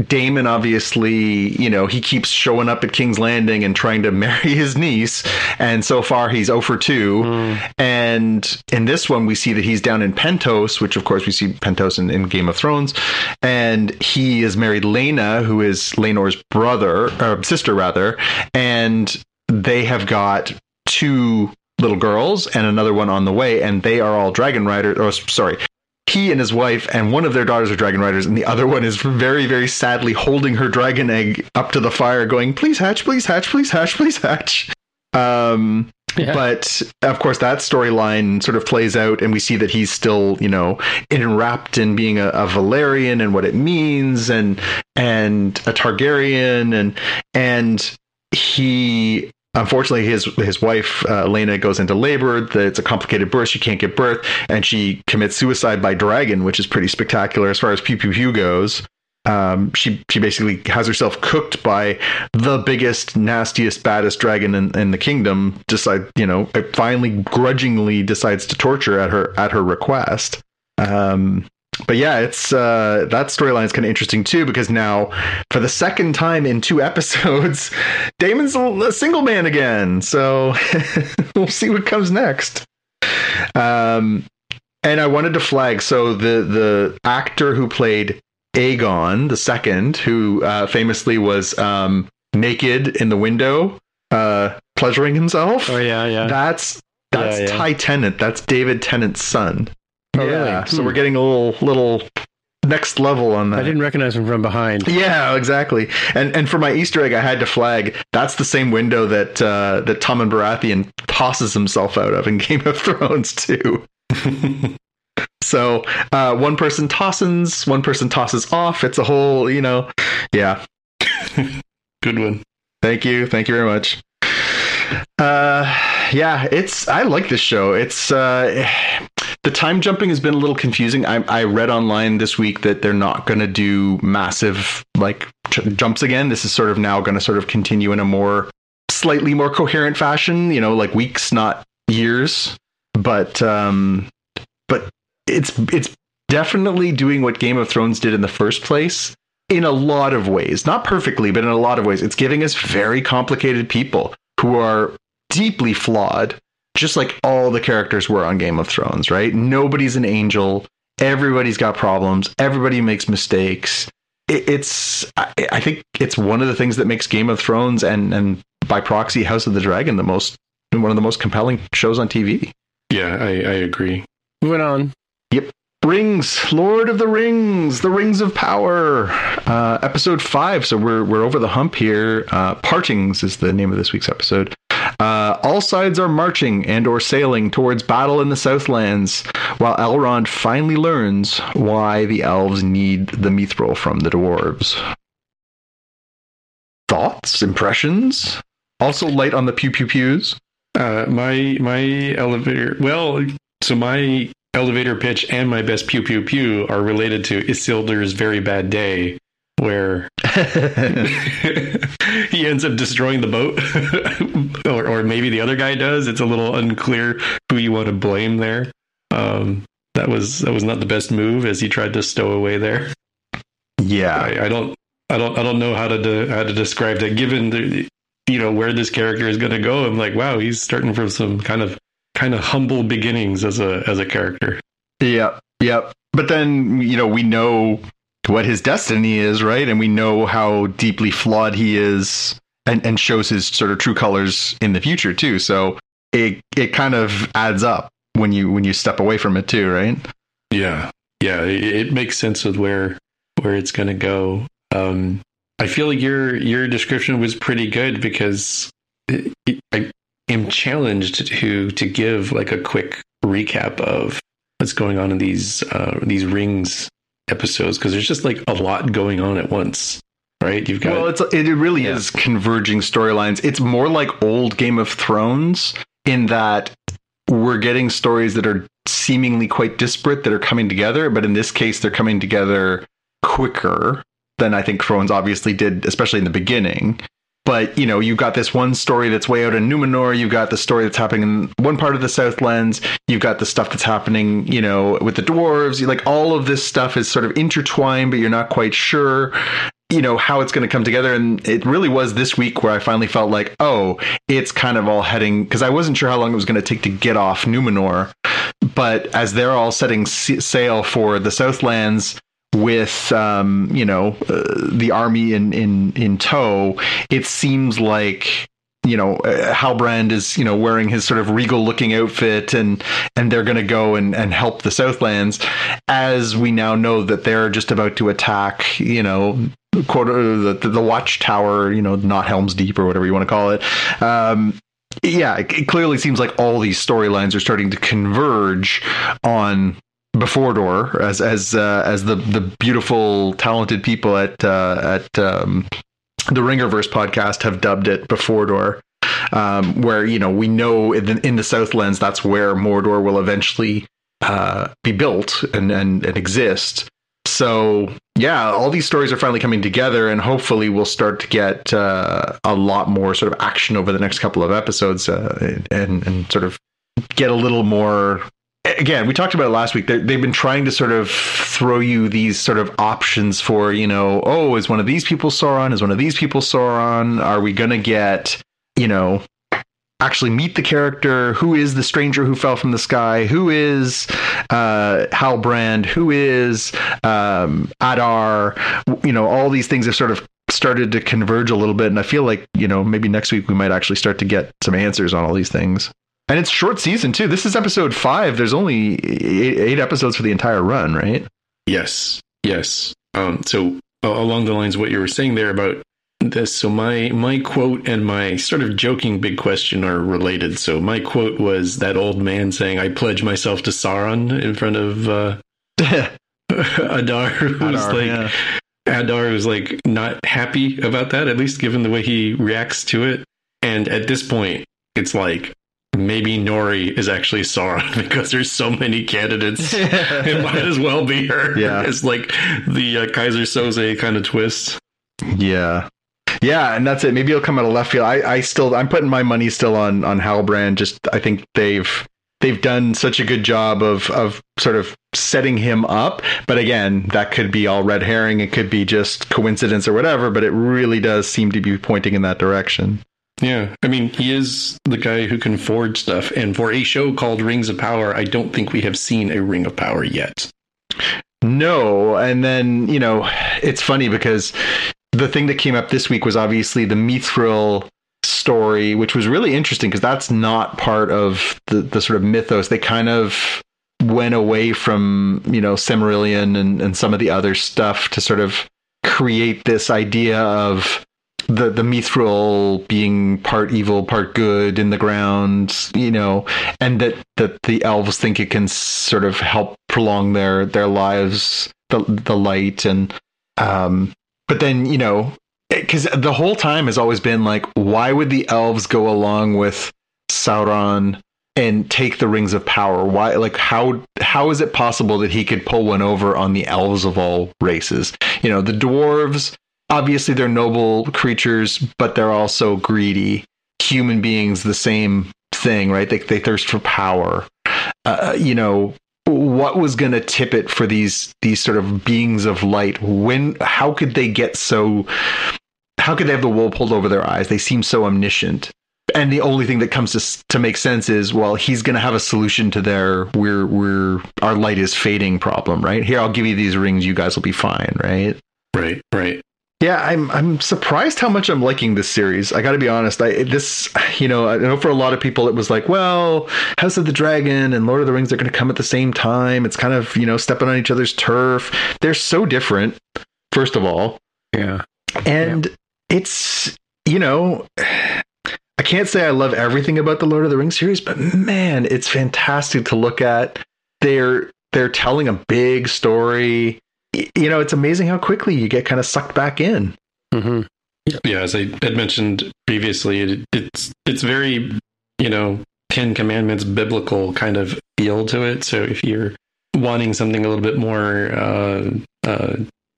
Daemon obviously, you know, he keeps showing up at King's Landing and trying to <laughs> marry his niece, and so far he's 0 for 2. Hmm. And in this one, we see that he's down in Pentos, which of course we see Pentos in, in Game of Thrones, and he is married Laena, who is Laenor's brother or sister rather, and they have got two little girls and another one on the way, and they are all dragon riders. Or sorry. He and his wife and one of their daughters are dragon riders, and the other one is very, very sadly holding her dragon egg up to the fire, going, "Please hatch, please hatch, please hatch, please hatch." Um, Yeah. but of course, that storyline sort of plays out, and we see that he's still, you know, enwrapped in being a, a Valyrian and what it means, and and a Targaryen, and and he unfortunately his his wife uh, Laena goes into labor. It's a complicated birth. She can't give birth, and she commits suicide by dragon, which is pretty spectacular as far as pew pew pew goes. Um, she she basically has herself cooked by the biggest, nastiest, baddest dragon in, in the kingdom. Decide, you know, finally grudgingly decides to torture at her at her request. Um, but yeah, it's uh, that storyline is kind of interesting too because now, for the second time in two <laughs> episodes, Daemon's a, single man again. So <laughs> we'll see what comes next. Um, and I wanted to flag so the the actor who played Aegon the second, who uh, famously was um, naked in the window, uh, pleasuring himself. oh yeah, yeah. That's that's Yeah, yeah. Ty Tennant. That's David Tennant's son. Oh, really? Yeah, So Hmm. we're getting a little little next level on that. I didn't recognize him from behind. Yeah, exactly. And and for my Easter egg, I had to flag that's the same window that uh, that Tommen Baratheon tosses himself out of in <laughs> Game of Thrones too. <laughs> So uh, one person tosses, one person tosses off. It's a whole, you know, yeah. <laughs> Good one. Thank you, thank you very much. Uh, yeah, it's I like this show. It's uh, the time jumping has been a little confusing. I, I read online this week that they're not going to do massive like jumps again. This is sort of now going to sort of continue in a more slightly more coherent fashion. You know, like weeks, not years. But um, but it's it's definitely doing what Game of Thrones did in the first place in a lot of ways. Not perfectly, but in a lot of ways. It's giving us very complicated people who are deeply flawed, just like all the characters were on Game of Thrones, right? Nobody's an angel. Everybody's got problems. Everybody makes mistakes. it's, I think it's one of the things that makes Game of Thrones and, and by proxy House of the Dragon the most, one of the most compelling shows on TV. Yeah, I, I agree. Moving on. Yep. Rings, Lord of the Rings, the Rings of Power, uh, episode five. So we're we're over the hump here. Uh, Partings is the name of this week's episode. Uh, all sides are marching and or sailing towards battle in the Southlands, while Elrond finally learns why the elves need the mithril from the dwarves. Thoughts, impressions? Also light on the pew pew pews. Uh, my my elevator. Well, so my elevator pitch and my best pew pew pew are related to Isildur's very bad day, where <laughs> he ends up destroying the boat, <laughs> or or maybe the other guy does. It's a little unclear who you want to blame there. Um, that was that was not the best move as he tried to stow away there. Yeah, I, I don't I don't I don't know how to de- how to describe that. Given the you know where this character is going to go, I'm like, wow, he's starting from some kind of kind of humble beginnings as a as a character. Yep, yep. But then you know we know what his destiny is, right? And we know how deeply flawed he is, and and shows his sort of true colors in the future too. So it it kind of adds up when you when you step away from it too, right? Yeah, yeah. It, it makes sense with where where it's going to go. Um, I feel like your your description was pretty good because it, it, I am challenged to to give like a quick recap of what's going on in these uh, these rings episodes because there's just like a lot going on at once right? You've got well it's it really yeah. is converging storylines. It's more like old game of thrones in that we're getting stories that are seemingly quite disparate that are coming together but in this case they're coming together quicker than i think thrones obviously did especially in the beginning but you know you've got this one story that's way out in Numenor. You've got the story that's happening in one part of the Southlands. You've got the stuff that's happening, you know, with the dwarves. Like all of this stuff is sort of intertwined, but you're not quite sure, you know, how it's going to come together. And it really was this week where I finally felt like, oh, it's kind of all heading because I wasn't sure how long it was going to take to get off Numenor. But as they're all setting sail for the Southlands, with um, you know uh, the army in in in tow, it seems like you know uh, Halbrand is you know wearing his sort of regal looking outfit and and they're going to go and and help the Southlands. As we now know that they're just about to attack you know quote uh, the the watchtower you know not Helm's Deep or whatever you want to call it. Um, yeah, it clearly seems like all these storylines are starting to converge on Before door as as uh, as the the beautiful talented people at uh, at um, the Ringerverse podcast have dubbed it Before um, where you know we know in the, in the Southlands that's where Mordor will eventually uh, be built and, and and exist. So yeah, all these stories are finally coming together, and hopefully we'll start to get uh, a lot more sort of action over the next couple of episodes, uh, and and sort of get a little more again, we talked about it last week. They've been trying to sort of throw you these sort of options for, you know, oh, is one of these people Sauron? Is one of these people Sauron? Are we going to get, you know, actually meet the character? Who is the stranger who fell from the sky? Who is uh, Halbrand? Who is um, Adar? You know, all these things have sort of started to converge a little bit. And I feel like, you know, maybe next week we might actually start to get some answers on all these things. And it's short season too. This is episode five. There's only eight, eight episodes for the entire run, right? Yes, yes. Um, so along the lines of what you were saying there about this, so my my quote and my sort of joking big question are related. So my quote was that old man saying, "I pledge myself to Sauron" in front of uh, <laughs> Adar, who's Adar, like. Yeah. Adar was like not happy about that, at least given the way he reacts to it. And at this point, it's like maybe Nori is actually Sauron <laughs> because there's so many candidates. <laughs> it might as well be her. Yeah, it's like the uh, Keyser Söze kind of twist. Yeah, yeah, and that's it. Maybe it'll come out of left field. I, I still, I'm putting my money still on on Halbrand. Just I think they've they've done such a good job of of sort of setting him up. But again, that could be all red herring. It could be just coincidence or whatever. But it really does seem to be pointing in that direction. Yeah, I mean, he is the guy who can forge stuff. And for a show called Rings of Power, I don't think we have seen a Ring of Power yet. No, and then you know, it's funny because the thing that came up this week was obviously the Mithril story, which was really interesting because that's not part of the the sort of mythos. They kind of went away from you know Silmarillion and, and some of the other stuff to sort of create this idea of the the mithril being part evil, part good in the ground, you know, and that that the elves think it can sort of help prolong their their lives, the the light, and um, but then you know, because the whole time has always been like, why would the elves go along with Sauron? and take the rings of power why like how how is it possible that he could pull one over on the elves of all races you know the dwarves obviously they're noble creatures, but they're also greedy. Human beings, the same thing, right? They, they thirst for power. Uh, you know, what was going to tip it for these these sort of beings of light? When? How could they get so? How could they have the wool pulled over their eyes? They seem so omniscient. And the only thing that comes to to make sense is, well, he's going to have a solution to their we're we're our light is fading problem, right? Here, I'll give you these rings. You guys will be fine, right? Right, right. Yeah, I'm I'm surprised how much I'm liking this series. I got to be honest. I this you know I know for a lot of people it was like, well, House of the Dragon and Lord of the Rings are going to come at the same time. It's kind of you know stepping on each other's turf. They're so different. First of all, yeah, and yeah. it's you know. <sighs> I can't say I love everything about the Lord of the Rings series, but man, it's fantastic to look at. They're they're telling a big story you know, it's amazing how quickly you get kind of sucked back in. Mm-hmm. Yeah, as I had mentioned previously, it, it's it's very you know Ten Commandments biblical kind of feel to it. So if you're wanting something a little bit more uh, uh,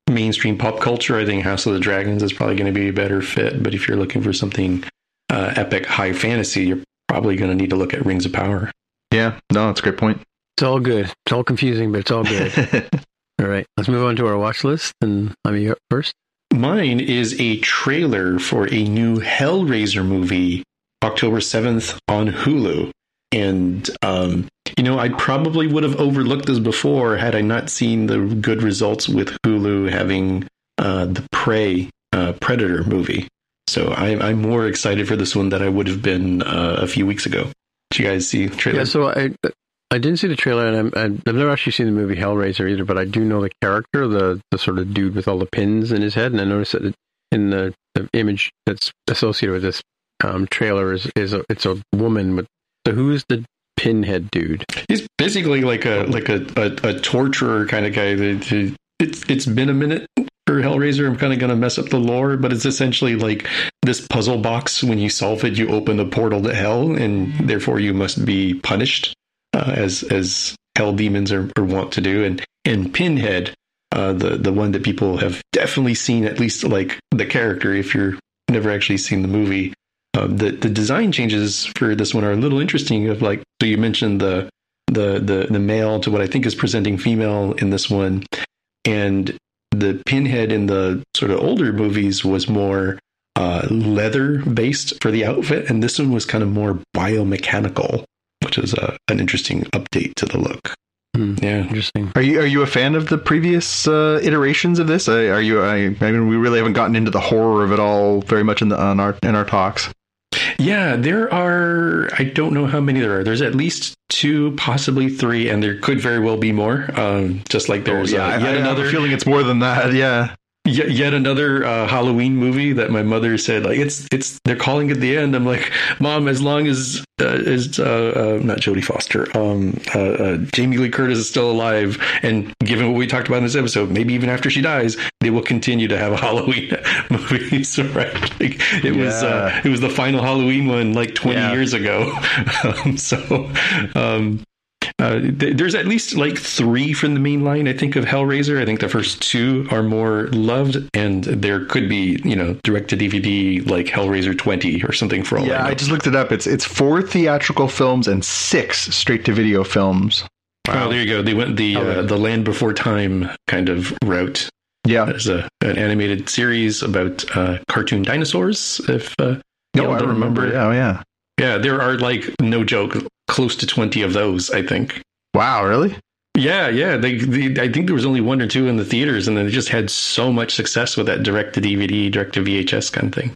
mainstream pop culture, I think House of the Dragons is probably going to be a better fit. But if you're looking for something uh, epic, high fantasy, you're probably going to need to look at Rings of Power. Yeah, no, that's a great point. It's all good. It's all confusing, but it's all good. <laughs> All right, let's move on to our watch list, and me up first. Mine is a trailer for a new Hellraiser movie, October seventh on Hulu. And um, you know, I probably would have overlooked this before had I not seen the good results with Hulu having uh, the Prey uh, Predator movie. So I, I'm more excited for this one than I would have been uh, a few weeks ago. Did you guys see the trailer? Yeah, so I I didn't see the trailer, and i have never actually seen the movie Hellraiser either. But I do know the character, the the sort of dude with all the pins in his head, and I noticed that in the, the image that's associated with this um, trailer is is a, it's a woman with. So who is the pinhead dude? He's basically like a like a a, a torturer kind of guy. It's it's been a minute for Hellraiser. I'm kind of going to mess up the lore, but it's essentially like this puzzle box. When you solve it, you open the portal to hell, and therefore you must be punished uh, as as hell demons are, are wont to do, and and Pinhead, uh, the the one that people have definitely seen at least like the character if you're never actually seen the movie. Uh, the the design changes for this one are a little interesting. Of like, so you mentioned the the the the male to what I think is presenting female in this one, and the pinhead in the sort of older movies was more uh, leather based for the outfit, and this one was kind of more biomechanical which is a, an interesting update to the look. Hmm. yeah, interesting. Are you are you a fan of the previous uh, iterations of this? Are you? I, I, mean, we really haven't gotten into the horror of it all very much in the on our in our talks. Yeah, there are. I don't know how many there are. There's at least two, possibly three, and there could very well be more. Um, just like there's oh, yeah, uh, yet I, another. feeling it's more than that. Yeah yet, yet another uh, Halloween movie that my mother said like it's it's they're calling it the end. I'm like, mom, as long as uh, as uh, uh not Jodie Foster, um, uh, uh, Jamie Lee Curtis is still alive, and given what we talked about in this episode, maybe even after she dies, they will continue to have a Halloween <laughs> movie. <laughs> so right, like, it yeah. was it was the final Halloween one like 20 yeah. years ago. <laughs> um, so. Um, uh, th- there's at least like three from the main line. I think of Hellraiser. I think the first two are more loved, and there could be you know direct to DVD like Hellraiser 20 or something for all. Yeah, I, I just looked it up. It's it's four theatrical films and six straight to video films. Wow. Oh, there you go. They went the uh, the Land Before Time kind of route. Yeah, as a an animated series about uh, cartoon dinosaurs. If uh, no, I remember. remember. Oh yeah, yeah. There are like no joke, close to twenty of those. I think. Wow, really? Yeah, yeah. They, they, I think there was only one or two in the theaters, and then they just had so much success with that direct to DVD, direct to VHS kind of thing.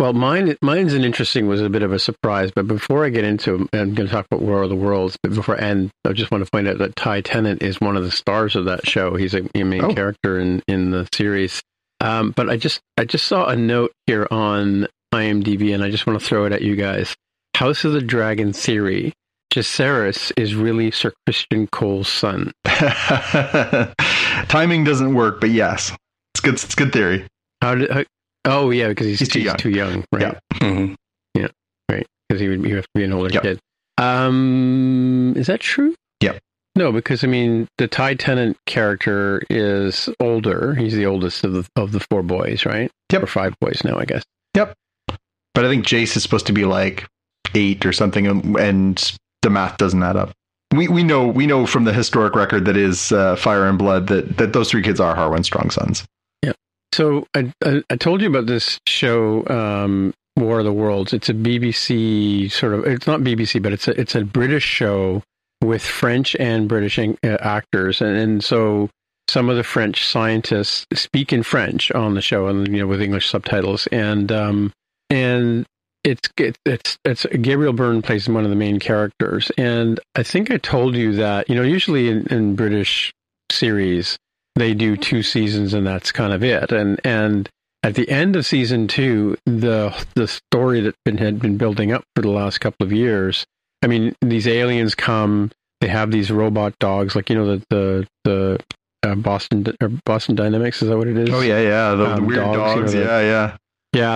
Well, mine mine's an interesting was a bit of a surprise. But before I get into, I'm going to talk about War of the Worlds. But before and I just want to point out that Ty Tennant is one of the stars of that show. He's a, a main oh. character in in the series. Um, but I just I just saw a note here on IMDb, and I just want to throw it at you guys. House of the Dragon theory. Jacaerys is really Sir Criston Cole's son. <laughs> Timing doesn't work, but yes, it's good. It's good theory. How did how, Oh yeah, because he's, he's, too, young. too young, right? Yeah, mm-hmm. yeah, right. Because he would he have to be an older yep. kid. Um, is that true? Yep. No, because I mean, the Ty Tennant character is older. He's the oldest of the of the four boys, right? Yep. Or five boys now, I guess. Yep. But I think Jace is supposed to be like eight or something, and the math doesn't add up. We we know we know from the historic record that is uh, Fire and Blood that that those three kids are Harwin Strong sons. Yeah. So I, I, I told you about this show, um, War of the Worlds. It's a BBC sort of. It's not BBC, but it's a it's a British show with French and British uh, actors, and, and so some of the French scientists speak in French on the show, and you know with English subtitles, and um, and it's it's it's Gabriel Byrne plays one of the main characters, and I think I told you that you know usually in, in British series they do two seasons and that's kind of it. And and at the end of season two, the the story that been, had been building up for the last couple of years. I mean, these aliens come. They have these robot dogs, like you know the the the uh, Boston or Boston Dynamics. Is that what it is? Oh yeah, yeah, the, um, weird dogs. dogs you know, the, yeah. Yeah,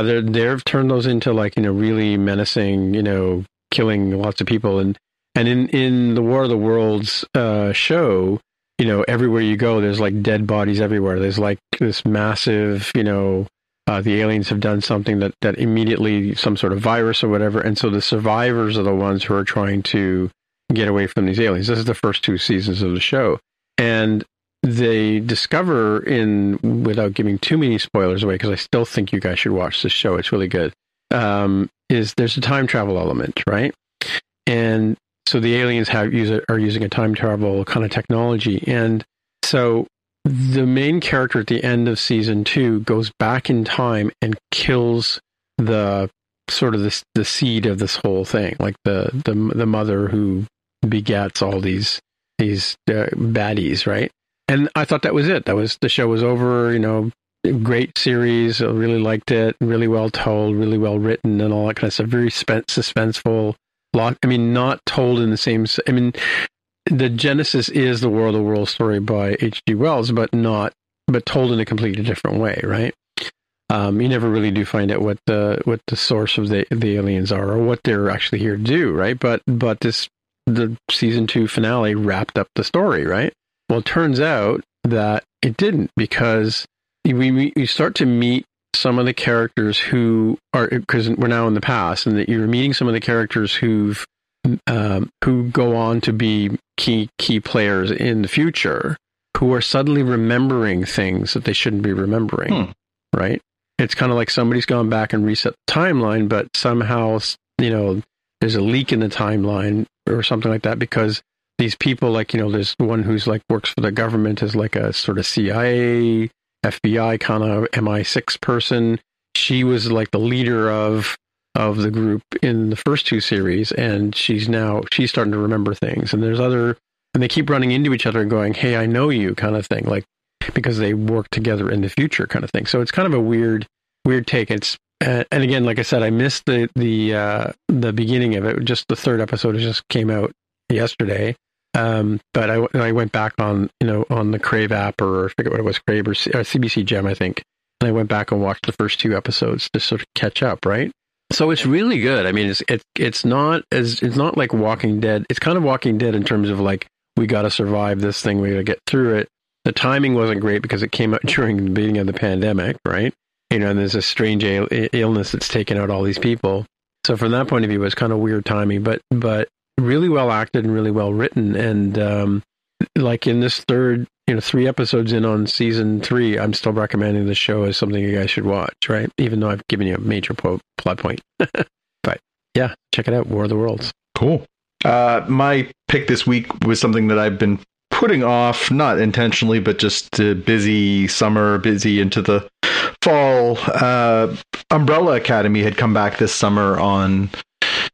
they're they've turned those into like you know really menacing, you know, killing lots of people, and and in in the War of the Worlds uh, show, you know, everywhere you go, there's like dead bodies everywhere. There's like this massive, you know, uh, the aliens have done something that, that immediately some sort of virus or whatever. And so the survivors are the ones who are trying to get away from these aliens. This is the first two seasons of the show. And they discover in, without giving too many spoilers away, because I still think you guys should watch this show. It's really good. Um, is there's a time travel element, right? And so the aliens have use it, are using a time travel kind of technology, and so the main character at the end of season two goes back in time and kills the sort of the the seed of this whole thing, like the the the mother who begets all these these uh, baddies, right? And I thought that was it. That was the show was over. You know, great series. I really liked it. Really well told. Really well written, and all that kind of stuff. Very suspenseful lot. I mean, not told in the same. I mean, the genesis is the War of World story by H.G. Wells, but not, but told in a completely different way, right? Um, you never really do find out what the what the source of the the aliens are or what they're actually here to do, right? But but this the season two finale wrapped up the story, right? Well, it turns out that it didn't because we we start to meet some of the characters who are because we're now in the past, and that you're meeting some of the characters who've um, who go on to be key key players in the future, who are suddenly remembering things that they shouldn't be remembering. Hmm. Right? It's kind of like somebody's gone back and reset the timeline, but somehow you know there's a leak in the timeline or something like that because these people like you know there's one who's like works for the government as like a sort of CIA FBI kind of MI6 person. She was like the leader of of the group in the first two series, and she's now she's starting to remember things. And there's other, and they keep running into each other and going, "Hey, I know you," kind of thing, like because they work together in the future, kind of thing. So it's kind of a weird, weird take. It's and again, like I said, I missed the the uh, the beginning of it. Just the third episode just came out yesterday, um, but I, I went back on, you know, on the Crave app or I forget what it was, Crave or, C- or CBC Gem, I think. And I went back and watched the first two episodes to sort of catch up, right? So it's really good. I mean, it's it, it's not as it's not like Walking Dead. It's kind of Walking Dead in terms of like we got to survive this thing. We got to get through it. The timing wasn't great because it came out <laughs> during the beginning of the pandemic, right? You know, and there's a strange Ill- illness that's taken out all these people. So from that point of view, it was kind of weird timing, but but really well acted and really well written. And um, like in this third, you know, three episodes in on season three, I'm still recommending the show as something you guys should watch, right? Even though I've given you a major po- plot point. <laughs> but yeah, check it out, War of the Worlds. Cool. Uh, my pick this week was something that I've been putting off, not intentionally, but just busy summer, busy into the fall. Uh, Umbrella Academy had come back this summer on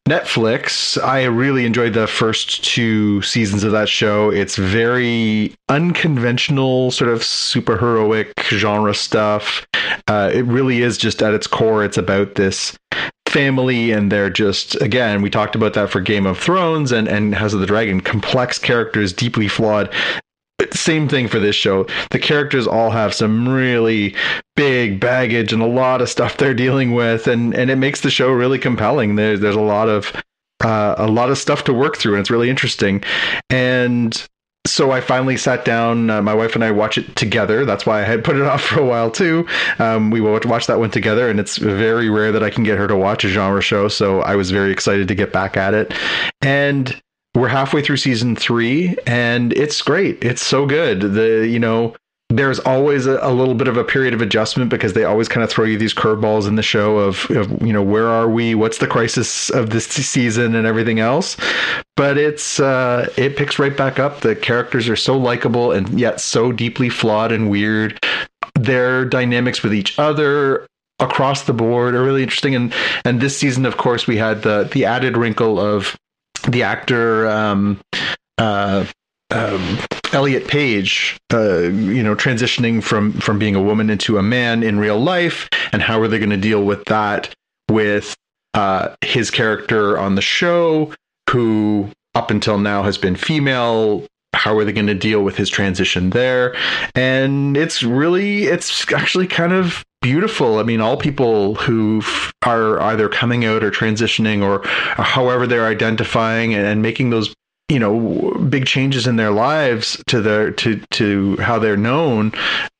Netflix. I really enjoyed the first two seasons of that show. It's very unconventional, sort of superheroic genre stuff. Uh, it really is just at its core, it's about this family and they're just again we talked about that for game of thrones and and house of the dragon complex characters deeply flawed same thing for this show. The characters all have some really big baggage and a lot of stuff they're dealing with, and and it makes the show really compelling. There's there's a lot of uh, a lot of stuff to work through, and it's really interesting. And so I finally sat down. Uh, my wife and I watch it together. That's why I had put it off for a while too. Um, we watch that one together, and it's very rare that I can get her to watch a genre show. So I was very excited to get back at it, and we're halfway through season three and it's great. It's so good. The you know there's always a, a, little bit of a period of adjustment because they always kind of throw you these curveballs in the show of, of you know where are we? What's the crisis of this season and everything else? But it's uh, it picks right back up. The characters are so likable and yet so deeply flawed and weird. Their dynamics with each other across the board are really interesting. And and this season of course we had the the added wrinkle of the actor um, uh, um, Elliot Page, uh, you know, transitioning from from being a woman into a man in real life, and how are they going to deal with that with uh, his character on the show, who up until now has been female. How are they going to deal with his transition there? And it's really, it's actually kind of beautiful. I mean, all people who are either coming out or transitioning or, however they're identifying and, making those you know big changes in their lives to their to to how they're known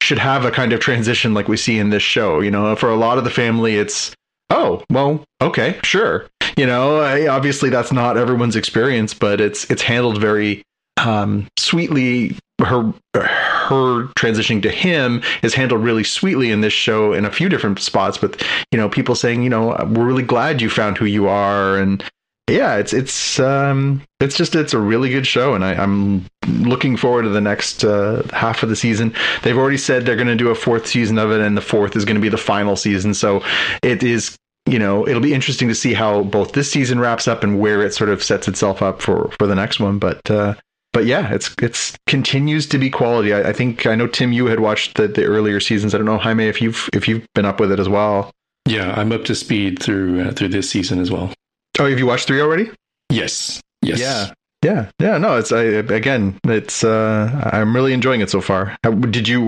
should have a kind of transition like we see in this show. You know, for a lot of the family, it's oh well okay sure you know obviously that's not everyone's experience but it's it's handled very um, sweetly her her transitioning to him is handled really sweetly in this show in a few different spots with you know people saying you know we're really glad you found who you are. And yeah it's it's um it's just it's a really good show and I, am looking forward to the next uh, half of the season. They've already said they're going to do a fourth season of it and the fourth is going to be the final season so it is you know it'll be interesting to see how both this season wraps up and where it sort of sets itself up for for the next one but uh but yeah, it's it's continues to be quality. I, I, think I know Tim, you had watched the, the earlier seasons. I don't know Jaime if you've if you've been up with it as well. Yeah, I'm up to speed through uh, through this season as well. Oh, have you watched three already? Yes. Yes. Yeah. Yeah, yeah, no, it's I, again, it's uh I'm really enjoying it so far. Did you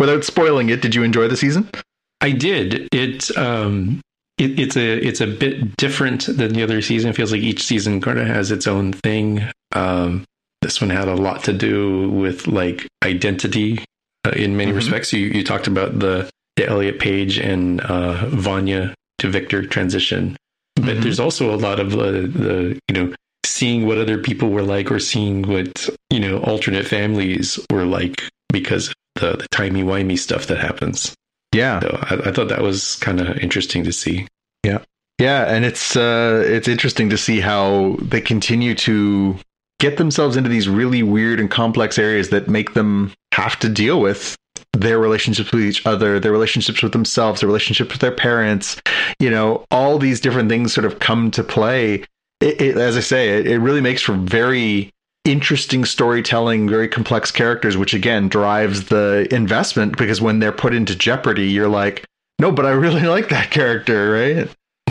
without spoiling it, did you enjoy the season? I did. It um it, it's a it's a bit different than the other season. It feels like each season kind of has its own thing. Um this one had a lot to do with like identity uh, in many mm-hmm. respects. You, you talked about the, the Elliot Page and uh, Vanya to Viktor transition, but mm-hmm. there's also a lot of uh, the, you know, seeing what other people were like or seeing what, you know, alternate families were like because the, the timey-wimey stuff that happens. Yeah. So I, I thought that was kind of interesting to see. Yeah. Yeah, and it's uh, it's interesting to see how they continue to get themselves into these really weird and complex areas that make them have to deal with their relationships with each other, their relationships with themselves, their relationships with their parents, you know, all these different things sort of come to play. It, it, as I say, it, it really makes for very interesting storytelling, very complex characters, which again drives the investment because when they're put into jeopardy, you're like, no, but I really <laughs> like that character, right?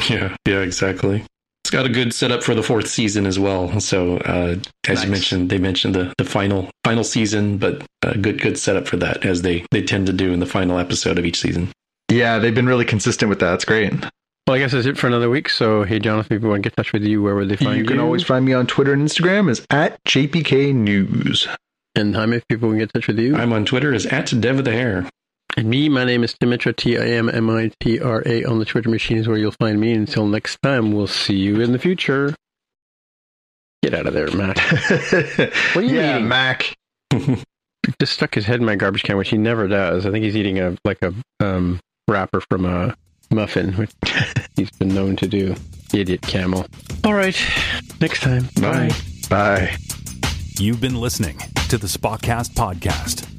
Yeah, yeah, exactly. It's got a good setup for the fourth season as well. So, uh, as nice. you mentioned, they mentioned the, the final final season, but a good good setup for that, as they they tend to do in the final episode of each season. Yeah, they've been really consistent with that. It's great. Well, I guess that's it for another week. So, hey, Jonathan, if people want to get in touch with you, where would they find you? You can always find me on Twitter and Instagram as at JPK News. And Jaime, if people can get in touch with you. I'm on Twitter as at Dev of the Hair. And me, my name is Timitra, T I M M I T R A. On the Twitter machine is where you'll find me. Until next time, we'll see you in the future. Get out of there, Mac. <laughs> what are you yeah, eating? Mac. <laughs> Just stuck his head in my garbage can, which he never does. I think he's eating a like a um, wrapper from a muffin, which he's been known to do. Idiot camel. All right, next time. Bye. Bye. You've been listening to the Spockcast podcast.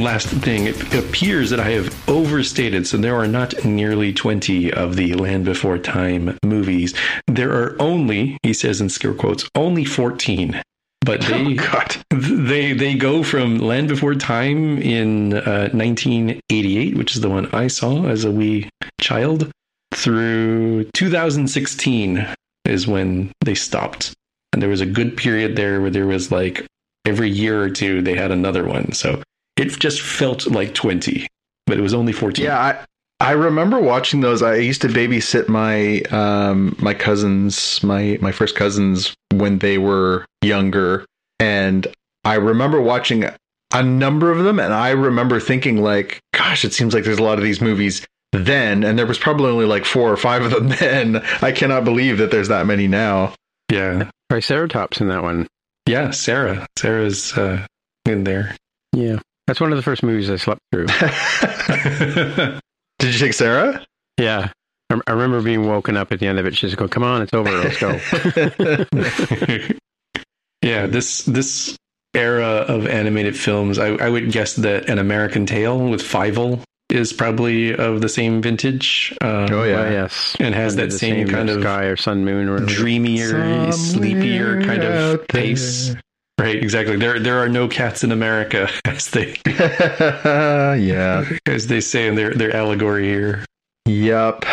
Last thing, it appears that I have overstated. So, there are not nearly 20 of the Land Before Time movies. There are only, he says in scare quotes, only 14. But they, Oh, they they go from Land Before Time in uh, 1988, which is the one I saw as a wee child, through 2016 is when they stopped. And there was a good period there where there was like every year or two they had another one. So it just felt like 20, but it was only 14. Yeah, I I remember watching those. I used to babysit my um my cousins, my my first cousins when they were younger, and I remember watching a number of them, and I remember thinking like, gosh, it seems like there's a lot of these movies then, and there was probably only like four or five of them <laughs> then. I cannot believe that there's that many now. Yeah. Triceratops in that one. Yeah. Sarah. Sarah's uh, in there. Yeah. That's one of the first movies I slept through. <laughs> Did you take Sarah? Yeah. I, I remember being woken up at the end of it. She's go, come on, it's over. Let's go. <laughs> yeah. This, this era of animated films, I, I would guess that An American Tale with Fievel is probably of the same vintage. Uh, Oh, yeah. Well, yes. And has Under that the same kind of sky or sun moon or whatever. dreamier, sleepier kind of out there. Right, exactly. There, there are no cats in America, <laughs> as they, <laughs> yeah. as they say in their, their allegory here. Yep.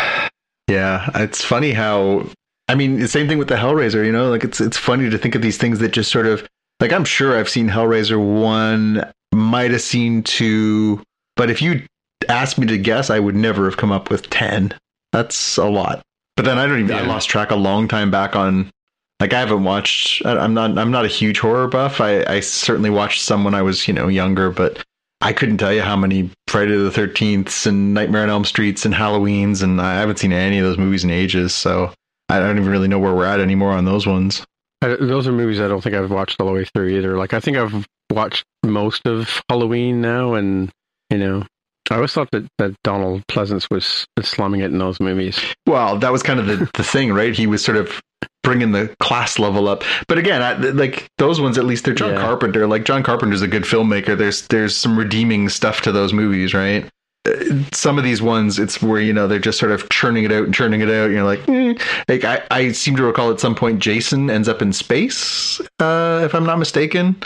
Yeah, it's funny how I mean, the same thing with the Hellraiser, you know, like it's it's funny to think of these things that just sort of like I'm sure I've seen Hellraiser 1, might have seen 2, but if you asked me to guess, I would never have come up with 10. That's a lot. But then I don't even I lost track a long time back on like I haven't watched I'm not I'm not a huge horror buff. I I certainly watched some when I was, you know, younger, but I couldn't tell you how many Friday the Thirteenths and Nightmare on Elm Streets and Halloweens, and I haven't seen any of those movies in ages. So I don't even really know where we're at anymore on those ones. I, those are movies I don't think I've watched all the way through either. Like I think I've watched most of Halloween now, and you know, I always thought that, that Donald Pleasence was slumming it in those movies. Well, that was kind of the, the thing, right? He was sort of bringing the class level up. But again, I, like those ones, at least they're John Yeah. Carpenter. Like John Carpenter's a good filmmaker. There's there's some redeeming stuff to those movies, right? Uh, Some of these ones, it's where you know they're just sort of churning it out and churning it out. You're like, mm. like I, I seem to recall at some point Jason ends up in space, uh, if I'm not mistaken.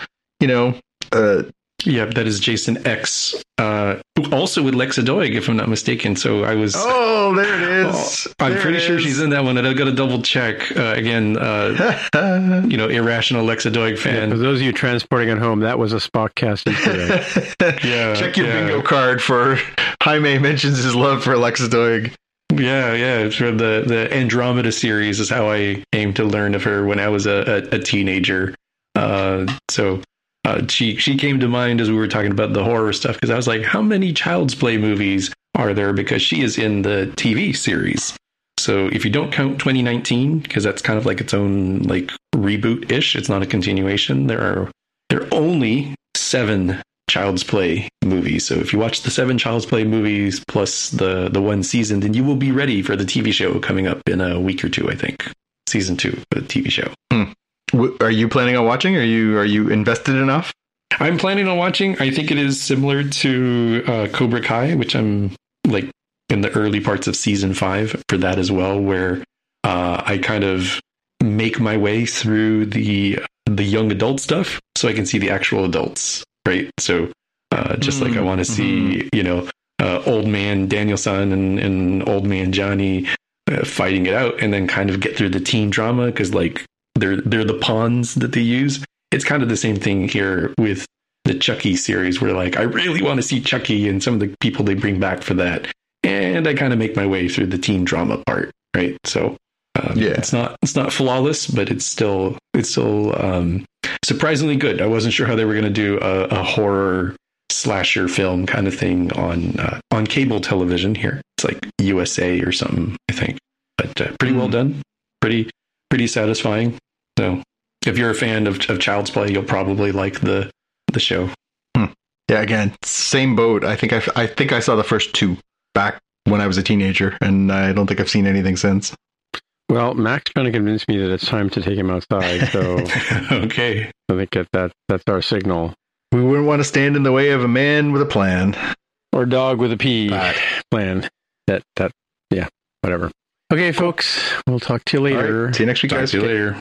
You know, uh, Yeah, that is Jason X, uh, also with Lexa Doig, if I'm not mistaken. So I was. oh, there it is. Oh, I'm There pretty sure is. she's in that one, and I've got to double check uh, again. Uh, <laughs> you know, irrational Lexa Doig fan. For those of you transporting at home, that was a Spockcast Easter <laughs> egg. Yeah, Check your yeah. bingo card for <laughs> Jaime mentions his love for Lexa Doig. Yeah, yeah. It's from the the Andromeda series is how I came to learn of her when I was a, a, a teenager. Uh, so uh, she she came to mind as we were talking about the horror stuff because I was like, how many Child's Play movies are there? Because she is in the TV series. So if you don't count 2019, because that's kind of like its own like reboot ish, it's not a continuation. There are there are only seven Child's Play movies. So if you watch the seven Child's Play movies plus the the one season, then you will be ready for the TV show coming up in a week or two. I think season two of the TV show. Are you planning on watching? Are you are you invested enough? I'm planning on watching. I think it is similar to uh, Cobra Kai, which I'm like in the early parts of season five for that as well, where uh, I kind of make my way through the the young adult stuff so I can see the actual adults, right? So uh, just mm, like I want to see, you know, uh, old man Daniel-san and, and old man Johnny uh, fighting it out, and then kind of get through the teen drama because like they're they're the pawns that they use. It's kind of the same thing here with the Chucky series, where like I really want to see Chucky and some of the people they bring back for that, and I kind of make my way through the teen drama part, right? So um, yeah, it's not it's not flawless, but it's still it's still um, surprisingly good. I wasn't sure how they were going to do a, a, horror slasher film kind of thing on uh, on cable television here. It's like USA or something, I think, but uh, pretty mm. well done, pretty pretty satisfying. So if you're a fan of, of Child's Play, you'll probably like the the show. Hmm. Yeah, again, same boat. I think I, I think I saw the first two back when I was a teenager, and I don't think I've seen anything since. Well, Mac's trying to convince me that it's time to take him outside. So <laughs> okay, I think that, that that's our signal. We wouldn't want to stand in the way of a man with a plan, or a dog with a a P plan. That that yeah, whatever. Okay, folks, we'll talk to you later. Right, see you next week, talk guys. See you later.